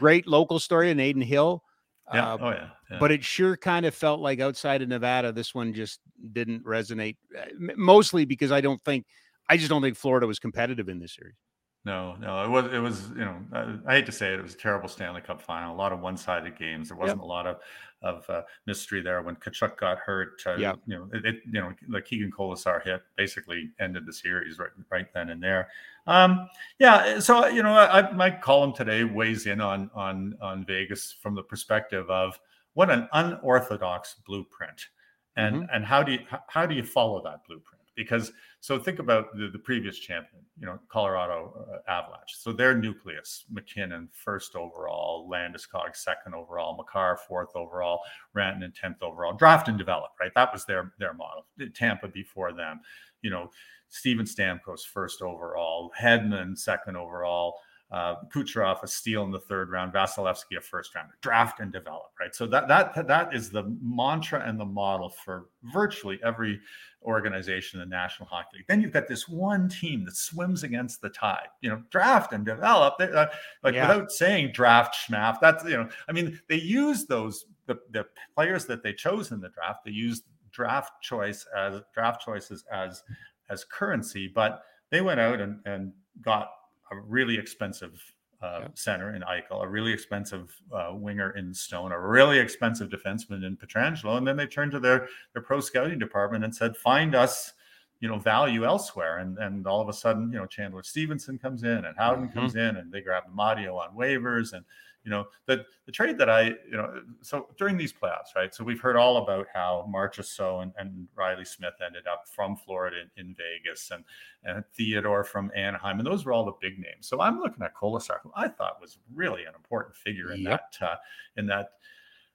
great local story in Adin Hill. Yeah. Uh, oh, yeah. yeah. But it sure kind of felt like outside of Nevada, this one just didn't resonate. Uh, mostly because I don't think, I just don't think Florida was competitive in this series. No, no, it was it was you know I, I, hate to say it, it was a terrible Stanley Cup final. A lot of one-sided games. There wasn't yep. a lot of of uh, mystery there when Tkachuk got hurt. Uh, yeah, you know it, it, You know the Keegan Kolesar hit basically ended the series right right then and there. Um, yeah, so you know I, my column today weighs in on on on Vegas from the perspective of what an unorthodox blueprint, and mm-hmm. and how do you how do you follow that blueprint? because so think about the, the previous champion, you know, Colorado uh, Avalanche. So their nucleus, MacKinnon first overall, Landeskog second overall, Makar fourth overall, Rantanen tenth overall, draft and develop, right? That was their their model. Tampa before them, you know, Steven Stamkos first overall, Hedman second overall, uh, Kucherov a steal in the third round, Vasilevskiy a first round, draft and develop, right? So that that that is the mantra and the model for virtually every organization in the National Hockey League. Then you've got this one team that swims against the tide, you know, draft and develop. They, uh, like yeah. without saying draft schmaff, that's you know, I mean, they use those the, the players that they chose in the draft. They use draft choice as draft choices as as currency, but they went out and and got a really expensive uh, yeah. center in Eichel, a really expensive uh, winger in Stone, a really expensive defenseman in Pietrangelo, and then they turned to their their pro scouting department and said, "Find us, you know, value elsewhere." And and all of a sudden, you know, Chandler Stephenson comes in and Howden mm-hmm. comes in, and they grab Amadio on waivers, and you know, the the trade that I, you know, so during these playoffs, right? So we've heard all about how Marchessault and, and Reilly Smith ended up from Florida in, in, Vegas and, and Theodore from Anaheim. And those were all the big names. So I'm looking at Kolesar, who I thought was really an important figure in yep. that uh, in that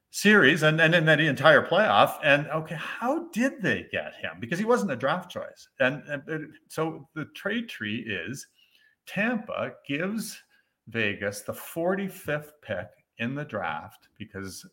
series and, and in that entire playoff. And okay, how did they get him? Because he wasn't a draft choice. And, and so the trade tree is Tampa gives – Vegas the 45th pick in the draft because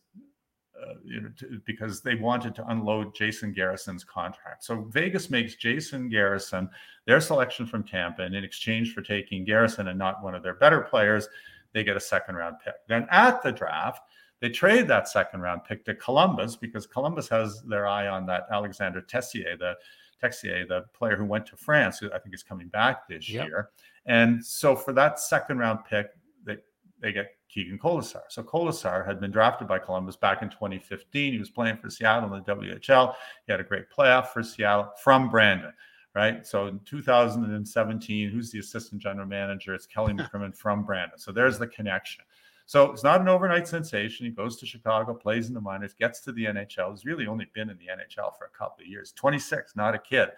uh, you know, to, because they wanted to unload Jason Garrison's contract. So Vegas makes Jason Garrison their selection from Tampa, and in exchange for taking Garrison and not one of their better players, they get a second round pick. Then at the draft, they trade that second round pick to Columbus because Columbus has their eye on that Alexander Tessier, the Texier, the player who went to France, who I think is coming back this yep. year. And so for that second round pick, they, they get Keegan Kolesar. So Kolesar had been drafted by Columbus back in 2015. He was playing for Seattle in the WHL. He had a great playoff for Seattle from Brandon, right? So in 2017, who's the assistant general manager? It's Kelly McCrimmon from Brandon. So there's the connection. So it's not an overnight sensation. He goes to Chicago, plays in the minors, gets to the NHL. He's really only been in the NHL for a couple of years. 26, not a kid,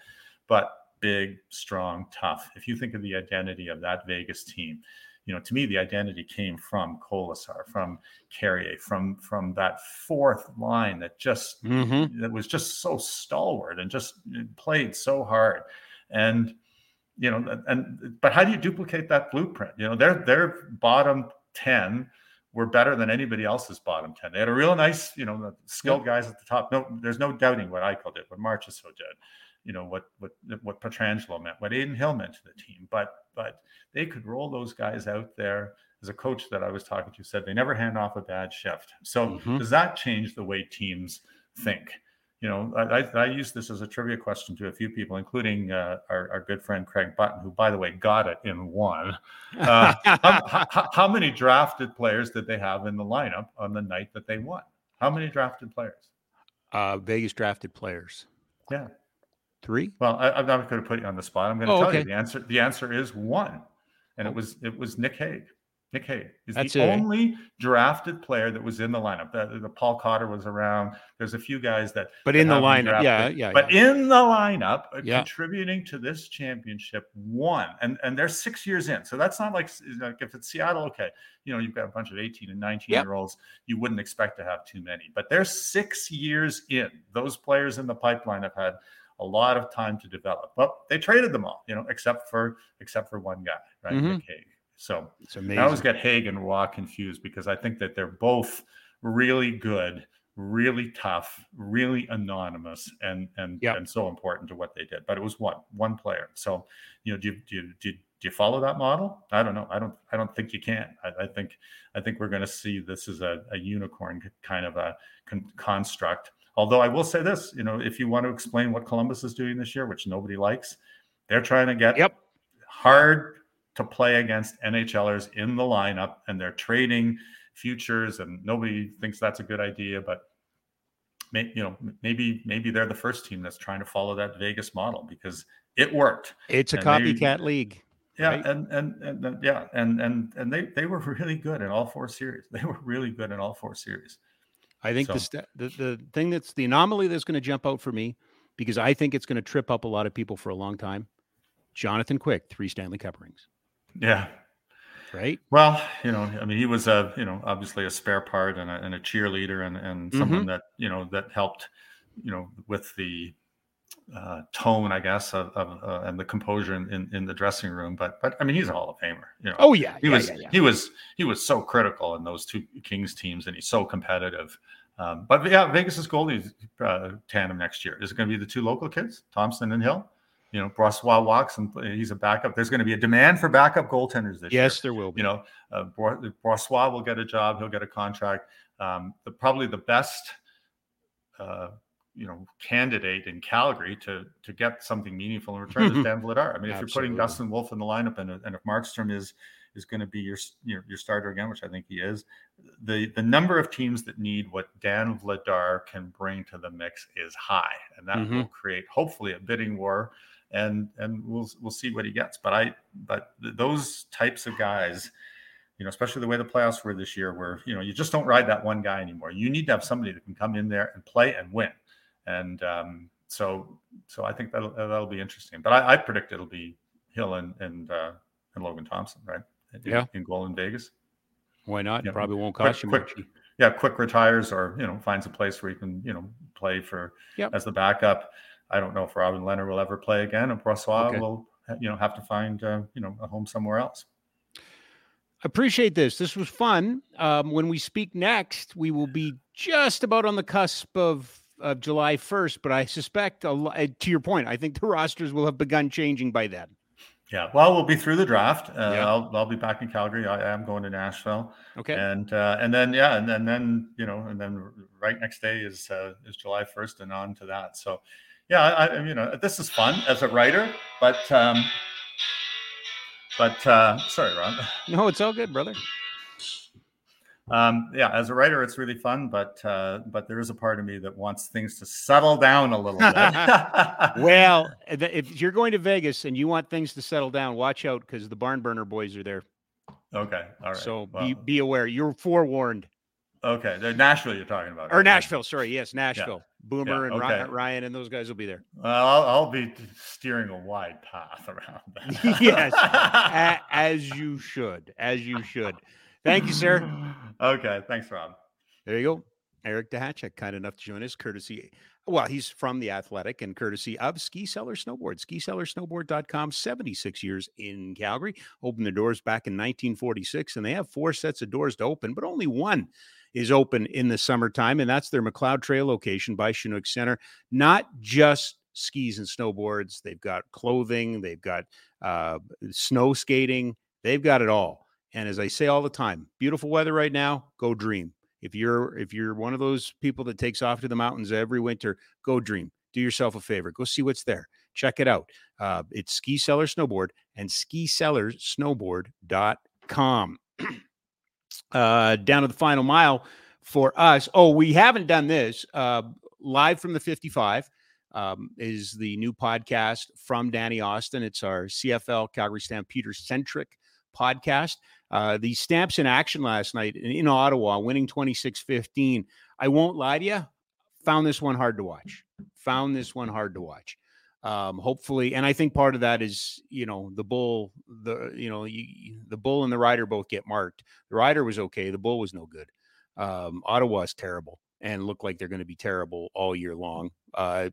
but big, strong, tough. If you think of the identity of that Vegas team, you know, to me, the identity came from Kolesar, from Carrier, from from that fourth line that just mm-hmm. that was just so stalwart and just played so hard. And you know, and but how do you duplicate that blueprint? You know, their their bottom ten were better than anybody else's bottom 10. They had a real nice, you know, skilled guys at the top. No, there's no doubting what Eichel did, what Marchessault did, you know, what what what Pietrangelo meant, what Adin Hill meant to the team. But but they could roll those guys out there. As a coach that I was talking to said they never hand off a bad shift. So mm-hmm. does that change the way teams think? you know, I, I, use this as a trivia question to a few people, including uh, our, our, good friend Craig Button, who, by the way, got it in one. Uh, how, how, how, many drafted players did they have in the lineup on the night that they won? How many drafted players? Uh, Vegas drafted players. Yeah, three. Well, I, am not going to put you on the spot. I'm going to oh, tell okay. you the answer. The answer is one, and it was it was Nick Hague. Nick Hague is That's the it. only drafted player that was in the lineup. The, the, Paul Cotter was around. There's a few guys that, but in the lineup, yeah, yeah. But yeah. in the lineup, uh, yeah. contributing to this championship, one, and and they're six years in. So that's not like, like if it's Seattle, okay, you know, you've got a bunch of 18 and 19 yep. year olds. You wouldn't expect to have too many, but they're six years in. Those players in the pipeline have had a lot of time to develop. Well, they traded them all, you know, except for except for one guy, right? Mm-hmm. Hague. So I always get Hague and Roy confused because I think that they're both really good, really tough, really anonymous, and and yep. and so important to what they did. But it was one one player. So you know, do you, do you, do you, do you follow that model? I don't know. I don't. I don't think you can. I, I think. I think we're going to see this as a, a unicorn kind of a con- construct. Although I will say this, you know, if you want to explain what Columbus is doing this year, which nobody likes, they're trying to get yep. hard to play against NHLers in the lineup, and they're trading futures, and nobody thinks that's a good idea. But may, you know, maybe maybe they're the first team that's trying to follow that Vegas model because it worked. It's a and copycat they, league. Yeah, right? and, and and yeah, and and and they they were really good in all four series. They were really good in all four series. I think so. the, the the thing that's the anomaly that's going to jump out for me because I think it's going to trip up a lot of people for a long time. Jonathan Quick, three Stanley Cup rings. Yeah. Right. Well, you know, I mean, he was a, you know, obviously a spare part and a, and a cheerleader and, and mm-hmm. someone that, you know, that helped, you know, with the uh, tone, I guess, of, of uh, and the composure in, in, in, the dressing room. But, but I mean, he's a Hall of Famer. You know. Oh yeah, he yeah, was, yeah, yeah. he was, he was so critical in those two Kings teams, and he's so competitive. Um, but yeah, Vegas Vegas's goalie uh, tandem next year is it going to be the two local kids, Thompson and Hill you know, Brossoit walks and he's a backup. There's going to be a demand for backup goaltenders this yes, year. Yes, there will be. You know, uh, Brossoit will get a job. He'll get a contract. Um, the, probably the best, uh, you know, candidate in Calgary to to get something meaningful in return is Dan Vladar. I mean, if you're putting Dustin Wolf in the lineup and, and if Markstrom is is going to be your, your, your starter again, which I think he is, the the number of teams that need what Dan Vladar can bring to the mix is high, and that mm-hmm. will create hopefully a bidding war and and we'll we'll see what he gets. But I but those types of guys, you know, especially the way the playoffs were this year, where you know you just don't ride that one guy anymore. You need to have somebody that can come in there and play and win. And um, so so I think that'll that'll be interesting. But I, I predict it'll be Hill and and uh, and Logan Thompson, right? In, yeah, in goal in Vegas. Why not? Yeah. Probably won't cost quick, you quick. Yeah, quick retires or you know finds a place where he can you know play for yep. as the backup. I don't know if Robin Lehner will ever play again, and Brossoit okay. will, you know, have to find, uh, you know, a home somewhere else. Appreciate this. This was fun. Um, when we speak next, we will be just about on the cusp of of July 1st, but I suspect, a, uh, to your point, I think the rosters will have begun changing by then. Yeah, well, we'll be through the draft. Uh, yeah. I'll, I'll be back in Calgary. I am going to Nashville. Okay, and uh, and then yeah, and then then you know, and then right next day is uh, is July first, and on to that. So yeah, I, you know, this is fun as a writer, but um, but uh, sorry, Ron. No, it's all good, brother. Um, yeah, as a writer, it's really fun, but uh, but there is a part of me that wants things to settle down a little bit. well, if you're going to Vegas and you want things to settle down, watch out because the barn burner boys are there. Okay, all right. So well, be be aware. You're forewarned. Okay, they're Nashville. You're talking about, or right? Nashville? Sorry, yes, Nashville. Yeah. Boomer yeah, okay. and Ryan and those guys will be there. I'll, I'll be steering a wide path around that. yes, as you should, as you should. Thank you, sir. Okay, thanks, Rob. There you go. Eric Duhatschek, kind enough to join us, courtesy. Well, he's from the Athletic and courtesy of Ski Cellar Snowboard. SkiCellarSnowboard.com, 76 years in Calgary. Opened the doors back in 1946, and they have four sets of doors to open, but only one is open in the summertime, and that's their Macleod Trail location by Chinook Center. Not just skis and snowboards, they've got clothing, they've got uh, snow skating, they've got it all. And as I say all the time, beautiful weather right now, go dream. If you're if you're one of those people that takes off to the mountains every winter, go dream. Do yourself a favor. Go see what's there. Check it out. Uh, it's Ski Cellar Snowboard and skicellarsnowboard.com. uh, down to the final mile for us. Oh, we haven't done this. Uh, live from the 55 um, is the new podcast from Danny Austin. It's our CFL Calgary Stampeder centric podcast. Uh, the Stamps in action last night in, Ottawa, winning 26 15. I won't lie to you, found this one hard to watch. Found this one hard to watch um, hopefully and i think part of that is you know the bull the you know you, the bull and the rider both get marked the rider was okay the bull was no good um, ottawa's terrible and look like they're going to be terrible all year long uh,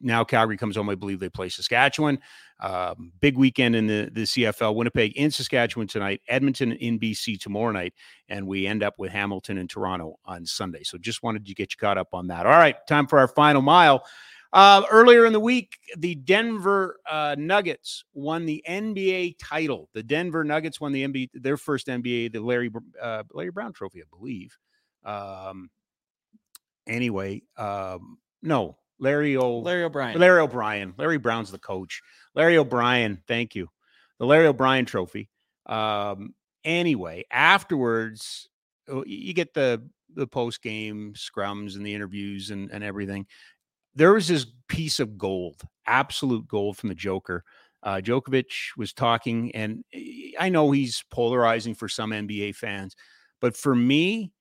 now calgary comes home i believe they play saskatchewan um, big weekend in the, the cfl winnipeg in saskatchewan tonight edmonton in bc tomorrow night and we end up with hamilton and toronto on sunday so just wanted to get you caught up on that all right time for our final mile uh, earlier in the week, the Denver uh, Nuggets won the NBA title. The Denver Nuggets won the NBA, their first NBA, the Larry uh, Larry Brown Trophy, I believe. Um, anyway, um, no, Larry O. Larry O'Brien. Larry O'Brien. Larry Brown's the coach. Larry O'Brien. Thank you. The Larry O'Brien Trophy. Um, anyway, afterwards, oh, you get the the post game scrums and the interviews and and everything there was this piece of gold, absolute gold from the Joker. Uh, Jokic was talking, and I know he's polarizing for some NBA fans, but for me,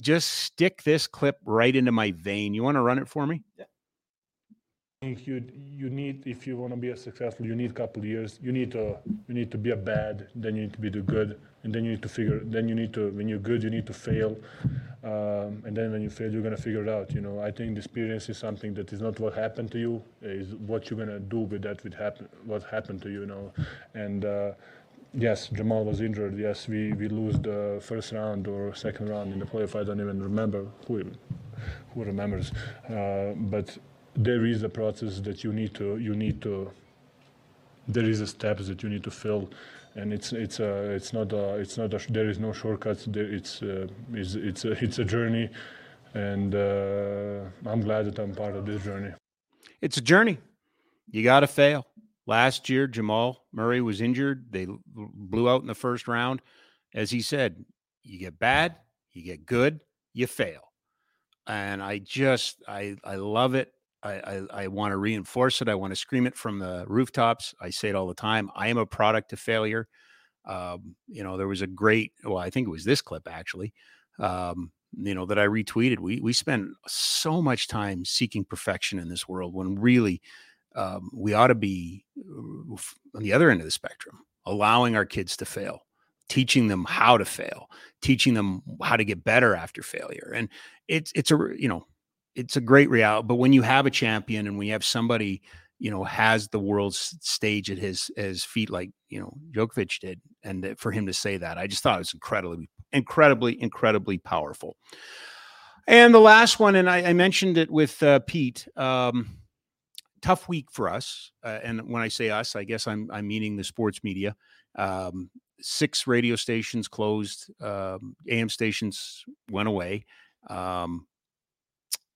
just stick this clip right into my vein. You want to run it for me? Yeah you you need if you want to be successful you need a couple years. You need to you need to be a bad then you need to be the good and then you need to figure then you need to when you're good you need to fail. Um, and then when you fail you're going to figure it out you know. I think the experience is something that is not what happened to you is what you're going to do with that with happen what happened to you, you know. And uh, yes jamal was injured. Yes we we lose the first round or second round in the playoff i don't even remember who who remembers. Uh, but there is a process that you need to you need to there is a steps that you need to fill and it's it's a it's not a it's not a there is no shortcuts there it's uh, it's it's a, it's a journey and uh, I'm glad that I'm part of this journey. It's a journey. You got to fail. Last year Jamal Murray was injured. They blew out in the first round. As he said you get bad you get good you fail. And I just I I love it I, I, I want to reinforce it. I want to scream it from the rooftops. I say it all the time. I am a product of failure. Um, you know, there was a great, well, I think it was this clip actually, um, you know, that I retweeted. We we spend so much time seeking perfection in this world when really um, we ought to be uh, on the other end of the spectrum, allowing our kids to fail, teaching them how to fail, teaching them how to get better after failure. And it's it's a you know it's a great reality. But when you have a champion and when you have somebody, you know, has the world's stage at his his feet like you know Jokic did, and for him to say that, I just thought it was incredibly, incredibly, incredibly powerful. And the last one, and I, I mentioned it with uh, Pete. Um, tough week for us, uh, and when I say us, I guess I'm I'm meaning the sports media. Um, six radio stations closed, um, AM stations went away. Um,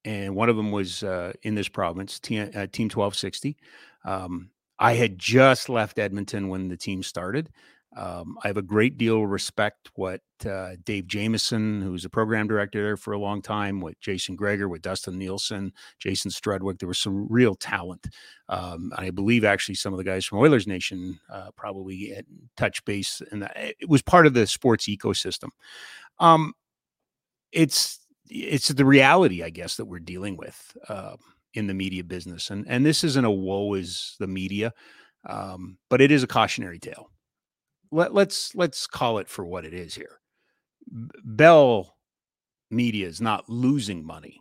and one of them was uh, in this province, team, uh, team 1260. Um, I had just left Edmonton when the team started. Um, I have a great deal of respect what uh, Dave Jameson, who was a program director there for a long time, with Jason Gregor, with Dustin Nielsen, Jason Strudwick. There was some real talent. Um, I believe actually some of the guys from Oilers Nation uh, probably had touch base, and it was part of the sports ecosystem. Um, it's it's the reality, I guess, that we're dealing with uh, in the media business, and and this isn't a woe is the media, um, but it is a cautionary tale. Let, let's let's call it for what it is here. Bell Media is not losing money.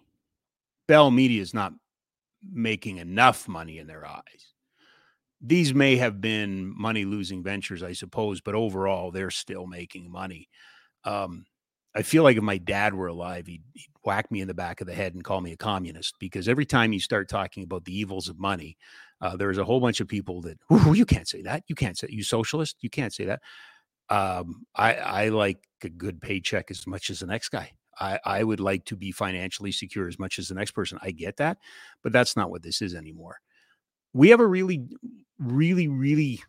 Bell Media is not making enough money in their eyes. These may have been money losing ventures, I suppose, but overall, they're still making money. Um, I feel like if my dad were alive, he'd, he'd, whack me in the back of the head and call me a communist because every time you start talking about the evils of money, uh, there's a whole bunch of people that, you can't say that. You can't say, you socialist, you can't say that. Um, I, I like a good paycheck as much as the next guy. I, I would like to be financially secure as much as the next person. I get that, but that's not what this is anymore. We have a really, really, really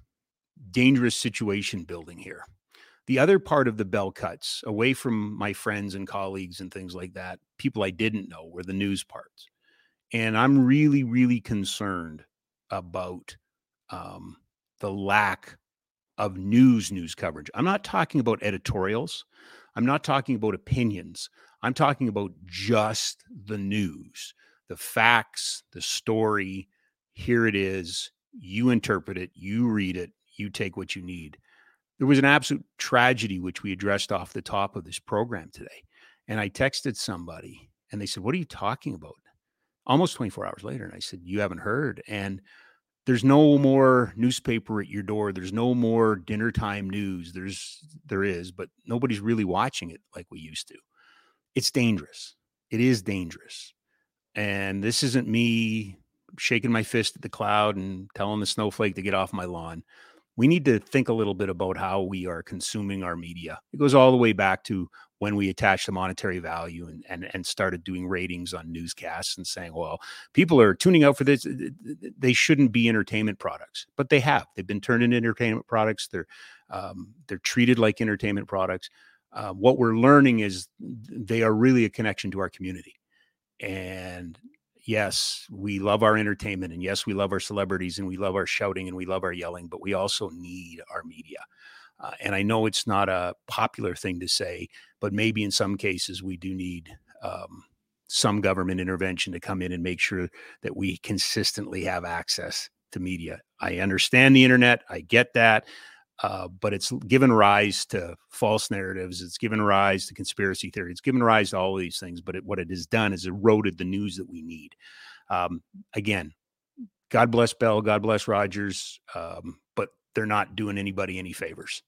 dangerous situation building here. The other part of the bell cuts, away from my friends and colleagues and things like that, people I didn't know were the news parts. And I'm really, really concerned about um, the lack of news news coverage. I'm not talking about editorials. I'm not talking about opinions. I'm talking about just the news, the facts, the story. Here it is. You interpret it, you read it, you take what you need. There was an absolute tragedy, which we addressed off the top of this program today. And I texted somebody and they said, What are you talking about? Almost 24 hours later. And I said, You haven't heard. And there's no more newspaper at your door there's no more dinner time news there's there is but nobody's really watching it like we used to it's dangerous it is dangerous and this isn't me shaking my fist at the cloud and telling the snowflake to get off my lawn we need to think a little bit about how we are consuming our media it goes all the way back to when we attached the monetary value and, and and started doing ratings on newscasts and saying, well, people are tuning out for this. They shouldn't be entertainment products, but they have. They've been turned into entertainment products. They're um, they're treated like entertainment products. Uh, what we're learning is they are really a connection to our community. And yes, we love our entertainment, and yes, we love our celebrities, and we love our shouting, and we love our yelling, but we also need our media. Uh, and I know it's not a popular thing to say, but maybe in some cases we do need um, some government intervention to come in and make sure that we consistently have access to media. I understand the internet, I get that. Uh, but it's given rise to false narratives. It's given rise to conspiracy theory. It's given rise to all these things. But it, what it has done is eroded the news that we need. Um, again, God bless Bell. God bless Rogers. Um, but they're not doing anybody any favors.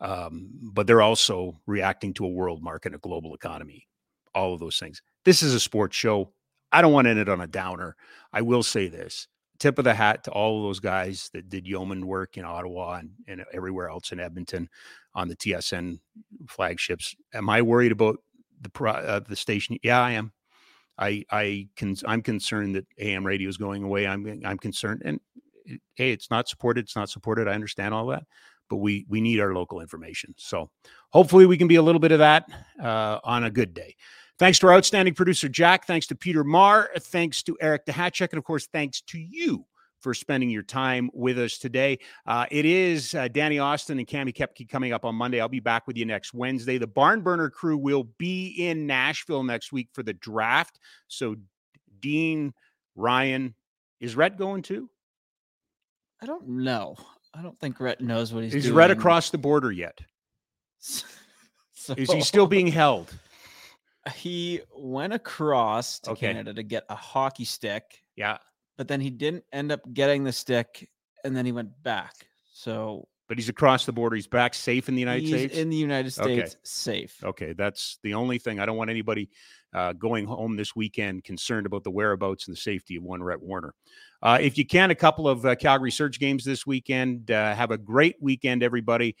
Um, but they're also reacting to a world market, a global economy, all of those things. This is a sports show. I don't want to end it on a downer. I will say this tip of the hat to all of those guys that did yeoman work in Ottawa and, and everywhere else in Edmonton on the TSN flagships. Am I worried about the uh, the station? Yeah, I am. I I can I'm concerned that AM radio is going away. I'm I'm concerned, and hey, it's not supported. It's not supported. I understand all that but we we need our local information. So hopefully we can be a little bit of that uh, on a good day. Thanks to our outstanding producer Jack. Thanks to Peter Maher. Thanks to Eric Duhatschek, and of course thanks to you for spending your time with us today. Uh, it is uh, Danny Austin and Cami Kepke coming up on Monday. I'll be back with you next Wednesday. The Barn Burner crew will be in Nashville next week for the draft. So Dean, Ryan, is Rhett going too? I don't know. I don't think Rhett knows what he's Is doing. Rhett across the border yet? So Is he still being held? He went across to Okay. Canada to get a hockey stick, Yeah, but then he didn't end up getting the stick, and then he went back. So but he's across the border. He's back safe in the United he's States. in the United Okay. States, safe. Okay, that's the only thing. I don't want anybody uh, going home this weekend concerned about the whereabouts and the safety of one Rhett Warner. Uh, if you can, a couple of uh, Calgary Surge games this weekend. Uh, have a great weekend, everybody.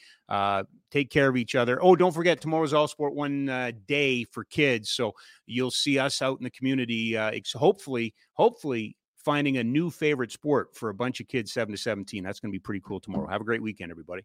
Take care of each other. Oh, don't forget tomorrow's All Sport One uh, day for kids, so you'll see us out in the community. Uh, hopefully, hopefully. Finding a new favorite sport for a bunch of kids, seven to 17. That's going to be pretty cool tomorrow. Have a great weekend, everybody.